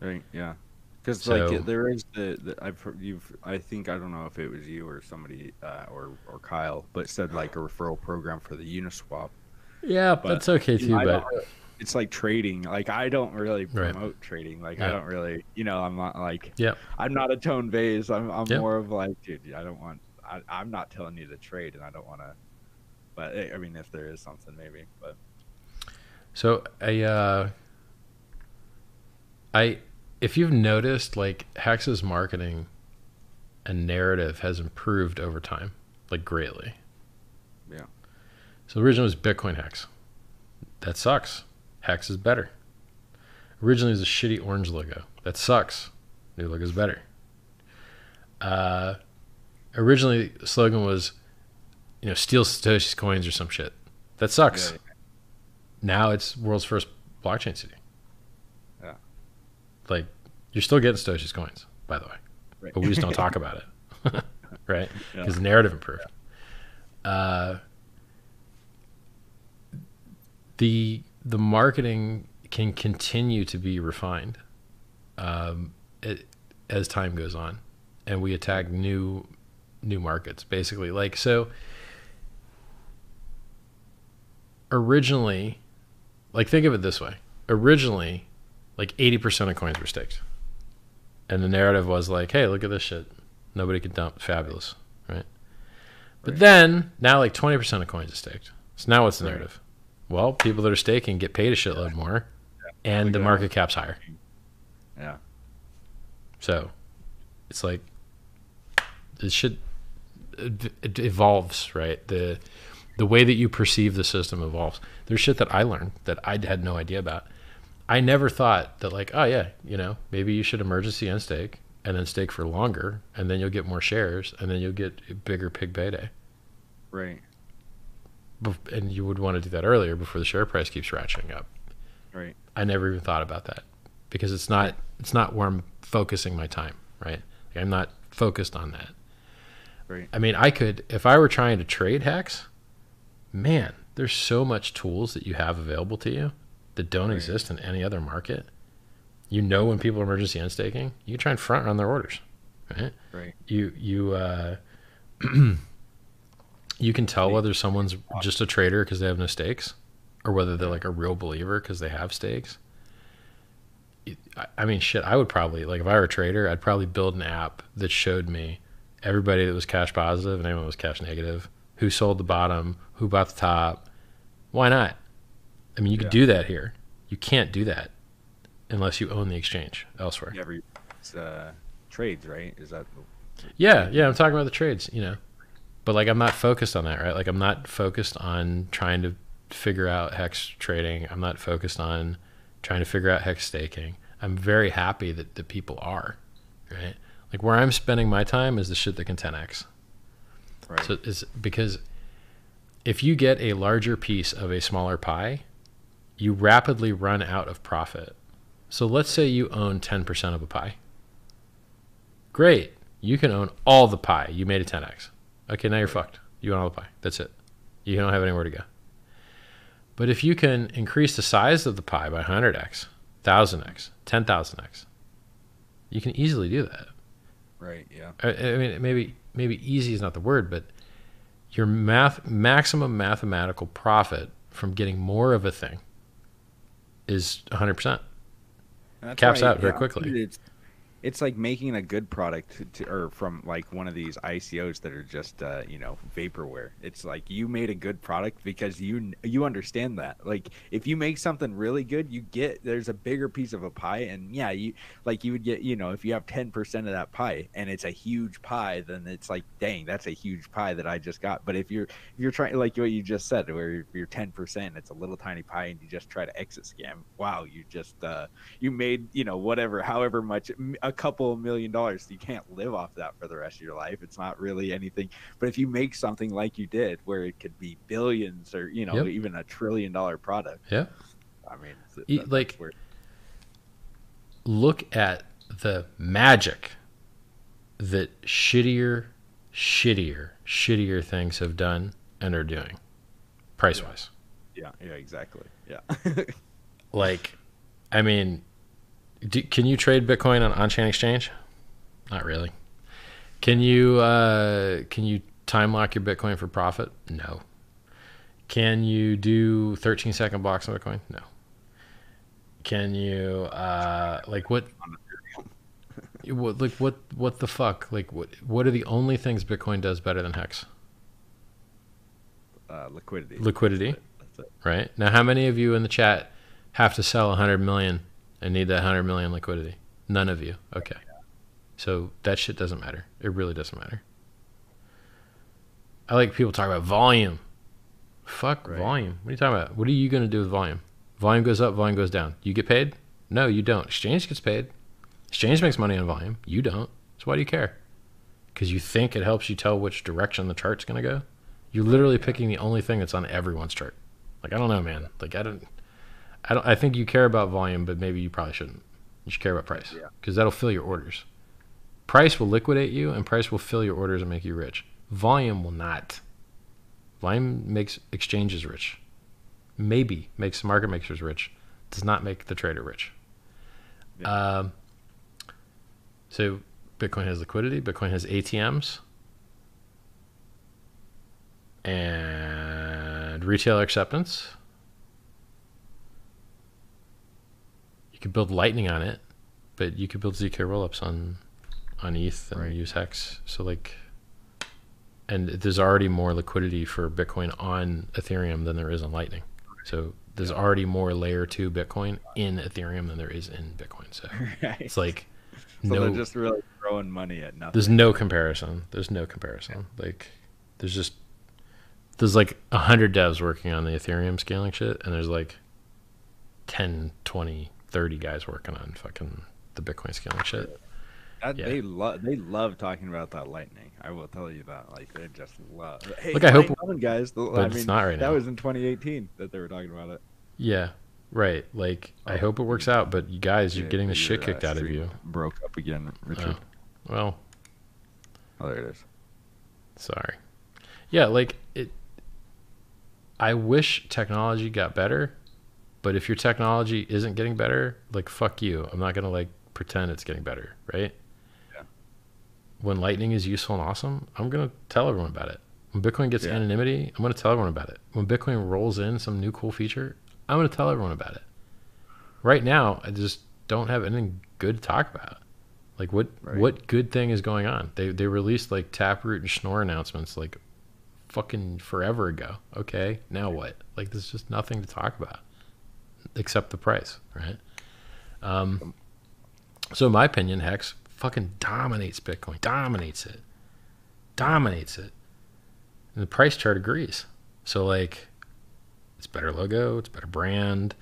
Right. Yeah. Because So- like there is the, the I've heard you've I think I don't know if it was you or somebody uh, or or Kyle, but said like a referral program for the Uniswap. Yeah, But, that's okay too. I But it's like trading. Like I don't really Right. promote trading. Like Yeah. I don't really, you know, I'm not like yeah, I'm not a Tone Vays. I'm I'm Yep. more of like, dude, I don't want. I, I'm not telling you to trade, and I don't want to. But eh, I mean, if there is something, maybe. But So I, uh, I, if you've noticed, like Hex's marketing and narrative has improved over time, like greatly. Yeah. So originally it was Bitcoin Hex. That sucks. Hex is better. Originally it was a shitty orange logo. That sucks. New logo is better. Uh, originally the slogan was, you know, steal Satoshi's coins or some shit. That sucks yeah, now it's world's first blockchain city. Yeah. Like you're still getting Satoshi's coins, by the way, right. but we just don't talk (laughs) about it, (laughs) right? Yeah. Because the narrative improved. Uh, the the marketing can continue to be refined um, it, as time goes on, and we attack new new markets. Basically, like so. Originally, like think of it this way: originally, like eighty percent of coins were staked, and the narrative was like, "Hey, look at this shit! Nobody can dump. Fabulous, right?" But Right. then now, like twenty percent of coins are staked. So now, what's the Right. narrative? Well, people that are staking get paid a shitload more, and the market cap's higher. Yeah. So it's like this should it, evolves, right? The the way that you perceive the system evolves. There's shit that I learned that I had no idea about. I never thought that like, oh yeah, you know, maybe you should emergency and stake and then stake for longer and then you'll get more shares and then you'll get a bigger pig payday. Right. And you would want to do that earlier before the share price keeps ratcheting up. Right. I never even thought about that because it's not it's not where I'm focusing my time, right? Like, I'm not focused on that. Right. I mean, I could if I were trying to trade hex, man, there's so much tools that you have available to you that don't Right. exist in any other market. You know when people are emergency end staking, you can try and front run their orders, right? Right. You you uh (clears throat) you can tell whether someone's just a trader because they have no stakes or whether they're like a real believer because they have stakes. I mean, shit, I would probably, like, if I were a trader, I'd probably build an app that showed me everybody that was cash positive and anyone that was cash negative, who sold the bottom, who bought the top. Why not? I mean, you could Yeah. do that here. You can't do that unless you own the exchange elsewhere. Every it's, uh, trades, right? Is that Yeah, yeah, I'm talking about the trades, you know. But like I'm not focused on that, right? Like I'm not focused on trying to figure out hex trading. I'm not focused on trying to figure out hex staking. I'm very happy that the people are, right? Like where I'm spending my time is the shit that can 10x. right? So it's because if you get a larger piece of a smaller pie, you rapidly run out of profit. So let's say you own 10% of a pie. Great. You can own all the pie. You made a 10x. Okay, now you're fucked. You own all the pie. That's it. You don't have anywhere to go. But if you can increase the size of the pie by 100x, 1000x, 10,000x, you can easily do that. Right. Yeah. I, I mean, maybe maybe easy is not the word, but your math maximum mathematical profit from getting more of a thing is 100%. Caps out very quickly. It's, it's like making a good product to, or from like one of these ICOs that are just uh, you know vaporware. It's like you made a good product because you you understand that. Like if you make something really good, you get there's a bigger piece of a pie, and yeah, you like you would get you know if you have ten percent of that pie and it's a huge pie, then it's like dang, that's a huge pie that I just got. But if you're if you're trying like what you just said, where you're ten percent, it's a little tiny pie, and you just try to exit scam. Wow, you just uh, you made you know whatever however much a couple million dollars. You can't live off that for the rest of your life. It's not really anything. But if you make something like you did, where it could be billions or you know yep. even a trillion dollar product. Yeah. I mean, that, like, look at the magic that shittier, shittier, shittier things have done and are doing, price wise. Yeah. yeah, yeah, exactly. Yeah. (laughs) like, I mean, do, can you trade Bitcoin on on-chain exchange? Not really. Can you uh, can you time lock your Bitcoin for profit? No. Can you do 13 second blocks on Bitcoin? No. Can you uh, like what? (laughs) what like what what the fuck? Like what what are the only things Bitcoin does better than Hex? Uh, liquidity. Liquidity. That's it. That's it. Right now, how many of you in the chat have to sell 100 million and need that 100 million liquidity? None of you. Okay. So that shit doesn't matter. It really doesn't matter. I like people talk about volume. Fuck right. volume. What are you talking about? What are you going to do with volume? Volume goes up, volume goes down. You get paid? No, you don't. Exchange gets paid. Exchange makes money on volume. You don't. So why do you care? Because you think it helps you tell which direction the chart's going to go? You're literally picking the only thing that's on everyone's chart. Like, I don't know, man. Like, I don't. I don't. I think you care about volume, but maybe you probably shouldn't. You should care about price because yeah. that'll fill your orders. Price will liquidate you, and price will fill your orders and make you rich. Volume will not. Volume makes exchanges rich. Maybe makes market makers rich. Does not make the trader rich. Yeah. Um, so Bitcoin has liquidity. Bitcoin has ATMs. And retailer acceptance. Could build Lightning on it, but you could build zk rollups on on ETH and right. use Hex. So like, and there's already more liquidity for Bitcoin on Ethereum than there is on Lightning. So there's yeah. already more layer two Bitcoin in Ethereum than there is in Bitcoin. So (laughs) right. it's like so no, they're just really throwing money at nothing. There's no comparison. There's no comparison. Yeah. Like there's just there's like a hundred devs working on the Ethereum scaling shit, and there's like 10, 20 30 guys working on fucking the Bitcoin scaling shit. That, yeah. They love they love talking about that lightning. I will tell you that. Like they just love. Hey, Look, I hope guys. But I mean, it's not right that now. was in 2018 that they were talking about it. Yeah, right. Like oh, I hope it works out. But you guys, you're yeah, getting the shit kicked uh, out of you. Broke up again, Richard. Oh. Well. Oh, there it is. Sorry. Yeah, like it. I wish technology got better but if your technology isn't getting better, like fuck you. I'm not gonna like pretend it's getting better, right? Yeah. When Lightning is useful and awesome, I'm gonna tell everyone about it. When Bitcoin gets yeah. anonymity, I'm gonna tell everyone about it. When Bitcoin rolls in some new cool feature, I'm gonna tell everyone about it. Right now, I just don't have anything good to talk about. Like what right. what good thing is going on? They they released like Taproot and Schnorr announcements like fucking forever ago. Okay, now what? Like there's just nothing to talk about accept the price, right? Um, so in my opinion, Hex fucking dominates Bitcoin, dominates it, dominates it, and the price chart agrees. So like, it's better logo, it's better brand,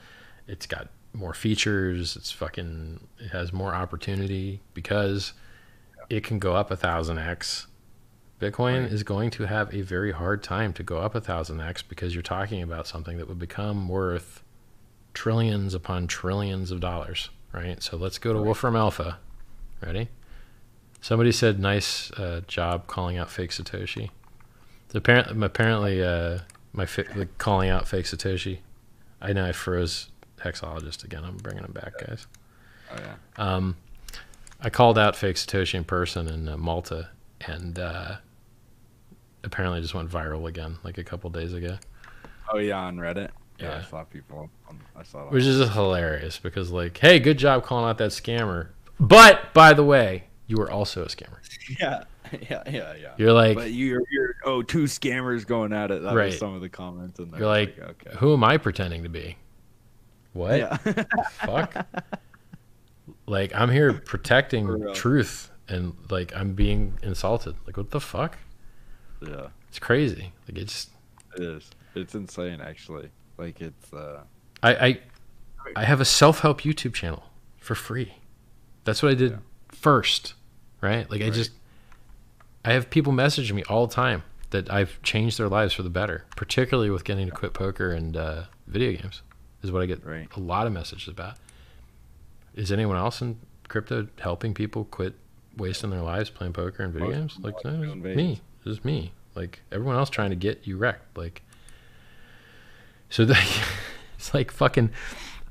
it's got more features, it's fucking, it has more opportunity because it can go up a thousand x Bitcoin Right. is going to have a very hard time to go up a thousand X because you're talking about something that would become worth trillions upon trillions of dollars, right? So let's go to Right. Wolfram Alpha. Ready? Somebody said, nice uh, job calling out fake Satoshi. So apparently, apparently uh, my fi- like calling out fake Satoshi. I know I froze Hexologist again. I'm bringing him back, guys. Oh yeah. Um, I called out fake Satoshi in person in uh, Malta, and uh, apparently just went viral again, like a couple days ago, Oh yeah, on Reddit. Yeah. I saw people. I saw which is just hilarious because, like, hey, good job calling out that scammer. But by the way, you were also a scammer. (laughs) yeah, yeah, yeah, yeah. You're like, but you're you're oh two scammers going at it. That Right. was some of the comments And you're like, okay. who am I pretending to be? What? Yeah. Fuck. Like, I'm here (laughs) protecting truth, and like, I'm being insulted. Like, what the fuck? yeah. It's crazy. Like, it just It is. It's insane, actually. Like it's. uh I, I I have a self help YouTube channel for free. That's what I did Yeah. first, right? Like I just I have people messaging me all the time that I've changed their lives for the better, particularly with getting to quit poker and uh, video games. Is what I get Right. a lot of messages about. Is anyone else in crypto helping people quit wasting their lives playing poker and video Most- games? Like no, it's me. It's just me. Like everyone else trying to get you wrecked. Like so (laughs) the, it's like fucking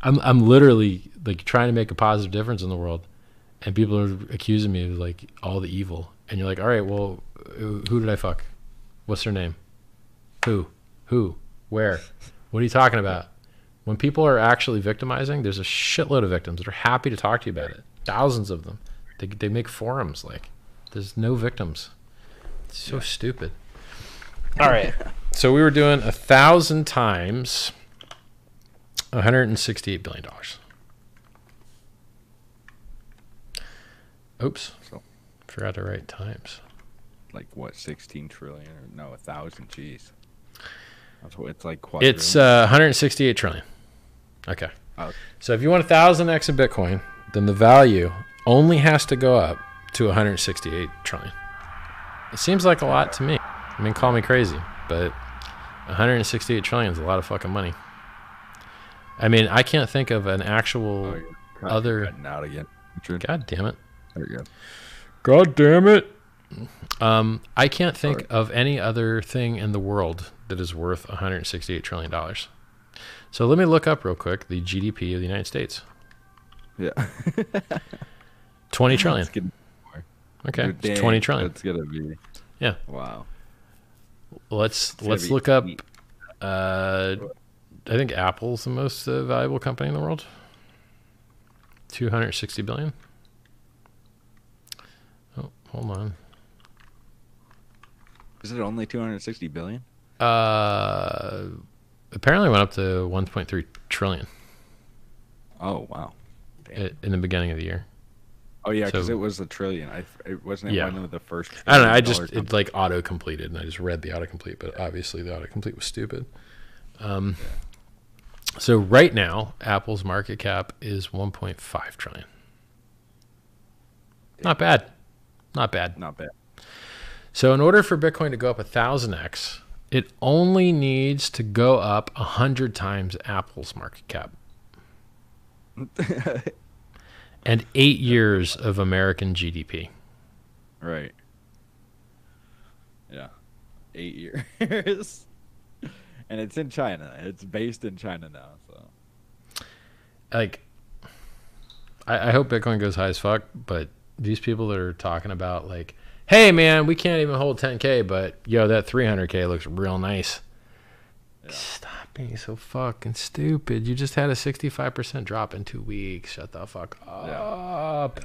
I'm I'm literally like trying to make a positive difference in the world and people are accusing me of like all the evil. And you're like all right well who who did I fuck? What's their name? Who? Who? Where? What are you talking about? When people are actually victimizing there's a shitload of victims that are happy to talk to you about it. Thousands of them. They, they make forums like there's no victims. It's so Yeah. stupid. All right (laughs) so we were doing a thousand times 168 billion dollars. Oops. So- Forgot to write times. like what 16 trillion or no a thousand. Jeez. That's what it's like. It's quadrillion. uh, 168 trillion. Okay. Oh. So if you want a thousand x of Bitcoin, then the value only has to go up to 168 trillion. It seems like a lot to me. I mean, call me crazy, but 168 trillion is a lot of fucking money. I mean, I can't think of an actual. Oh, you're other- you're out again. Richard. God damn it. There you go. God damn it. Um, I can't think Sorry. of any other thing in the world that is worth 168 trillion dollars. So let me look up real quick the GDP of the United States. Yeah. 20 (laughs) trillion. Getting- Okay, Dude, it's dang, 20 trillion. That's gonna be. Yeah. Wow. Let's let's look up. Uh, I think Apple's the most uh, valuable company in the world. 260 billion. Oh, hold on. Is it only 260 billion? Uh, apparently went up to 1.3 trillion Oh wow. Damn. in the beginning of the year. Oh yeah, because so- it was a trillion. I it wasn't it Yeah. one of the first. I don't know. I just it like auto completed, and I just read the autocomplete, but obviously the autocomplete was stupid. Um, so right now, Apple's market cap is 1.5 trillion. Not bad, not bad. not bad. So in order for Bitcoin to go up a thousand x, it only needs to go up a hundred times Apple's market cap (laughs) and eight years of American GDP. right. Yeah. Eight years. (laughs) and it's in China. It's based in China now. So like I, I hope Bitcoin goes high as fuck, but these people that are talking about like, hey man, we can't even hold 10k, but yo, that 300k looks real nice. Yeah. Stop being so fucking stupid. You just had a 65% drop in two weeks. Shut the fuck up.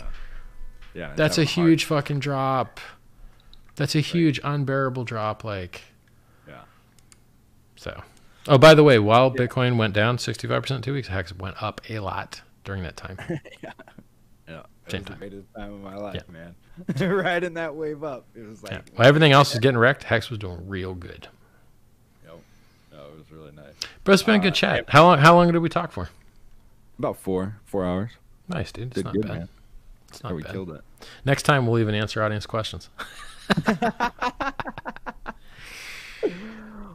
yeah. it's That's a having hard- huge fucking drop. That's a huge unbearable drop. Like, Yeah. so. Oh, by the way, while Bitcoin went down 65% in two weeks, Hex went up a lot during that time. (laughs) yeah. Yeah. Same time. the greatest time of my life, Yeah. man. (laughs) Riding that wave up. It was like Yeah. While everything (laughs) else was getting wrecked, Hex was doing real good. Yep. No, it was But it's been a Uh, good chat. How long? How long did we talk for? About four, four hours. Nice, dude. It's Did not good, bad. man. It's not we bad. killed it. Next time we'll even answer audience questions. (laughs) (laughs)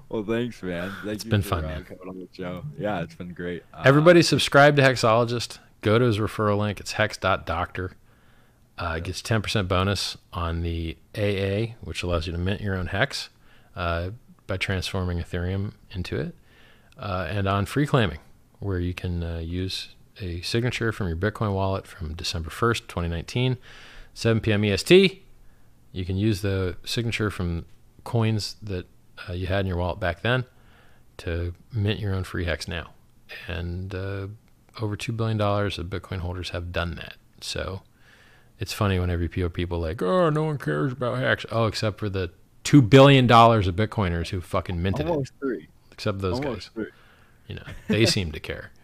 well, thanks, man. Thank It's been fun, uh, man. coming on the show. Yeah, it's been great. Uh, Everybody subscribe to Hexologist. Go to his referral link. It's hex.doctor. Uh, it gets 10% bonus on the AA, which allows you to mint your own hex uh, by transforming Ethereum into it, uh, and on free claiming, where you can uh, use a signature from your Bitcoin wallet from December 1st, 2019, 7 p.m. EST. You can use the signature from coins that uh, you had in your wallet back then to mint your own free hex now. And uh, over $2 billion of Bitcoin holders have done that. So it's funny whenever you hear people like, oh, no one cares about hex. Oh, except for the $2 billion of Bitcoiners who fucking minted it. almost three. Except those guys. Almost three. You know, they seem to care. (laughs)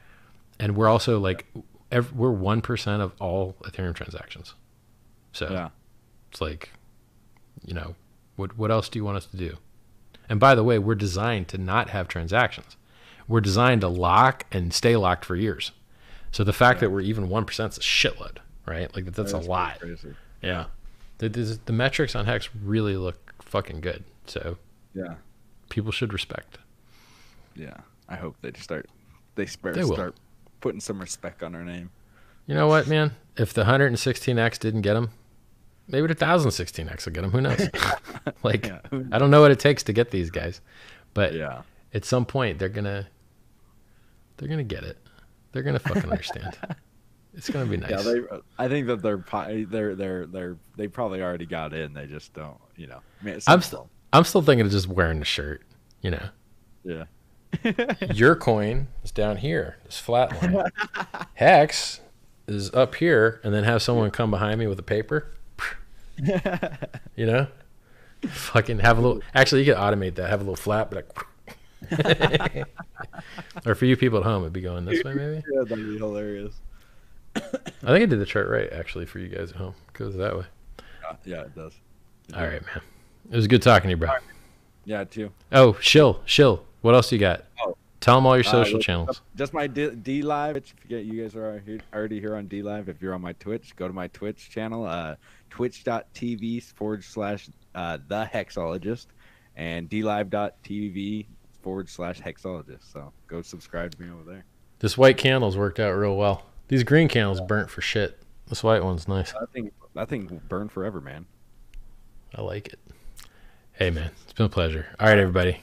And we're also like, ev- we're 1% of all Ethereum transactions. So Yeah. it's like, you know, what what else do you want us to do? And by the way, we're designed to not have transactions. We're designed to lock and stay locked for years. So the fact that we're even one percent is a shitload, right? Like that's, a lot. Crazy. Yeah. The, the, the metrics on Hex really look fucking good. So Yeah. people should respect. Yeah. I hope they start. They, spare, They start putting some respect on her name. You know what, man? If the 116x didn't get him, maybe the 1016x will get him. Who knows? (laughs) (laughs) like, Yeah. I don't know what it takes to get these guys, but Yeah. at some point they're gonna they're gonna get it. They're gonna fucking understand. (laughs) it's gonna be nice. Yeah, they. I think that they're they're they're they're they probably already got in. They just don't, you know. I mean, I'm simple. still I'm still thinking of just wearing the shirt. You know, Yeah. (laughs) your coin is down here, this flat line. (laughs) Hex is up here, and then have someone come behind me with a paper. (laughs) You know, fucking have a little. Actually, you could automate that. Have a little flap, like. or for you people at home, it'd be going this way, maybe. yeah, that'd be hilarious. I think I did the chart right, actually, for you guys at home. It goes that way. Yeah, yeah, it does. All right, man. It was good talking to you, bro. Yeah, too. Oh, shill, shill. What else you got? Oh. Tell them all your Uh, social look, channels. Just my D, DLive. If you guys are here- already here on DLive. If you're on my Twitch, go to my Twitch channel, uh, twitch.tv forward slash uh, the hexologist, and dlive.tv forward slash hexologist. So go subscribe to me over there. This white candle's worked out real well. These green candles burnt for shit. This white one's nice. I think that thing will burn forever, man. I like it. Hey, man, it's been a pleasure. All right, everybody.